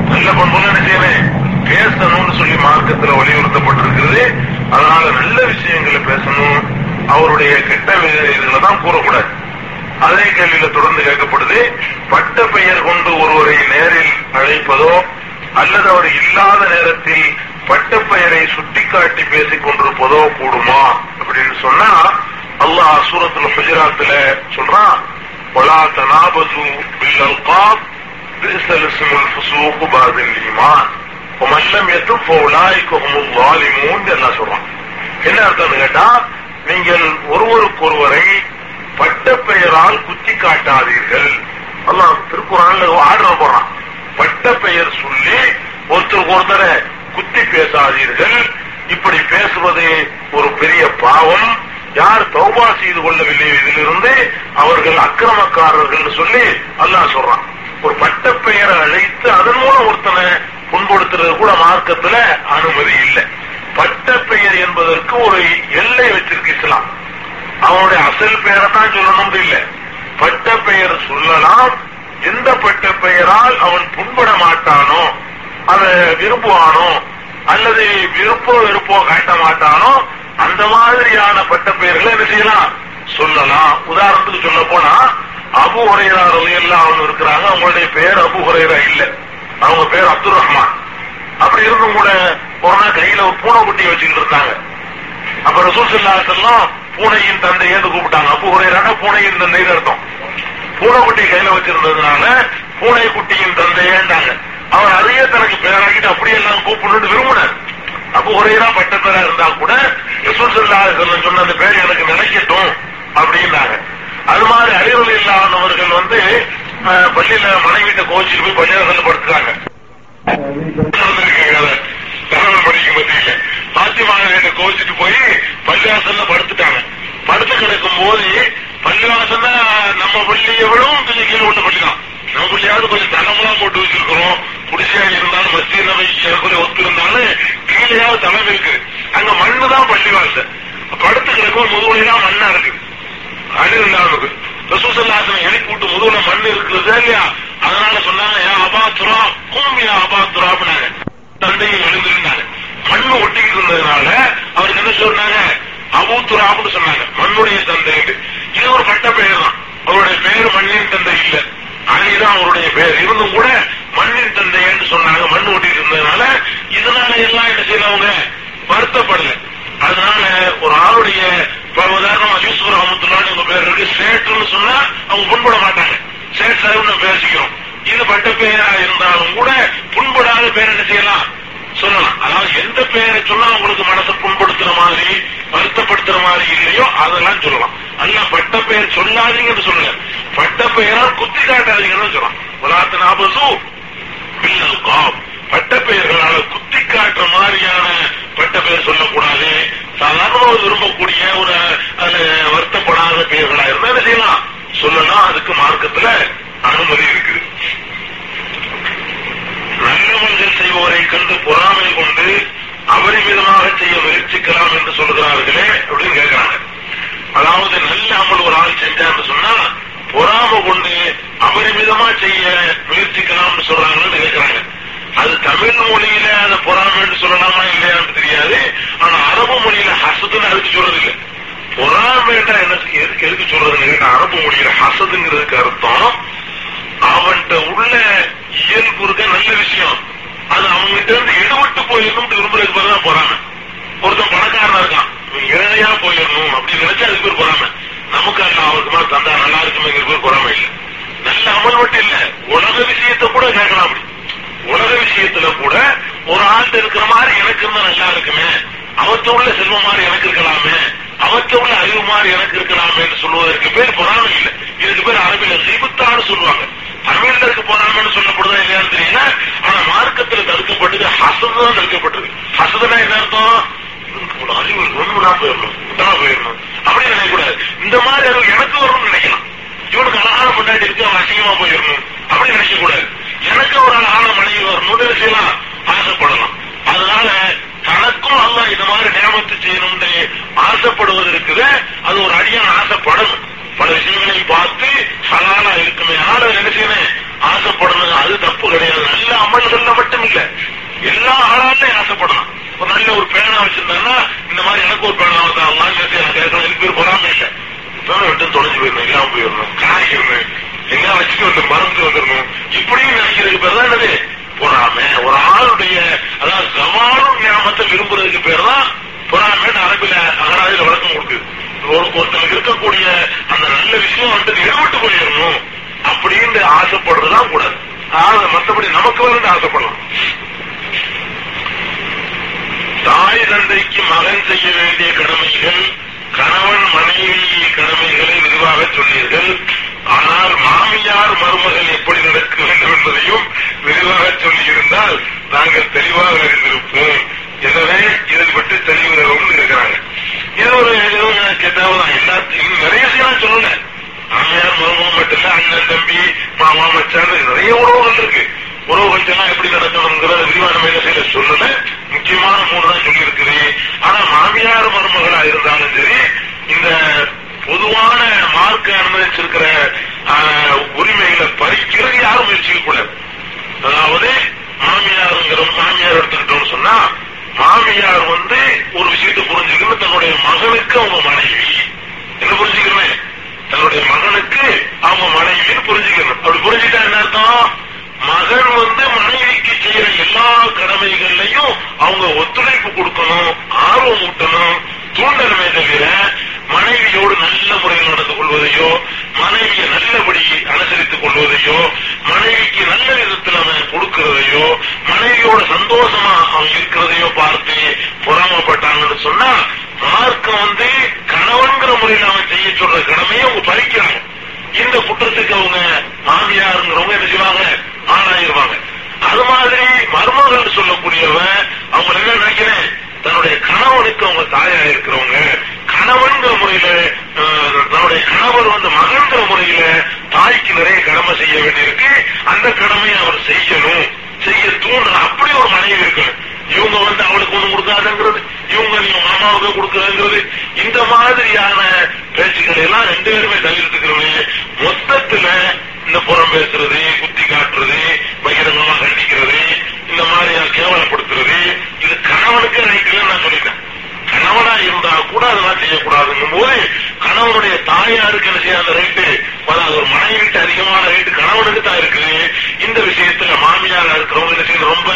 நல்ல பண்புகளை என்ன செய்யணும்? பேசணும்னு சொல்லி மார்க்கத்துல வலியுறுத்தப்பட்டிருக்கிறது. அதனால நல்ல விஷயங்களை பேசணும். அவருடைய கெட்ட இதுகளை தான் கூறக்கூடாது. அதே கேள்வியில தொடர்ந்து கேட்கப்படுது பட்ட பெயர் கொண்டு ஒருவரை நேரில் அழைப்பதோ அல்லது அவர் இல்லாத நேரத்தில் பட்ட பெயரை சுட்டிக்காட்டி பேசிக் கொண்டிருப்பதோ கூடுமா? அப்படின்னு சொன்னா அல்லாஹ் சூரத்துல குஜராத்துல சொல்றான் பலா தனாபசு பில்லல் காப் பிரிசல் இஸ்முல் மல்லம் எட்டு போலாய்க்குமுன் என்ன சொல்றான் என்ன அர்த்தம்னு கேட்டா நீங்கள் ஒருவருக்கொருவரை பட்ட பெயரால் குத்தி காட்டாதீர்கள் அல்லாஹ் திருக்குறள் ஆர்டர் போடுறான். பட்ட பெயர் சொல்லி ஒருத்தருக்கு ஒருத்தர குத்தி பேசாதீர்கள். இப்படி பேசுவது ஒரு பெரிய பாவம். யார் தௌபா செய்து கொள்ளவில்லை இதிலிருந்து அவர்கள் அக்கிரமக்காரர்கள் சொல்லி அல்லாஹ் சொல்றான். ஒரு பட்ட பெயரை அழைத்து அதன் மூலம் ஒருத்தனை புண்படுத்துறது கூட மார்க்கத்துல அனுமதி இல்லை. பட்ட பெயர் என்பதற்கு ஒரு எல்லை வச்சிருக்கு இஸ்லாம். அவனுடைய அசல் பெயரை தான் சொல்லணும் இல்லை. பட்ட பெயர் சொல்லலாம். எந்த பட்ட பெயரால் அவன் புண்பட மாட்டானோ அதை விரும்புவானோ அல்லது விருப்போ வெறுப்போ காட்ட மாட்டானோ அந்த மாதிரியான பட்ட பெயர்களை என்ன செய்யலாம்? சொல்லலாம். உதாரணத்துக்கு சொல்ல போனா அபு ஹுரைரா எல்லாம் அவன் இருக்கிறாங்க. அவங்களுடைய பெயர் அபு ஹுரைரா இல்ல. அவங்க பேர் அப்துல் ரஹ்மான். அப்படி இருந்தும் கூட ஒரு நாள் கையில ஒரு பூனை குட்டி வச்சுக்கிட்டு இருந்தாங்க அப்ப ரசூல் செல்லாம் பூனையின் தந்தை ஏந்து கூப்பிட்டாங்க. அபு ஹுரைரான பூனையின் தந்தை அர்த்தம். பூனைக்குட்டி கையில வச்சிருந்ததுனால பூனை குட்டியின் தந்தையேண்டாங்க அவர் அதையே தனக்கு பேராக்கிட்டு அப்படியெல்லாம் கூப்பிடணும்னு விரும்பினார். அப்போ ஒரேரா பட்ட பேரா இருந்தா கூட ரசூல் சொன்ன அந்த பேர் எனக்கு நினைக்கட்டும் அப்படின்னாங்க. அது மாதிரி அறிவுகள் இல்லாதவர்கள் வந்து பள்ளியில மனைவிட்ட கோச்சிட்டு போய் பள்ளியாசல்ல படுத்துறாங்க நடந்திருக்குங்க படிக்கும் மத்தியில பாத்திமா கோச்சிட்டு போய் பள்ளிவாசல்ல படுத்துட்டாங்க. படுத்து கிடக்கும் போது பள்ளிவாசல்ல நம்ம பள்ளி விடவும் கொஞ்சம் கீழே விட்ட பள்ளி தான். நம்ம பள்ளியாவது கொஞ்சம் தளமெல்லாம் போட்டு வச்சிருக்கிறோம். குடிசையா இருந்தாலும் மத்திய நபை ஒத்து இருந்தாலும் கீழேயாவது தளம் இருக்கு. அங்க மண்ணு தான் பள்ளிவாசல். படுத்து கிடக்கும் முதுகுலாம் மண்ணா இருக்கு. அழிவுக்கு ரசூசல்லாசனம் எழுப்பி விட்டு முதுகுல மண் இருக்கிறது இல்லையா? அதனால சொன்னாங்க ஏன் அபாத்துரா கூமியா அபாத்துராப்னாங்க தந்தையும் எழுந்திருந்தாங்க மண்ணு ஒட்டிக்கிட்டு இருந்ததுனால அவருக்கு என்ன சொன்னாங்க? அபூத்துராப்னு சொன்னாங்க. மண்ணுடைய தந்தை இது. ஒரு பட்ட பெயர் தான். அவருடைய பெயர் மண்ணின் தந்தை இல்ல. அலிதான் அவருடைய பெயர். இருந்தும் கூட மண்ணின் தந்தை என்று சொன்னாங்க. மண் ஒட்டிட்டு இருந்ததுனால இதனால எல்லாம் என்ன செய்யறவங்க வருத்தப்படல. அதனால ஒரு ஆளுடைய உதாரணம் உதாரணமா யூசுப் ரஹமத்துல்லான்னு உங்க பேர் இருக்கு. சேட்டுன்னு சொன்னா அவங்க புண்பட மாட்டாங்க. சேட் பேசிக்கிறோம். இது பட்ட பெயரா இருந்தாலும் கூட புண்படாத பேர் என்ன செய்யலாம்? சொல்லலாம். அதாவது எந்த பெயரை சொன்னா உங்களுக்கு மனசை புண்படுத்துற மாதிரி வருத்தப்படுத்துற மாதிரி இல்லையோ அதெல்லாம் சொல்லலாம். அல்ல பட்ட பெயர் சொல்லாதீங்கன்னு சொல்லல பட்ட பெயரால் குத்தி காட்டாதீங்கன்னு சொல்லலாம். உலாத்த ஆபசு பில்லல் காப். பட்ட பெயர்களால குத்தி காட்டுற மாதிரியான பட்ட பெயர் சொல்லக்கூடாது சாதாரண விரும்பக்கூடிய ஒரு அது வருத்தப்படாத பெயர்களா இருந்தா என்ன செய்யலாம்? சொல்லலாம். அதுக்கு மார்க்கத்துல அனுமதி இருக்குது. நல்லவன்கள் செய்வோரை கண்டு பொறாமை கொண்டு அபரிமிதமாக செய்ய முயற்சிக்கலாம் என்று சொல்கிறார்களே அப்படின்னு கேட்கிறாங்க அதாவது நல்ல அமல் ஒரு ஆள் செஞ்சான்னு சொன்னா பொறாம கொண்டு அபரிமிதமா செய்ய முயற்சிக்கலாம்னு சொல்றாங்கன்னு கேட்கிறாங்க அது தமிழ் மொழியில அந்த பொறாமைன்னு சொல்லலாமா இல்லையான்னு தெரியாது. ஆனா அரபு மொழியில ஹசதுன்னு அதுக்கு சொல்றது இல்லை பொறாமைட்டா என்ன எதுக்கு எதுக்கு சொல்றதுன்னு கேட்டா அரபு மொழியில ஹசதுங்கிறதுக்கு அர்த்தம் அவன்கிட்ட உள்ள இயல்பு இருக்க நல்ல விஷயம். அது அவங்ககிட்ட இருந்து எடுபட்டு போயிடணும் விரும்புறதுக்கு பேர் தான் பொறாமை ஒருத்தன் பணக்காரனா இருக்கான். இவன் போயிடணும் அப்படின்னு நினைச்சா அதுக்கு பேர் பொறாமை நமக்கு அல்ல அவருக்கு மேல தந்தா நல்லா இருக்குமேங்கிற பேர் பொறாமை இல்ல. நல்ல அமல் மட்டும் இல்ல உலக விஷயத்தை கூட கேட்கலாம் அப்படி. உலக விஷயத்துல கூட ஒரு ஆள்கிட்ட இருக்கிற மாதிரி எனக்கு இருந்தா நல்லா இருக்குமே. அவற்ற உள்ள செல்வம் மாதிரி எனக்கு இருக்கலாமே. அவற்ற உள்ள அறிவு மாதிரி எனக்கு இருக்கலாமே என்று பேர் பொறாமை இல்லை. இதுக்கு பேர் அரபில சிபுத்தான்னு சொல்லுவாங்க. தமிழ்ல இருக்கு பொறாமைன்னு சொல்லப்படுதா இல்லையான்னு தெரியல. ஆனா மார்க்கத்துல தடுக்கப்பட்டது ஹசது தான் தடுக்கப்பட்டது. ஹசதுனா என்ன அர்த்தம்? ஒரு அறிவு ஒண்ணுனா போயிடணும். விட்டா போயிடணும். அப்படின்னு நினைக்கக்கூடாது. இந்த மாதிரி அறிவு எனக்கு வரும்னு நினைக்கலாம். இவனுக்கு அழகான முன்னாடி இருக்கு. அவன் அசிங்கமா போயிடணும். அப்படின்னு நினைக்கக்கூடாது. எனக்கு ஒரு அழகான மனைவி வரணும்னு என்ன செய்யலாம் ஆசைப்படலாம். அதனால தனக்கும் அல்ல இந்த மாதிரி நியமத்து செய்யணும்னு ஆசைப்படுவது இருக்குது அது ஒரு அடியான ஆசைப்படணும். பல விஷயங்களை பார்த்து சலாலா இருக்குமே. ஆனால் என்ன செய்யணும்? ஆசைப்படணும். அது தப்பு கிடையாது. நல்ல அமல்கள்ல மட்டும் இல்ல. எல்லா ஆளாலையும் ஆசைப்படலாம் ஒரு நல்ல ஒரு பேனா வச்சிருந்தாங்கன்னா இந்த மாதிரி எனக்கு ஒரு பேனா வந்தா அல்லா என்ன செய்யலாம் கேட்கணும் எனக்கு பேர் பொறாம இல்லை பேனை விட்டு தொலைஞ்சு போயிடணும். இல்லாம போயிடணும். காய்கறி எல்லாம் வச்சுட்டு வந்து மறந்து வந்துடணும். இப்படியும் நினைக்கிறதுக்கு பேர் தான் என்னது? பொறாம. ஒரு ஆளுடைய அதாவது சவாலும் ஞாபகத்தை விரும்புறதுக்கு பேர் தான் பொறாமைன்னு அரபில அகராதியில விளக்கம் கொடுக்குது ஒரு ஒருத்தனுக்கு இருக்கக்கூடிய அந்த நல்ல விஷயம் வந்து ஈடுபட்டு போயிடணும். அப்படின்னு ஆசைப்படுறதுதான் கூடாது ஆக மற்றபடி நமக்கு வந்து ஆசைப்படலாம்? தாய் தந்தைக்கு மகன் செய்ய வேண்டிய கடமைகள் கணவன் மனைவி கடமைகளை விரிவாக சொன்னீர்கள். ஆனால் மாமியார் மருமகள் எப்படி நடக்க வேண்டும் என்பதையும் விரிவாக சொல்லியிருந்தால் நாங்கள் தெளிவாக அறிந்திருப்போம். எனவே இதை பற்றி தெளிவு நிறுவனம் இருக்கிறாங்க இது ஒரு கேட்டாவதான் எல்லாத்தையும் நிறைய செய்யலாம் சொல்லல மாமியார் மருமகம் மட்டும் இல்ல அண்ணன் தம்பி மாமா மச்சான் நிறைய உறவுகள் இருக்கு. உறவுகள் எல்லாம் எப்படி நடக்கணுங்கிறத விரிவான மேல சொல்லல முக்கியமான மூணு தான் சொல்லி ஆனா மாமியார் மருமகளா இருந்தாலும் சரி இந்த பொதுவான மார்க்க அனுமதிச்சிருக்கிற உரிமைகளை பறிக்கிறது யாரும் முயற்சிக்க கூடாது. அதாவது மாமியாருங்கிற மாமியார் எடுத்துக்கிட்டோம்னு சொன்னா மாமியார் வந்து ஒரு விஷயத்தை புரிஞ்சுக்கணும் தன்னுடைய மகனுக்கு அவங்க மனைவி. என்ன புரிஞ்சுக்கிறேன் தன்னுடைய மகனுக்கு அவங்க மனைவின்னு புரிஞ்சுக்கணும். அப்படி புரிஞ்சுட்டா என்ன அர்த்தம்? மகன் வந்து மனைவிக்கு செய்யற எல்லா கடமைகள்லையும் அவங்க ஒத்துழைப்பு கொடுக்கணும் ஆர்வம் ஊட்டணும் தூண்டலுமே தவிர மனைவியோடு நல்ல முறையில் நடந்து கொள்வதையோ மனைவியை நல்லபடி அனுசரித்துக் கொள்வதையோ மனைவிக்கு நல்ல விதத்தில் அவன் கொடுக்கிறதையோ மனைவியோட சந்தோஷமா அவன் இருக்கிறதையோ பார்த்து பொறாமப்பட்டாங்கன்னு சொன்னா மார்க்கம் வந்து கணவன்கிற முறையில் அவன் செய்ய சொல்ற கடமையை அவங்க பறிக்கிறாங்க. இந்த குற்றத்துக்கு அவங்க மாமியாருங்கிறவங்க என்ன செய்வாங்க? ஆளாயிருவாங்க. அது மாதிரி மருமகள் சொல்லக்கூடியவன் அவங்க என்ன நினைக்கிறேன்? தன்னுடைய கணவனுக்கு அவங்க தாயா இருக்கிறவங்க கணவன்கிற முறையில தன்னுடைய கணவர் வந்து மகன்கிற முறையில தாய்க்கு நிறைய கடமை செய்ய வேண்டியிருக்கு. அந்த கடமையை அவர் செய்யணும் செய்ய தூண்டணும் அப்படி ஒரு மனைவி இருக்கணும். இவங்க வந்து அவளுக்கு ஒண்ணு கொடுக்காதுங்கிறது இவங்க நீங்க மாமாவுக்கு கொடுக்கறதுங்கிறது இந்த மாதிரியான பேச்சுக்களை எல்லாம் ரெண்டு பேருமே தவிர்த்துக்கிறவங்க மொத்தத்துல இந்த புறம் பேசுறது குத்தி காட்டுறது பகிரங்கமா கண்டிக்கிறது இந்த மாதிரி கேவலப்படுத்துறது இது கணவனுக்கு ரைட்டுல நான் சொல்லிட்டேன். கணவனா இருந்தா கூட அதெல்லாம் செய்யக்கூடாதுங்கும் போது கணவனுடைய தாயாருக்கு என்ன செய்ய அந்த ரைட்டு அதாவது ஒரு மனைவிட்டு அதிகமான ரைட்டு கணவனுக்கு தான் இருக்குது. இந்த விஷயத்துல மாமியாரா இருக்கிறவங்க என்ன செய்யணும் ரொம்ப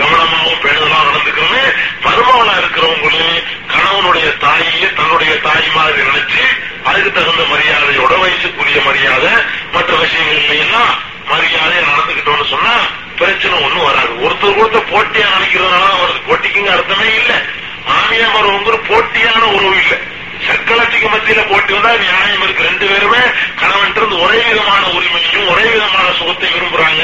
கவனமாகவும் பேணுதலாகவும் நடந்துக்கணும் மருமகளா இருக்கிறவங்களும் கணவனுடைய தாயே தன்னுடைய தாய் மாதிரி நினைச்சு அதுக்கு தகுந்த மரியாதையோட வயசுக்குரிய மரியாதை மற்ற விஷயம் மரியாதையா நடந்துக்கிட்டோம்னு சொன்னா பிரச்சனை ஒண்ணும் வராது. ஒருத்தர் ஒருத்தர் போட்டியா நினைக்கிறதுனால அவரது போட்டிக்குங்க அர்த்தமே இல்ல. மாமியா மருவங்கிற போட்டியான உறவு இல்ல. சக்களத்துக்கு மத்தியில போட்டி வந்தா நியாயம் இருக்கு. ரெண்டு பேருமே கணவன் இருந்து ஒரே விதமான உரிமையும் ஒரே விதமான சுகத்தை விரும்புறாங்க.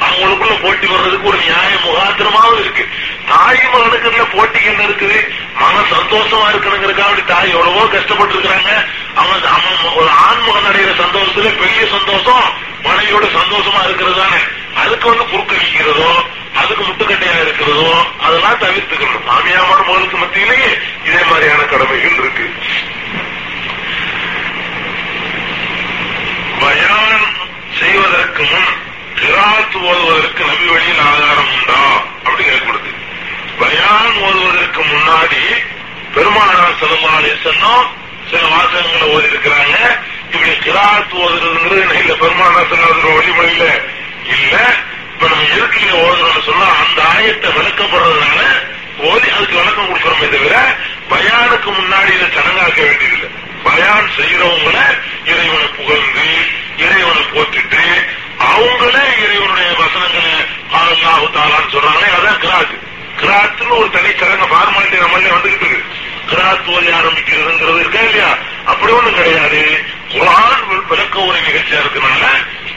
அவங்களுக்குள்ள போட்டி வர்றதுக்கு ஒரு நியாய முகாந்திரமாவும் இருக்கு. தாய் மகனுக்குள்ள போட்டி என்ன இருக்குது? மன சந்தோஷமா இருக்கணுங்கிறதுக்காக அப்படி தாய் எவ்வளவோ கஷ்டப்பட்டு இருக்கிறாங்க அவன் அவன் ஒரு ஆண்முகம் அடைகிற சந்தோஷத்துல பெரிய சந்தோஷம். மனைவியோட சந்தோஷமா இருக்கிறது தானே? அதுக்கு வந்து குறுக்கடிக்கிறதோ அதுக்கு முட்டுக்கட்டையா இருக்கிறதோ அதெல்லாம் தவிர்த்துக்கணும். மாமியாமான மருமகளுக்கு மத்தியிலேயே இதே மாதிரியான கடமைகள் இருக்கு. பயான் செய்வதற்கு முன் திராத்து ஓதுவதற்கு நபி வழியில் ஆதாரம் உண்டா? அப்படி கேட்கப்படுது. பயான் ஓதுவதற்கு முன்னாடி பெருமானார் செல்லா சொன்னோம் சில வாசகங்களை ஓதி இருக்கிறாங்க இப்படி கிராத் ஓதுறதுங்கிறது இல்ல. பெருமானார் வழிமுறையில இல்ல. இப்ப நம்ம இயற்கையில ஓதுறோம்னு சொன்னா அந்த ஆயத்தை விளக்கப்படுறதுனால ஓதி அதுக்கு விளக்கம் கொடுக்கிறோமே தவிர பயானுக்கு முன்னாடி இதை சடங்காக்க வேண்டியதில்லை. பயான் செய்யறவங்கள இறைவனை புகழ்ந்து இறைவனை போட்டுட்டு அவங்களே இறைவனுடைய வசனங்களை அல்லாஹு தாலான்னு சொல்றாங்களே அதான் கிராத். கிராத்துன்னு ஒரு தனி சடங்கு ஃபார்மாலிட்டி நம்மளே வந்துகிட்டு இருக்கு. கிராத் ஓதி ஆரம்பிக்கிறதுங்கிறது இருக்கா இல்லையா? அப்படி ஒண்ணும் கிடையாது. குரான் விளக்க உரை நிகழ்ச்சியா இருக்கிறதுனால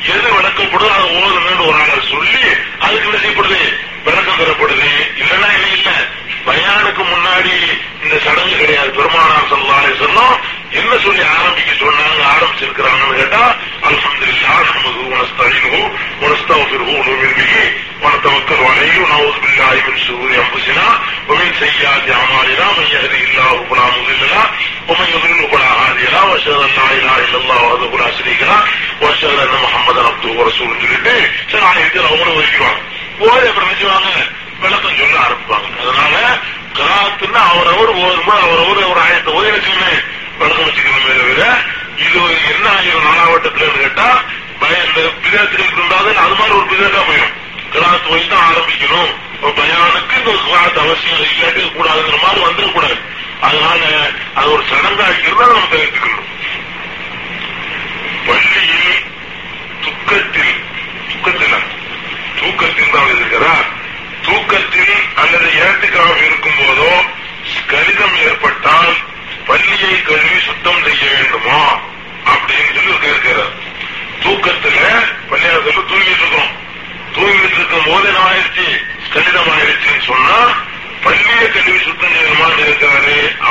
எது விளக்கப்படுதோ அதை ஓதுன்னு ஒரு ஆளை சொல்லி அதுக்கு என்ன செய்யப்படுது விளக்கம் தரப்படுது இல்லைன்னா இல்லை இல்ல பயானுக்கு முன்னாடி இந்த சடங்கு கிடையாது பெருமானார் சல்லாலே சொன்னோம் என்ன சொல்லி ஆரம்பிக்க சொன்னாங்க ஆரம்பிச்சிருக்கிறாங்கன்னு கேட்டா அல்ஹம்துலில்லா நமது உனஸ்தீனு உனஸ்தவஃபிருஹு நுமின் பிஹி ونتوكل عليه ونعوذ بالله من شرور انفسنا ومن سيئات اعمالنا من يهده الله فلا مضل له ومن يضلل فلا هادي له واشهد ان لا اله الا الله وحده لا شريك له واشهد ان محمدا عبده ورسوله சொல்லிட்டு சரி ஆயத்தில் அவங்களும் வைக்கிறாங்க போய் அப்புறம் நினைச்சுவாங்க விளக்கம் சொல்ல ஆரம்பிப்பாங்க. அதனால கராத்துன்னா அவரவர் ஓதும்போது அவரவர் ஒரு ஆயத்தை ஓதி வச்சுக்கணுமே விளக்கம் வச்சுக்கணுமே தவிர இது என்ன ஆயிரம் நாலாவட்டத்தில் கேட்டா பய- இந்த பிதாத்துகள் இருந்தாலும் அது மாதிரி ஒரு பிதாக்கா போயிடும். கிளாஸ் போய் தான் ஆரம்பிக்கணும். ஒரு பயானுக்கு இந்த கிளாஸ் அவசியம் இல்லாட்டி கூடாதுங்கிற மாதிரி வந்துடக்கூடாது. அதனால அது ஒரு சடங்காக்கிறதா நம்ம தெரிஞ்சுக்கணும். பள்ளியில் துக்கத்தில் துக்கத்தில் தூக்கத்தில் தான் இருக்கிறா தூக்கத்தில் அல்லது ஏற்றுக்காக இருக்கும் போதோ கடிதம் ஏற்பட்டால் பள்ளியை கழுவி சுத்தம் செய்ய வேண்டுமா? அப்படின்னு சொல்லி கேட்கிறார். தூக்கத்துல பள்ளியாசல தூங்கிட்டு இருக்கோம். தூங்கிட்டு இருக்கும் போது என்ன ஆயிடுச்சு? கடிதம் ஆயிடுச்சுன்னு சொன்னா பள்ளியை கழுவி சுத்தம் செய்யணுமான்னு இருக்கிறாரு.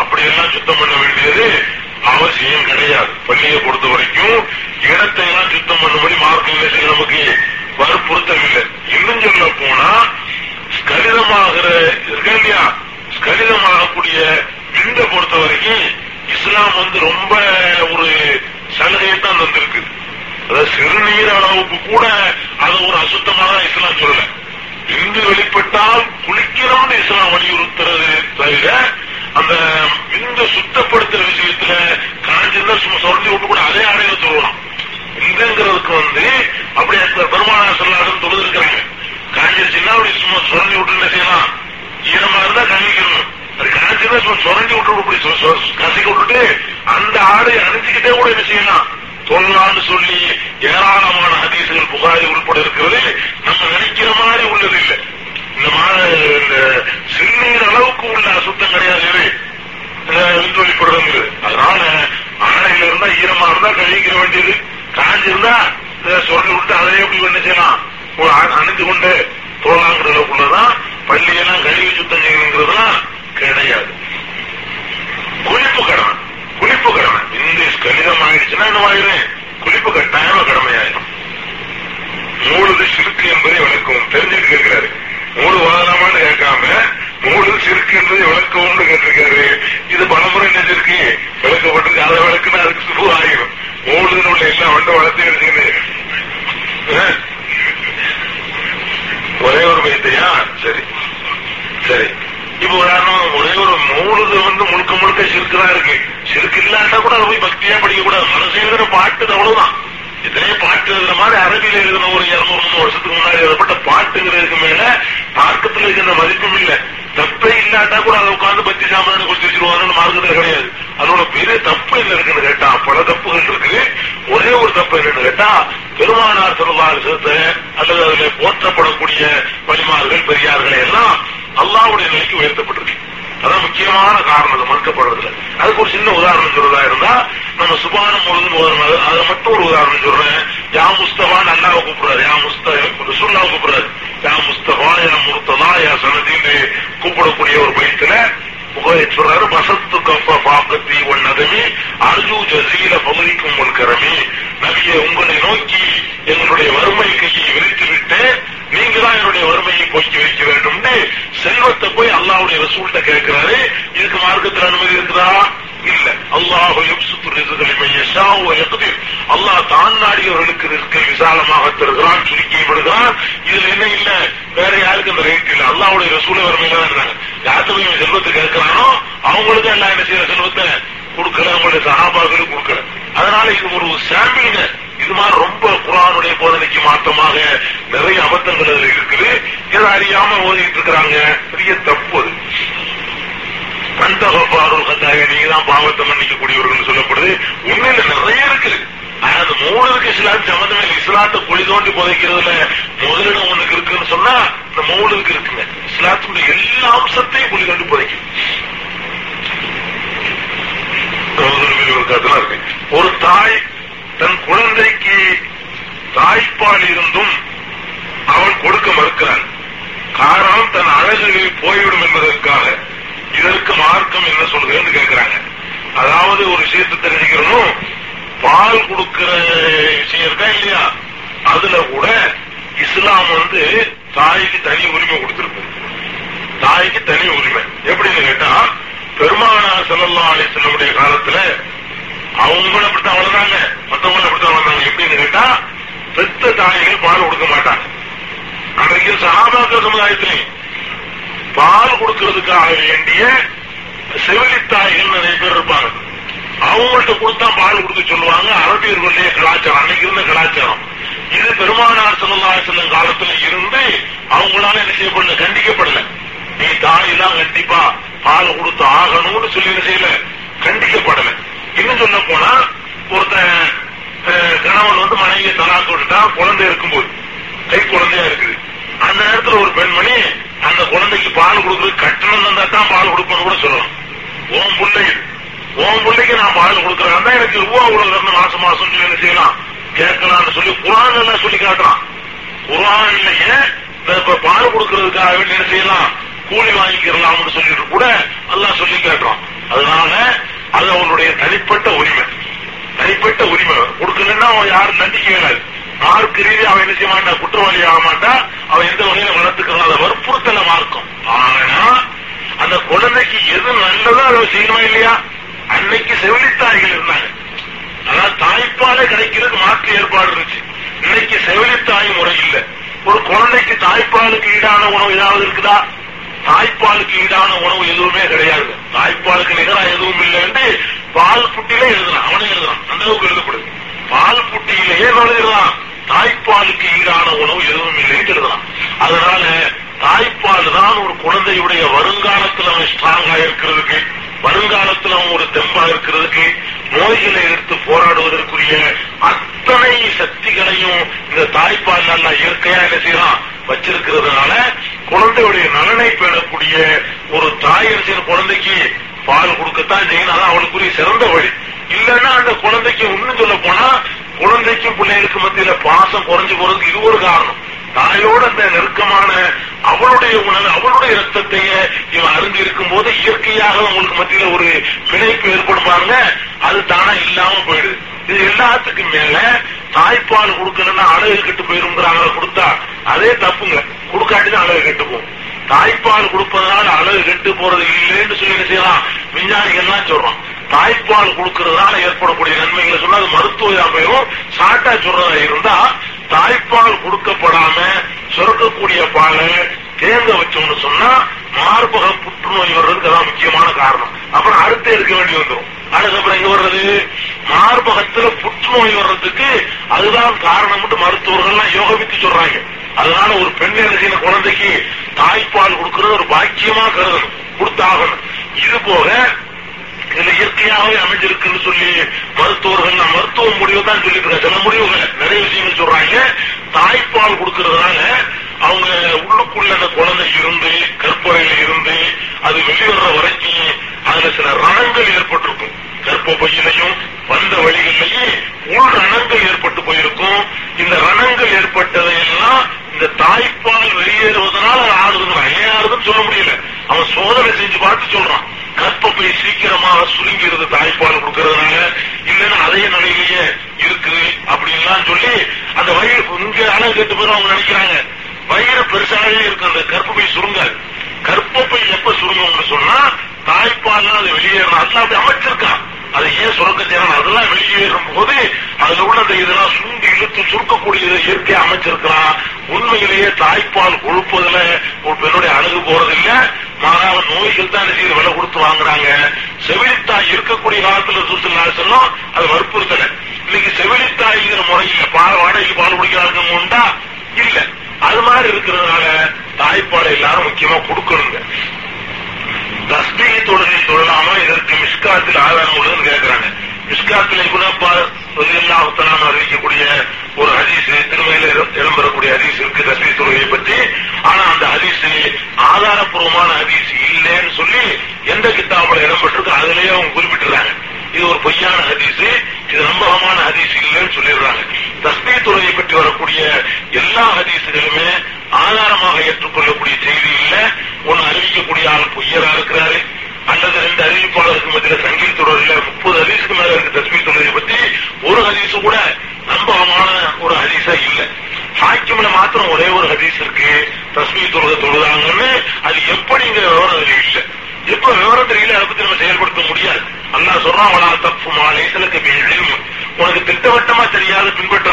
இதுல என்ன இல்ல. வேற யாருக்கு அந்த ரேட் இல்ல? அல்லாவுடைய ரசூல வறுமையில தான் செல்வத்துக்கு யார்கிட்ட செல்வத்தை கேட்கிறானோ அவங்களுக்கு எல்லாம் என்ன செய்யற செல்வத்தை கொடுக்கல அவங்களுடைய சகாபாக்களும் கொடுக்கல. அதனால இது ஒரு சாம்பிளுங்க. இது மாதிரி ரொம்ப குரானுடைய போதனைக்கு மாற்றமாக நிறைய அபத்தங்கள் அதுல இருக்குது. இதை அறியாம ஓதிட்டு இருக்கிறாங்க? பெரிய தப்பு அது. கந்தகப்பாருள் கத்தாய நீங்க தான் பாவத்தை மன்னிக்க கூடியவர்கள் சொல்லப்படுது. உண்மையில நிறைய இருக்குது. ஆனா அந்த மூணுக்கு இஸ்லாம் சம்பந்தமே இஸ்லாத்தை குழி தோண்டி புதைக்கிறதுல முதலிடம் ஒண்ணுக்கு இருக்குன்னு சொன்னா இந்த மூணுக்கு இருக்குங்க. இஸ்லாத்துடைய எல்லா அம்சத்தையும் குழி தோண்டி புதைக்கும். இருக்கு. ஒரு தாய் தன் குழந்தைக்கு தாய்ப்பால் இருந்தும் அவள் கொடுக்க மறுக்கிறான் காரணம் தன் அழகுகளில் போய்விடும் என்பதற்காக. இதற்கு மார்க்கம் என்ன சொல்கிறேன்னு கேட்கிறாங்க அதாவது ஒரு விஷயத்தை தெரிஞ்சுக்கிறனும் பால் கொடுக்கிற விஷயம் இருக்கா இல்லையா? அதுல கூட இஸ்லாம் வந்து தாய்க்கு தனி உரிமை கொடுத்திருக்கு தாய்க்கு தனி உரிமை. எப்படின்னு கேட்டா பெருமானா செல்லல்லா அலிசல்லுடைய காலத்துல அவங்களும் அப்படித்தான் வளர்ந்தாங்க. மற்றவங்களும் அப்படித்தான் வளர்ந்தாங்க. எப்படின்னு கேட்டா பெத்த தாய்கள் பால் கொடுக்க மாட்டாங்க. அன்றைக்கு சகாபாக்கள் சமுதாயத்திலையும் பால் கொடுக்கறதுக்காக வேண்டிய செவிலித்தாய்கள் நிறைய பேர் இருப்பாங்க. அவங்கள்ட்ட கொடுத்தா பால் கொடுக்க சொல்லுவாங்க. அரபியர்களுடைய கலாச்சாரம் அன்னைக்கு இருந்த கலாச்சாரம். இது பெருமானார் செல்லல்லா செல்லும் காலத்துல இருந்து அவங்களால என்ன செய்யப்படல கண்டிக்கப்படல. நீ தாய் கண்டிப்பா பால் கொடுத்து ஆகணும்னு சொல்லி என்ன செய்யல கண்டிக்கப்படல. இன்னும் சொல்ல போனா ஒருத்தன் கணவன் வந்து மனைவியை தலாக்கு விட்டுட்டா குழந்தை இருக்கும்போது கை குழந்தையா இருக்குது. அந்த நேரத்துல ஒரு பெண்மணி அந்த குழந்தைக்கு பால் கொடுக்குறது கட்டணம் தந்தா தான் பால் கொடுக்கணும்னு கூட சொல்லணும் ஓம் பிள்ளை உன் பிள்ளைக்கு நான் பால் கொடுக்கறேன். தான் எனக்கு ரூபா உலகம் மாசம் மாசம் சொல்லி என்ன செய்யலாம்? கேட்கலாம்னு சொல்லி குரான் எல்லாம் சொல்லி காட்டுறான். குரான்லயே இப்ப பால் கொடுக்கறதுக்காக வேண்டி என்ன செய்யலாம்? கூலி வாங்கிக்கிறலாம்னு சொல்லிட்டு கூட எல்லாம் சொல்லி காட்டுறான். அதனால அது அவனுடைய தனிப்பட்ட உரிமை. தனிப்பட்ட உரிமை. கொடுக்கலன்னா அவன் யாரும் நம்பிக்கை வேணாது. மார்க்கு ரீதி அவன் என்ன செய்ய மாட்டான் குற்றவாளி ஆக மாட்டான் அவன் எந்த வகையில வளர்த்துக்கிறான் அதை வற்புறுத்தல மார்க்கும். ஆனா அந்த குழந்தைக்கு எது நல்லதோ அதை செய்யணுமா இல்லையா? அன்னைக்கு செவிலித்தாய்கள் இருந்தாங்க. ஆனா தாய்ப்பாலே கிடைக்கிறதுக்கு மாற்று ஏற்பாடு இருந்துச்சு. இன்னைக்கு செவிலித்தாய் முறை இல்ல. ஒரு குழந்தைக்கு தாய்ப்பாலுக்கு ஈடான உணவு ஏதாவது இருக்குதா? தாய்ப்பாலுக்கு ஈடான உணவு எதுவுமே கிடையாது. தாய்ப்பாலுக்கு நிகரா எதுவும் இல்லைன்னு பால் புட்டிலே எழுதுறான். அவனே எழுதுறான். அந்த அளவுக்கு எழுதப்படுது. பால் புட்டியிலேயே எழுதுறான். தாய்ப்பாலுக்கு ஈடான உணவு எதுவும் இல்லைன்னு எழுதுறான். அதனால தாய்ப்பால் தான் ஒரு குழந்தையுடைய வருங்காலத்தில் அவன் ஸ்ட்ராங்கா இருக்கிறதுக்கு வருங்காலத்தில் அவன் ஒரு தெம்பா இருக்கிறதுக்கு நோய்களை எடுத்து போராடுவதற்குரிய அத்தனை சக்திகளையும் இந்த தாய்ப்பால் நல்லா இயற்கையா என்ன செய்யலாம் வச்சிருக்கிறதுனால குழந்தையுடைய நலனை பெறக்கூடிய ஒரு தாயர் செய்யற குழந்தைக்கு பால் கொடுக்கத்தான் செய்யணும். அதான் அவளுக்குரிய சிறந்த வழி. இல்லைன்னா அந்த குழந்தைக்கு இன்னும் சொல்ல போனா குழந்தைக்கும் பிள்ளைகளுக்கு மத்தியில பாசம் குறைஞ்சு போறதுக்கு இது ஒரு காரணம். தாயோடு அந்த நெருக்கமான அவளுடைய உணவு அவளுடைய ரத்தத்தையே இவன் அருந்தி இருக்கும் போது இயற்கையாக உங்களுக்கு மத்தியில ஒரு பிணைப்பு ஏற்படும் பாருங்க. அது தானா இல்லாம போயிடுது. இது எல்லாத்துக்கும் மேல தாய்ப்பால் கொடுக்கணும்னா அழகு கெட்டு போயிருங்கிறாங்க கொடுத்தா அதே தப்புங்க. கொடுக்காட்டிதான் அழகு கெட்டு போகும். தாய்ப்பால் கொடுப்பதனால அழகு கெட்டு போறது இல்லைன்னு சொல்லி என்ன செய்யலாம்? விஞ்ஞானிகள்லாம் சொல்றோம். தாய்ப்பால் கொடுக்கறதுனால ஏற்படக்கூடிய நன்மைகளை சொன்னா அது மருத்துவ போயிடும் சாட்டா சொல்றதா இருந்தா தாய்ப்பால் கொடுக்கப்படாம சுரக்கக்கூடிய பாலை தேங்க வச்சோம்னு சொன்னா மார்பக புற்றுநோய் வர்றதுக்கு அதான் முக்கியமான காரணம். அப்புறம் அடுத்து எடுக்க வேண்டி வந்துடும் அதுக்கப்புறம் எங்க வர்றது? மார்பகத்துல புற்றுநோய் வர்றதுக்கு அதுதான் காரணம் மருத்துவர்கள்லாம் யோகவித்து சொல்றாங்க. அதனால ஒரு பெண் என்ன குழந்தைக்கு தாய்ப்பால் கொடுக்கறது ஒரு பாக்கியமா கருதணும். கொடுத்தாகணும். இது போக இதுல இயற்கையாகவே அமைஞ்சிருக்குன்னு சொல்லி மருத்துவர்கள் மருத்துவ முடிவு தான் சொல்லிட்டு சில முடிவுகள் நிறைய விஷயங்கள் சொல்றாங்க. தாய்ப்பால் கொடுக்கறதுனால அவங்க உள்ளுக்குள்ள அந்த குழந்தை இருந்து கற்பறையில இருந்து அது வெளிவர்ற வரைக்கும் அதுல சில ரணங்கள் ஏற்பட்டிருக்கும். கற்ப பையிலையும் வந்த வழிகளிலேயே உள் ரணங்கள் ஏற்பட்டு போயிருக்கும். இந்த ரணங்கள் ஏற்பட்டதையெல்லாம் இந்த தாய்ப்பால் வெளியேறுவதனால அது ஆறுதுன்னு ஏன் ஆறுதுன்னு சொல்ல முடியல. அவன் சோதனை செஞ்சு பார்த்து சொல்றான். கற்பப்பை சீக்கிரமாக சுருங்கிறது தாய்ப்பால் கொடுக்கறதுனால இல்லைன்னா அதே நிலையிலேயே இருக்கு அப்படின்லாம் சொல்லி அந்த வயிறு இங்க அளவு கேட்டு போய் அவங்க நினைக்கிறாங்க. வயிறு பெருசாகவே இருக்கிறது கற்பப்பை சுருங்காது. கற்பப்பை எப்ப சுருங்கும்னு சொன்னா தாய்ப்பால் அது வெளியேறணும். அதெல்லாம் அப்படி அமைச்சிருக்கான். அது ஏன் சுரக்கத்தேனோ அதெல்லாம் வெளியேறும் போது அதுல உள்ள அந்த இதெல்லாம் சுண்டி இழுத்து சுருக்கக்கூடிய இயற்கை அமைச்சிருக்கலாம் உண்மையிலேயே தாய்ப்பால் கொழுப்பதுல ஒரு பெண்ணுடைய அழகு போறதில்ல. மாறாக நோய்கள் தான் செய்து விலை கொடுத்து வாங்குறாங்க. செவிலித்தாய் இருக்கக்கூடிய காலத்துல சுசுல்லா சொல்லும் அது வற்புறுத்தல. இன்னைக்கு செவிலித்தாய்ங்கிற முறையில் பால் வாடகைக்கு பால் குடிக்கிறாங்க உண்டா? இல்ல. அது மாதிரி இருக்கிறதுனால தாய்ப்பால் எல்லாரும் முக்கியமா கொடுக்கணுங்க. தஸ்பீ தொழுகை தொழலாமா இதற்கு மிஸ்காத்தில் ஆதாரம் உள்ளதுன்னு கேட்கிறாங்க மிஸ்காத்தில் குணப்பா எல்லாத்தலாம் அறிவிக்கக்கூடிய ஒரு ஹதீஸ் திருமையில இடம்பெறக்கூடிய ஹதீஸ் இருக்கு தஸ்பீ தொழுகையை பற்றி. ஆனா அந்த ஹதீஸ் ஆதாரப்பூர்வமான ஹதீஸ் இல்லைன்னு சொல்லி எந்த கித்தாபில் இடம்பெற்றிருக்கு அதுலயே அவங்க குறிப்பிட்டுறாங்க இது ஒரு பொய்யான ஹதீஸ் இது நம்பகமான ஹதீஸ் இல்லைன்னு சொல்லிடுறாங்க. தஸ்பீ தொழுகை பற்றி வரக்கூடிய எல்லா ஹதீஸுகளுமே ஆதாரமாக ஏற்றுக்கொள்ளக்கூடிய செய்தி அறிவிக்கக்கூடிய ஆள் பொய்யரா இருக்கிறாரு. அல்லது ரெண்டு அறிவிப்பாளருக்கு மத்தியில சங்கீத தொடரில் முப்பது ஹதீஸுக்கு மேல இருக்கு தஸ்மீர் தொடரை பத்தி ஒரு ஹதீஸு கூட நம்பகமான ஒரு ஹதீஸா இல்ல. ஹாக்கிம்ல மாத்திரம் ஒரே ஒரு ஹதீஸ் இருக்கு. தஸ்மீர் தொழுகை தொழுதாங்கன்னு அது எப்படிங்கிற விவரம் அதுல இல்ல. எப்ப விவரம் தெரியல அதை பத்தி நம்ம செயல்படுத்த முடியாது. அல்லா சொல்றான் தப்பு மாலை சிலக்கு உனக்கு திட்டவட்டமா தெரியாது பின்பற்ற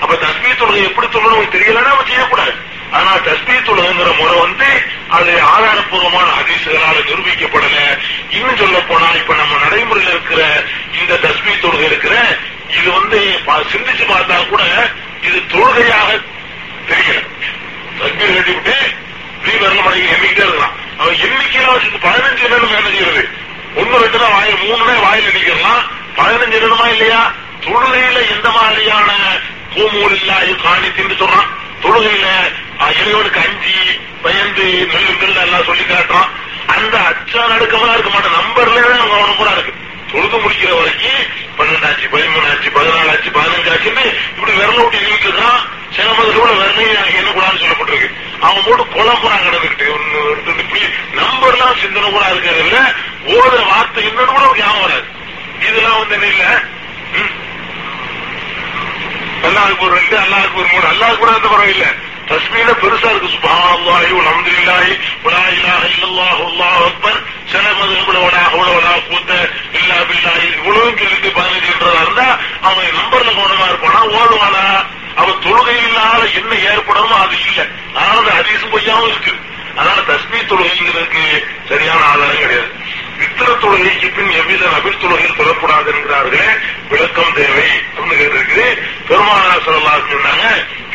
அப்ப தஸ்மீர் தொழுகை எப்படி சொல்லணும் உனக்கு தெரியலன்னா அவன் செய்யக்கூடாது. ஆனா தஸ்மீ முறை வந்து அது ஆதாரப்பூர்வமான ஹதீசுகளால நிரூபிக்கப்படல. இன்னும் சொல்ல போனா இப்ப நம்ம நடைமுறையில் இருக்கிற இந்த தஸ்மி தொழுகை இருக்கிற இது வந்து சிந்திச்சு பார்த்தா கூட இது தொழுகையாக தெரியல தஸ்மீர் கட்டிவிட்டு இப்படி வரல மணி எண்ணிக்கிட்டே இருக்கலாம். அவன் எண்ணிக்கையில வச்சுட்டு பதினஞ்சு நிமிடம் என்ன செய்யறது. ஒன்னு ரெண்டு தான் வாயில் மூணு தான் வாயில் எண்ணிக்கலாம் பதினஞ்சு நிமிடமா இல்லையா? தொழுகையில எந்த மாதிரியான பூமூல் இல்லாத காணித்தின்னு சொல்றான். தொழுகையில இறைவனுக்கு அஞ்சு பயந்து நெல்லுங்கள் எல்லாம் சொல்லி காட்டுறான் அந்த அச்சா நடுக்கமா இருக்க மாட்டேன் நம்பர்ல அவங்க அவனும் கூட இருக்கு. தொழுது முடிக்கிற வரைக்கும் பன்னெண்டாச்சு பதிமூணாச்சு பதினாலாச்சு பதினஞ்சாச்சுன்னு இப்படி விரல விட்டு இழுத்துதான் சில மதத்தோட விரலையும் என்ன கூடாதுன்னு சொல்லப்பட்டிருக்கு. அவங்க போட்டு குழம்புறாங்க கிடந்துக்கிட்டு ஒன்னு இப்படி நம்பர்லாம் சிந்தனை கூட இருக்கிறது இல்ல ஓத வார்த்தை என்னன்னு கூட ஞாபகம் வராது. இதெல்லாம் வந்து என்ன இல்ல? அல்லாஹுக்கு ஒரு ரெண்டு அல்லாஹுக்கு ஒரு மூணு. அல்லாஹுக்கு கூட அந்த பரவாயில்ல தஸ்மீல பெருசா இருக்கு. சுபாஹி அல்ஹம்துலில்லாஹி வலா இலாஹ இல்லல்லாஹு அல்லாஹு அக்பர். சில மதுகுல வலா ஹவுல இல்லா பில்லாஹி. இவ்வளவு சொல்லிட்டு பதினஞ்சுன்றதா இருந்தா அவன் நம்பர்ல கவனமா இருப்பானா? ஓடுவானா? அவன் தொழுகையினால என்ன ஏற்படணுமோ அது இல்ல. அதனால அந்த ஹதீஸ் பொய்யாவும் இருக்கு. அதனால தஸ்மீ தொழுகைங்கிறதுக்கு சரியான ஆதாரம் கிடையாது. வித்திர தொழுகைக்கு பின் எவ்வித நபில் தொழுகையில் தொழக்கூடாது என்கிறார்களே விளக்கம் தேவை அப்படின்னு கேட்டிருக்குது. பெருமானார் சொல்லலாம் சொன்னாங்க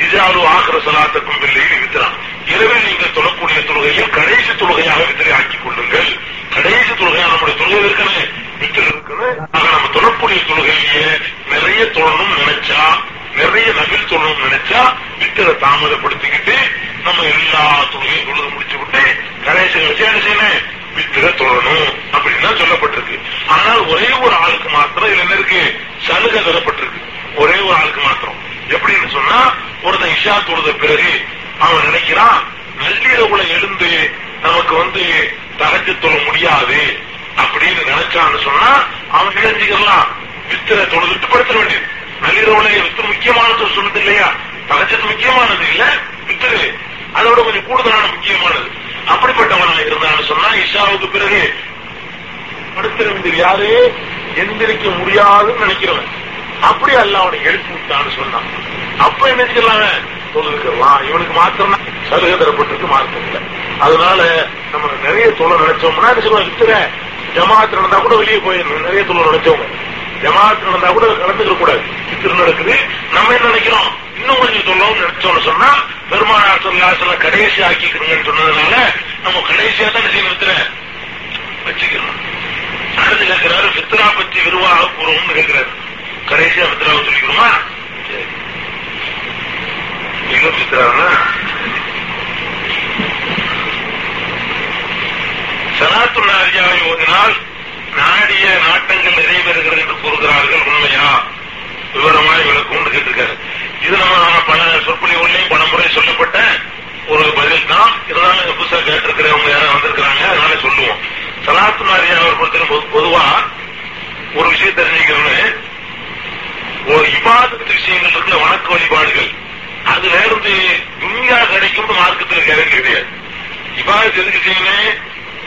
இஜாலு ஆகிற சலாத்துக்கும் பிள்ளையில் வித்திரான் இரவில் நீங்கள் தொழக்கூடிய தொழுகையில் கடைசி தொழுகையாக வித்திரை ஆக்கிக் கொள்ளுங்கள். கடைசி தொழுகையா நம்முடைய தொழுகை இருக்கணும் வித்திர இருக்கணும் ஆக நம்ம தொழக்கூடிய தொழுகையிலேயே நிறைய தொழணும் நினைச்சா நிறைய நபில் தொழணும் நினைச்சா வித்திரை தாமதப்படுத்திக்கிட்டு நம்ம எல்லா தொழுகையும் தொழுது முடிச்சு விட்டு கடைசி வச்சு என்ன செய்யணும்? வித்திர தொழணும் அப்படின்னு சொல்லப்பட்டிருக்கு. ஆனால் ஒரே ஒரு ஆளுக்கு மாத்திரம் இதுல என்ன இருக்கு? சலுகை தரப்பட்டிருக்கு. ஒரே ஒரு ஆளுக்கு மாத்திரம். எப்படின்னு சொன்னா ஒருத்தன் இஷா தொழுத பிறகு அவன் நினைக்கிறான் நள்ளிரவுல எழுந்து நமக்கு வந்து தகச்சு தொழ முடியாது அப்படின்னு நினைச்சான்னு சொன்னா அவன் நினைச்சுக்கலாம் வித்திர தொழுதுட்டு படுத்த வேண்டியது. நள்ளிரவுல வித்து முக்கியமானது சொன்னது இல்லையா? தகச்சது முக்கியமானது இல்ல? வித்திரு. அதோட கொஞ்சம் கூடுதலான முக்கியமானது. அப்படிப்பட்டவனா இருந்தான்னு சொன்னா இஷாவுக்கு பிறகு படுத்திர யாரு? எந்திரிக்க முடியாதுன்னு நினைக்கிறவன். அப்படி அல்ல அவனை எழுப்பி விட்டான்னு சொன்னான். அப்ப என்ன செய்யலாம் தொழுதுக்கலாம். இவனுக்கு மாத்திரம் சலுகை தரப்பட்டிருக்கு மார்க்கம் இல்லை அதனால நம்ம நிறைய தொழில் நினைச்சோம்னா என்ன சொல்லுவோம் இத்தனை ஜமாத்து நடந்தா கூட வெளியே போயிடணும் நிறைய தொழில் நினைச்சவங்க ஜமாத்து நடந்தா கூட கலந்துக்க கூடாது வித்திரு நடக்குது. நம்ம என்ன நினைக்கிறோம்? இன்னும் கொஞ்சம் சொல்லவும் நினைச்சோம்னு சொன்னா பெருமானார் சொல்லாசல கடைசி ஆக்கிக்கிறீங்கன்னு சொன்னதுனால நம்ம கடைசியா தான் செய்ய வித்துற வச்சுக்கணும் அடுத்து கேட்கிறாரு பித்ரா பற்றி விரிவாக கூறுவோம்னு கேட்கிறாரு கடைசியா பித்ராவை சொல்லிக்கணுமா சரி. எங்க பித்ரானா சனாத்து நாரியாவை ஓதினால் நாடிய நாட்டங்கள் நிறைவேறுகிறது என்று கூறுகிறார்கள் உண்மையா? விவரமாய் விளக்கும்னு கேட்டிருக்காரு. இது நம்ம பல சொற்பொழிவுகளையும் பல முறை சொல்லப்பட்ட ஒரு பதில் தான் இருந்தாலும் புதுசா கேட்டிருக்கிறவங்க யாரும் வந்திருக்கிறாங்க அதனால சொல்லுவோம். சலாத்து மாரியா அவர் பொறுத்தவரை பொதுவா ஒரு விஷயம் தெரிஞ்சுக்கணும்னு ஒரு இபாதத்து விஷயங்கள் இருக்கிற வணக்க வழிபாடுகள். அது வேறு துணியா கிடைக்கும் மார்க்கத்தில் கேள்வி கிடையாது. இபாதத்து எதுக்கு செய்யணும்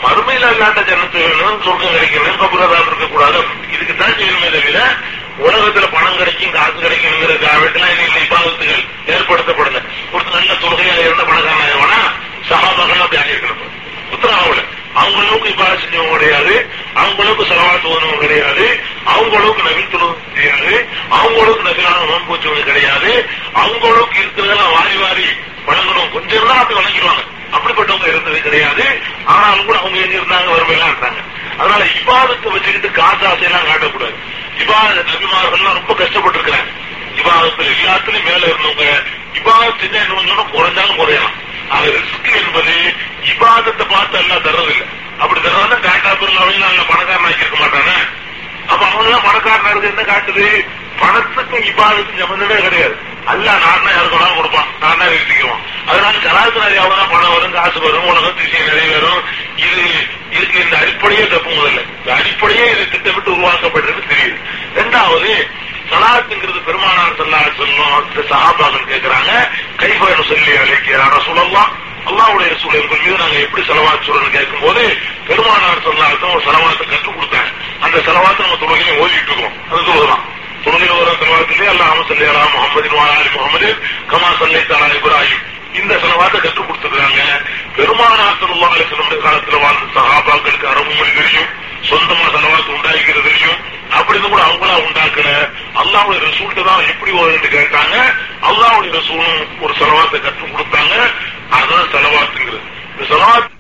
மறுமையில் அல்லாட்ட ஜனத்து வேணும் சொர்க்கம் கிடைக்கணும் கபுரதான் இருக்கக்கூடாது இதுக்கு தான் செய்யணுமே தவிர உலகத்துல பணம் கிடைக்கும் காசு கிடைக்குங்கிறதுக்காக வேண்டிலாம் இன்னைக்கு இபாதத்துகள் ஏற்படுத்தப்படல. ஒருத்தர் நல்ல தொழுகையாக இருந்த பணக்காரன் வேணா சகாபாக்கள் அப்படி ஆகியிருக்கணும் உத்தரவாவில் அவங்க அளவுக்கு இப்ப செஞ்சவங்க கிடையாது. அவங்க அளவுக்கு செலவாத்து கிடையாது. அவங்க அளவுக்கு நவீன் தொழுவது கிடையாது. அவங்க அளவுக்கு நவீனான நோன்பு வச்சவங்க கிடையாது. அவங்க அளவுக்கு இருக்கிறதெல்லாம் வாரி வாரி வழங்கணும். கொஞ்சம் தான் அது வழங்கிடுவாங்க. அப்படிப்பட்டவங்க இருந்தது கிடையாது. ஆனாலும் கூட அவங்க எங்க இருந்தாங்க வறுமையெல்லாம் இருந்தாங்க. அதனால இபாதத்தை வச்சுக்கிட்டு காசு ஆசையெல்லாம் காட்டக்கூடாது. இபாத நபிமார்கள்லாம் ரொம்ப கஷ்டப்பட்டு இருக்கிறாங்க இபாதத்துல எல்லாத்துலயும் மேல இருந்தவங்க இபாதத் செஞ்சா என்ன குறைஞ்சாலும் குறையலாம். அது ரிஸ்க் என்பது இபாதத்தை பார்த்து எல்லாம் தர்றதில்லை. அப்படி தர்றதுனா காட்டா பெருளாவையும் நாங்க பணக்காரன் ஆக்கியிருக்க மாட்டானே? அப்ப அவங்க எல்லாம் பணக்காரனா இருக்கு என்ன காட்டுது? பணத்துக்கும் இபாதத்துக்கும் சம்பந்தமே கிடையாது. அல்ல நான் யாருக்கெல்லாம் கொடுப்பான். நான் தான் அதனால கலாச்சார வியாபாரம் பணம் வரும் காசு வரும் உலகத்து திசை நிறைவேறும் இது இதுக்கு இந்த அடிப்படையே தப்பு முதல்ல இந்த அடிப்படையே இது திட்டமிட்டு உருவாக்கப்பட்டது தெரியுது. ரெண்டாவது சலாத்துங்கிறது பெருமானார் சல்லா சொல்லும் சகாபாக்கள் கேட்கிறாங்க கைபயணம் சொல்லி அழைக்கிறார சொல்லலாம் அல்லாவுடைய சூழல்கள் மீது நாங்க எப்படி செலவாத்து சொல்லணும் கேட்கும் போது பெருமானார் சொல்லாத்தான் ஒரு செலவாத்தை கற்றுக் கொடுத்தாங்க. அந்த செலவாத்தை நம்ம தொழுகையும் ஓதிட்டு இருக்கோம். அது சொல்லலாம் தொழுகையில் வர செலவாத்திலே அல்லாம சொல்லி அலா முகமது வாலி முகமது கமா சல்லை தாலா இப்ராஹிம். இந்த செலவாத்தை கற்றுக் கொடுத்துருக்காங்க. பெருமானார் சொல்லா அலிஸ்லமுடைய காலத்துல வாழ்ந்த சகாபாக்களுக்கு அரபு மொழி தெரியும். சொந்தமா செலவாத்து உண்டாக்கிறது தெரியும். அப்படின்னு கூட அவங்களா உண்டாக்கல. அல்லாவுடைய ரசூல்ட்டு தான் எப்படி வரும்னு கேட்டாங்க. அல்லாவுடைய ரசூலும் ஒரு செலவாத்தை கற்றுக் கொடுத்தாங்க. அதுதான் செலவாத்துங்கிறது. இந்த செலவாத்து